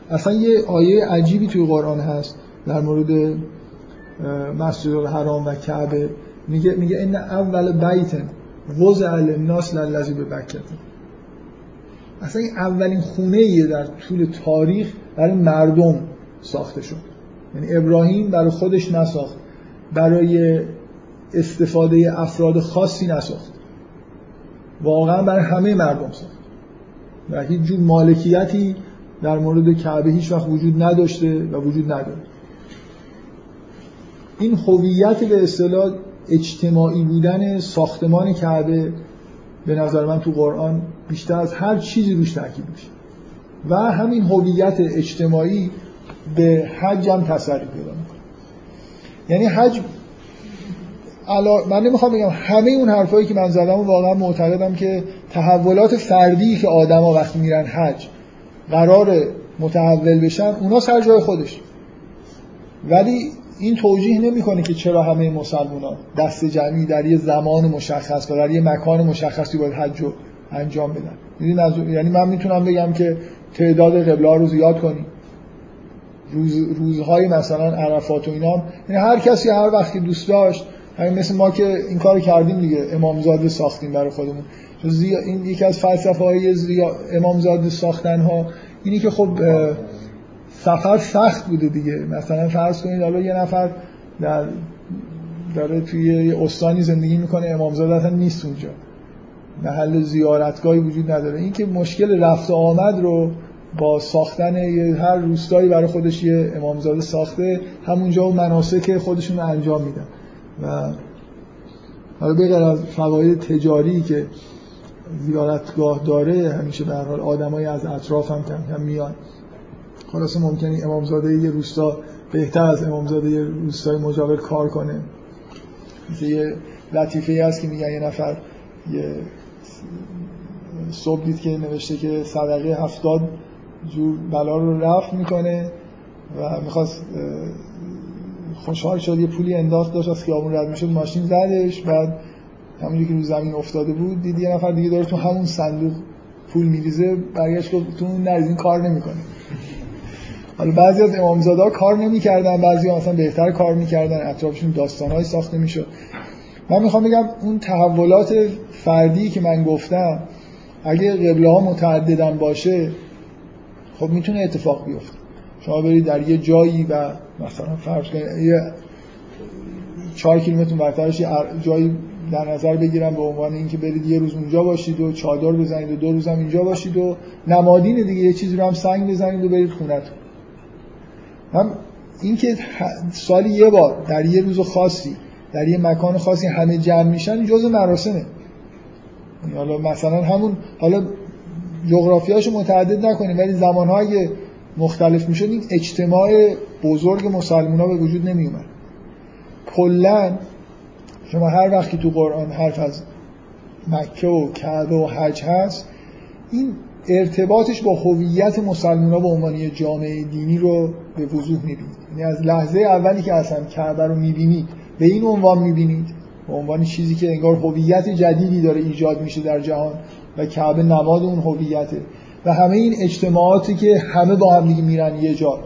اصلا یه آیه عجیبی توی قرآن هست در مورد مسجد الحرام و کعبه میگه میگه این اول بیت وضع للناس للذی به بکته اصلا این اولین خونه ایه در طول تاریخ برای مردم ساخته شد. یعنی ابراهیم برای خودش نساخت. برای استفاده افراد خاصی نساخت. واقعا برای همه مردم ساخت. و هیچ جور مالکیتی در مورد کعبه هیچ وقت وجود نداشته و وجود نداره. این هویت به اصطلاح اجتماعی بودن ساختمان کعبه به نظر من تو قرآن بیشتر از هر چیزی روش تاکید میشه. و همین هویت اجتماعی به حج هم تسری پیدا می‌کنه. یعنی حج علا... من نمی‌خوام بگم همه اون حرفایی که من زدم و واقعا معتقدم که تحولات فردی که آدما وقتی میرن حج قرار متحول بشن اونا سر جای خودش. ولی این توجیه نمی‌کنه که چرا همه مسلمان دست جمعی در یه زمان مشخص و در یه مکان مشخصی باید حج رو انجام بدن. یعنی من می‌تونم بگم که تعداد قبله رو زیاد کنیم روز روزهای مثلا عرفات و اینا یعنی هر کسی هر وقتی دوست داشت همین مثل ما که این کار کردیم دیگه امامزاده ساختیم برای خودمون. این یکی از فلسفه های زیا... امامزاده ساختن ها اینی که خب سفر سخت بوده دیگه. مثلا فرض کنید حالا یه نفر در داره توی یه استانی زندگی می‌کنه امامزاده اصلا نیست اونجا. محل زیارتگاهی وجود نداره. این که مشکل رفت آمد رو با ساختن هر روستایی برای خودش یه امامزاده ساخته همونجا و مناسک خودشون رو انجام میدن. و حالا بغیر از فواید تجاری که زیارتگاه داره همیشه به حال آدمای از اطراف هم کم کم میان. خلاص ممکنه امامزاده یه روستا بهتر از امامزاده یه روستای مجاور کار کنه. یه لطیفه هست که میگن یه نفر یه صبح دید که نوشته که صدقه هفتاد جور بلا رو رفت می‌کنه و می‌خواست خوشحال شد یه پولی انداخت داشت از خیابون رد می‌شد ماشین زدش بعد همونجوری که رو زمین افتاده بود دید یه نفر دیگه داره تو همون صندوق پول میریزه برگشت گفت تو اون این کار نمی‌کنه حالا بعضی از امامزاده ها کار نمی‌کردن بعضی اصلا بهتر کار می‌کردن اطرافشون داستانهایی ساخته می‌شد. من می‌خوام بگم اون تحولات فردی که من گفتم اگه قبله ها متعددن باشه خب می‌تونه اتفاق بیفته. شما برید در یه جایی و مثلا فرض کنید یه چهار کیلومتر برترش جایی در نظر بگیرم به عنوان اینکه برید یه روز اونجا باشید و چادر بزنید و دو روز هم اینجا باشید و نمادین دیگه یه چیزی رو هم سنگ بزنید و برید خونتون هم اینکه سالی یه بار در یه روز خاصی در یه مکان خاصی همه جمع میشن جز مراسمه. حالا مثلا همون حالا جغرافیاشو متعدد نکنیم ولی زمانهای مختلف می‌شد این اجتماع بزرگ مسلمان ها به وجود نمی اومد کلا شما هر وقتی تو قرآن حرف از مکه و کعبه و حج هست این ارتباطش با هویت مسلمان ها به عنوان جامعه دینی رو به وضوح می‌بینید. یعنی از لحظه اولی که اصلا کعبه رو می‌بینید به این عنوان می‌بینید؟ به عنوان چیزی که انگار هویت جدیدی داره ایجاد میشه در جهان. و کعبه نماد اون هویته. و همه این اجتماعاتی که همه با هم دیگه میرن یه جا.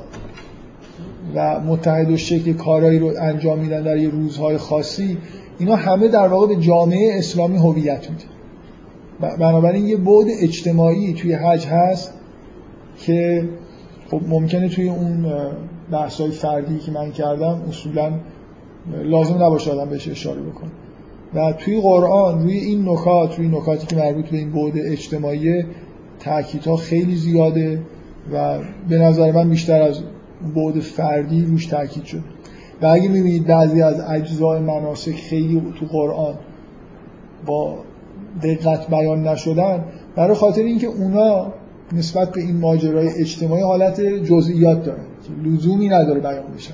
و متحد و شکل کارایی رو انجام میدن در یه روزهای خاصی اینا همه در واقع به جامعه اسلامی هویت میده. بنابراین یه بعد اجتماعی توی حج هست که خب ممکنه توی اون بحثای فردی که من کردم اصولا لازم نباشه آدم بهش اشاره بکنه. و توی قرآن روی این نکات روی نکاتی که مربوط به این بعد اجتماعی تاکیدها خیلی زیاده و به نظر من بیشتر از بعد فردی روش تاکید شد. و اگه می‌بینید بعضی از اجزای مناسک خیلی تو قرآن با دقت بیان نشدن برای خاطر اینکه اونا نسبت به این ماجرای اجتماعی حالت جزئیات دارن. لزومی نداره بیان بشن.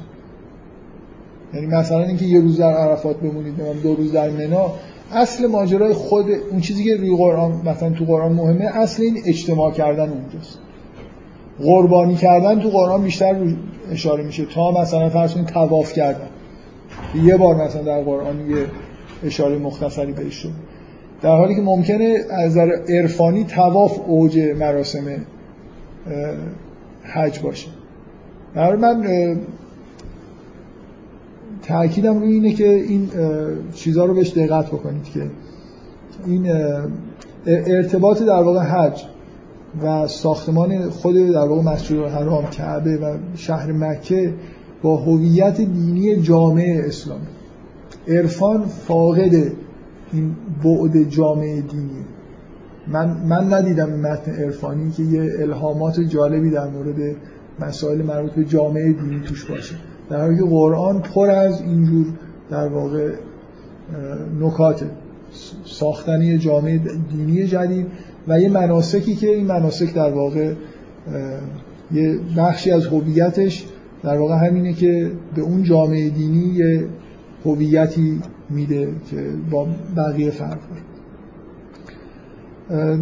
یعنی مثلا اینکه یه روز در عرفات بمونید دو روز در منا اصل ماجرای خود اون چیزی که روی قرآن مثلا تو قرآن مهمه اصل این اجتماع کردن اونجاست. قربانی کردن تو قرآن بیشتر اشاره میشه. تا مثلا فرض کنید طواف کردن. یه بار مثلا در قرآن یه اشاره مختصری بهش شد. در حالی که ممکنه از نظر عرفانی طواف اوج مراسم حج باشه. من تأکیدم روی اینه که این چیزها رو بهش دقت بکنید که این ارتباط در واقع حج و ساختمان خود در واقع مسجد الحرام کعبه و شهر مکه با هویت دینی جامعه اسلامی عرفان فاقد این بعد جامعه دینی. من من ندیدم متن عرفانی که یه الهامات جالبی در مورد مسائل مربوط به جامعه دینی توش باشه. در حالی که قرآن پر از اینجور در واقع نکات ساختنی جامعه دینی جدید و یه مناسکی که این مناسک در واقع یه بخشی از هویتش در واقع همینه که به اون جامعه دینی یه هویتی میده که با بقیه فرق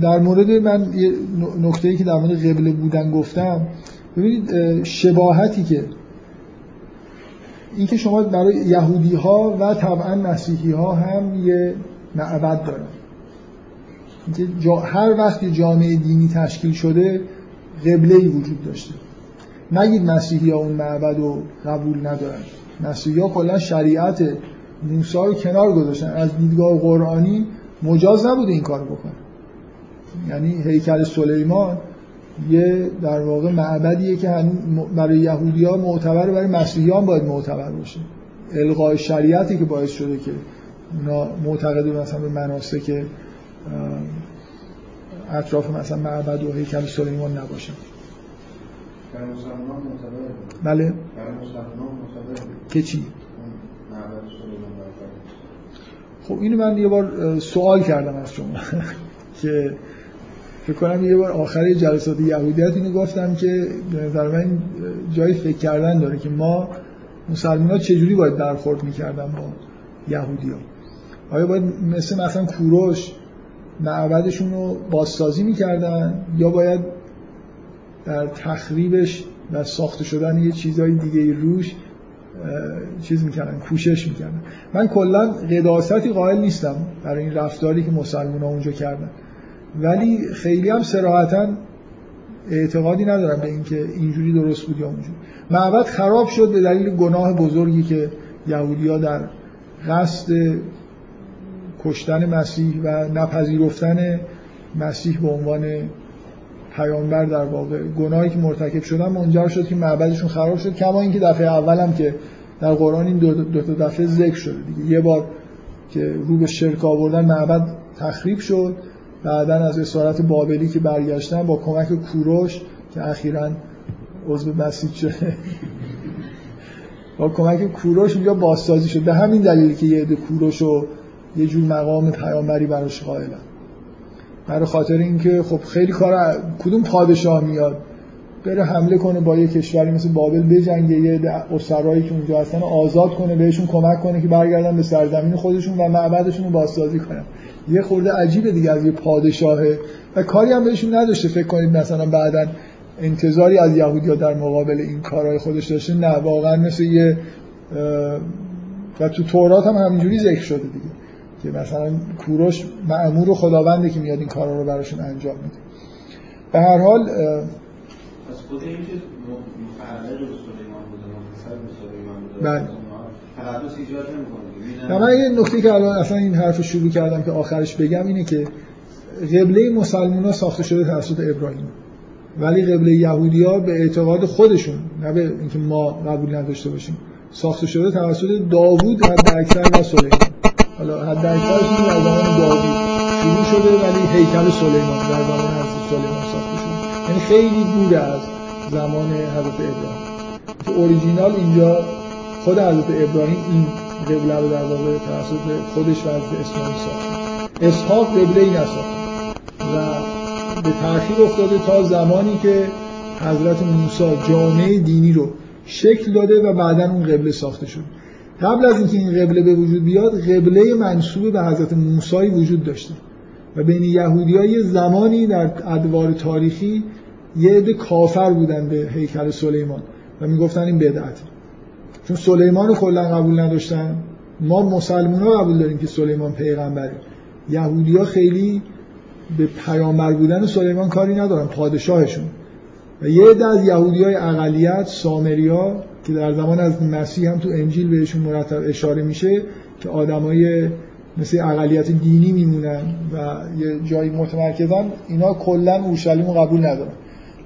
در مورد من یه نکته که در مورد قبله بودن گفتم ببینید شباهتی که اینکه شما برای یهودی ها و طبعا مسیحی ها هم یه معبد دارن اینکه هر وقت جامعه دینی تشکیل شده قبله ای وجود داشته. نگید مسیحی ها اون معبد رو قبول ندارن. مسیحی ها کلا شریعت موسی رو کنار گذاشتن. از دیدگاه قرآنی مجاز نبوده این کار بکنه یعنی هیکل سلیمان یه در واقع معبدیه که هنوز برای یهودی ها معتبر برای مسیحیان باید معتبر باشه. الغای شریعتی که باعث شده که اونا معتقد مثلا به مناسک اطراف مثلا معبد و هیکل سلیمان نباشن. بله. که چی؟ خب اینو من یه بار سوال کردم از شما. که فکر کنم یه بار آخر جلسات یهودیت اینو گفتم که به نظر من جای فکر کردن داره که ما مسلمان ها چجوری باید برخورد می‌کردن با یهودی ها آیا باید مثل مثلا کوروش معبدشون رو بازسازی می‌کردن یا باید در تخریبش و ساخته شدن یه چیزهای دیگه روش چیز می‌کردن کوشش می‌کردن؟ من کلا قداستی قائل نیستم برای این رفتاری که مسلمان ها اونجا کردن. ولی خیلی هم سراحتا اعتقادی ندارم به اینکه اینجوری درست بود یا اونجوری. معبد خراب شد به دلیل گناه بزرگی که یهودیا در قصد کشتن مسیح و نپذیرفتن مسیح به عنوان پیامبر در واقع. گناهی که مرتکب شدن منجر شد که معبدشون خراب شد کما اینکه دفعه اولم که در قرآن این دو, تا دفعه ذکر شده. دیگه یه بار که رو به شرک آوردن معبد تخریب شد. بعدا از اسارت بابلی که برگشتن با کمک کوروش که اخیرا عضو مسیح شده با کمک کوروش اونجا بازسازی شد. به همین دلیلی که یه عده کوروش و یه جور مقام پیامبری براش قائلن. برای خاطر اینکه خب خیلی کار کدوم پادشاه میاد؟ بره حمله کنه با یه کشوری مثل بابل بجنگه یه اسرایی که اونجا هستن آزاد کنه بهشون کمک کنه که برگردن به سرزمین خودشون و معبدشون رو بازسازی کنن. یه خورده عجیبه دیگه از یه پادشاهه و کاری هم بهشون نداشته فکر کنید مثلا بعدا انتظاری از یهودیا در مقابل این کارهای خودش داشته. نه واقعا مثل یه و تو تورات هم همینجوری ذکر شده دیگه که مثلا کوروش معمور خداونده که میاد این کارا رو براشون انجام میده. به هر حال از خود این که به سلیمان بوده منتصر به سلیمان بوده بله. ایجاد و من یه نکته که الان اصلا این حرف شروع کردم که آخرش بگم اینه که قبله مسلمان ها ساخته شده توسط ابراهیم. ولی قبله یهودی ها به اعتقاد خودشون نه به اینکه ما قبول نداشته باشیم ساخته شده توسط داوود حد اکثر و سلیمان حالا حد این در زمان داوود شروع شده ولی هیکل سلیمان در زمان حضرت سلیمان ساخته شده. یعنی خیلی دور از زمان حضرت ابراهیم. که اوریجینال اینجا خود حضرت ابراهیم این قبله رو در واقع توسط خودش و حضرت اسماعیل ساخته اسحاق قبله ای نساخته و به تأخیر افتاده تا زمانی که حضرت موسی جامعه دینی رو شکل داده و بعدا اون قبله ساخته شد. قبل از اینکه این قبله به وجود بیاد قبله منصوب به حضرت موسی وجود داشته. و بین یهودی زمانی در ادوار تاریخی یه عده کافر بودن به هیکل سلیمان. و می‌گفتن این بدعت چون سلیمان رو کلا قبول نداشتن ما مسلمان ها قبول داریم که سلیمان پیغمبره یهودی ها خیلی به پیامبر بودن سلیمان کاری ندارن پادشاهشون. و یه عده از یهودی های اقلیت سامریا که در زمان از مسیح هم تو انجیل بهشون مرتب اشاره میشه که آدمای مثل اقلیت دینی میمونن و یه جایی متمرکزن اینا کلا اورشلیم قبول ندارن.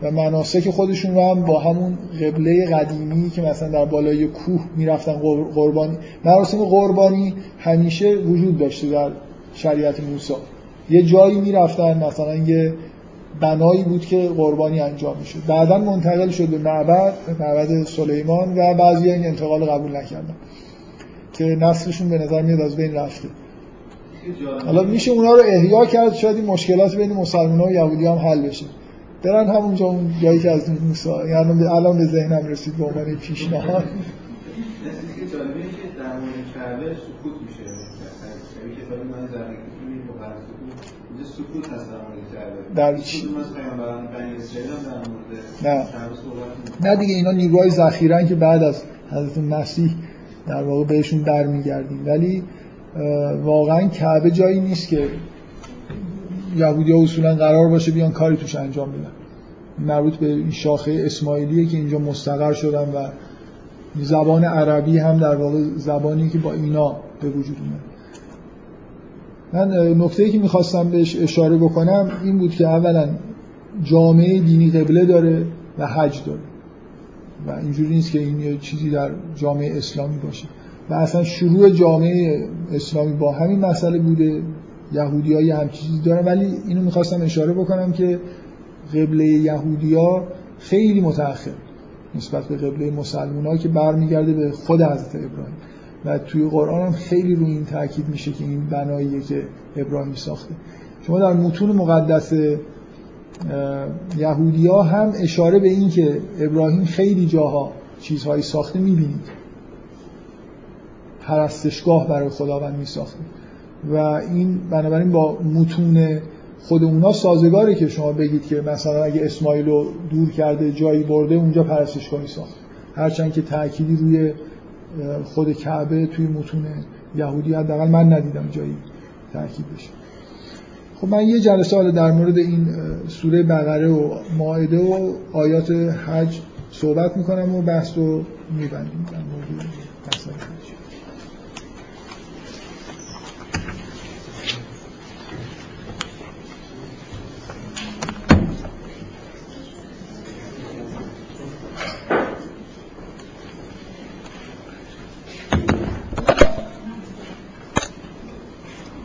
و مناسک خودشون رو هم با همون قبله قدیمی که مثلا در بالای کوه می‌رفتن قربانی مراسم قربانی همیشه وجود داشته در شریعت موسی. یه جایی می‌رفتن مثلا یه بنایی بود که قربانی انجام می‌شد. بعدا منتقل شد به معبد معبد سلیمان و بعضی این انتقال قبول نکردن که نسلشون به نظر میاد از بین رفته. حالا میشه اونا رو احیا کرد شاید این مشکلات بین مسلمان و یهودی هم حل بشه. برن همونجا اون جایی که از موسی یعنی الان به ذهنم رسید به عنوان پیشنهاد که جالبه که در مورد کعبه سکوت میشه یعنی کتاب من زرگی اینجا سکوت هست در مورد کعبه در چی؟ کدوم از پیامبران هم در مورد نه. کعبه می‌کنه؟ نه دیگه اینا نیروهای ذخیرن که بعد از حضرت مسیح در واقع بهشون برمیگردیم ولی واقعا کعبه جایی نیست که یهودی ها اصولا قرار باشه بیان کاری توش انجام بدن. مربوط به این شاخه اسماعیلیه که اینجا مستقر شدن و زبان عربی هم در واقع زبانی که با اینا به وجود اومد. من نکته که می‌خواستم بهش اشاره بکنم این بود که اولا جامعه دینی قبله داره و حج داره. و اینجوری نیست که این چیزی در جامعه اسلامی باشه. و اصلا شروع جامعه اسلامی با همین مسئله بوده. یهودی های هم چیزی دارن. ولی اینو می‌خواستم اشاره بکنم که قبله یهودی ها خیلی متأخر نسبت به قبله مسلمان که برمیگرده به خود حضرت ابراهیم. و توی قرآن هم خیلی روی این تاکید میشه که این بناییه که ابراهیم ساخته. شما در متون مقدس یهودی ها هم اشاره به این که ابراهیم خیلی جاها چیزهایی ساخته می‌بینید. پرستشگاه برای خداوند میساخته. و این بنابراین با متون خود اونا سازگاره که شما بگید که مثلا اگه اسماعیل رو دور کرده جایی برده اونجا پرستشگاه میساخت هرچند که تأکیدی روی خود کعبه توی متون یهودی حداقل من ندیدم جایی تاکید بشه. خب من یه جلسه حالا در مورد این سوره بقره و ماعده و آیات حج صحبت می‌کنم و بحث رو میبندیم.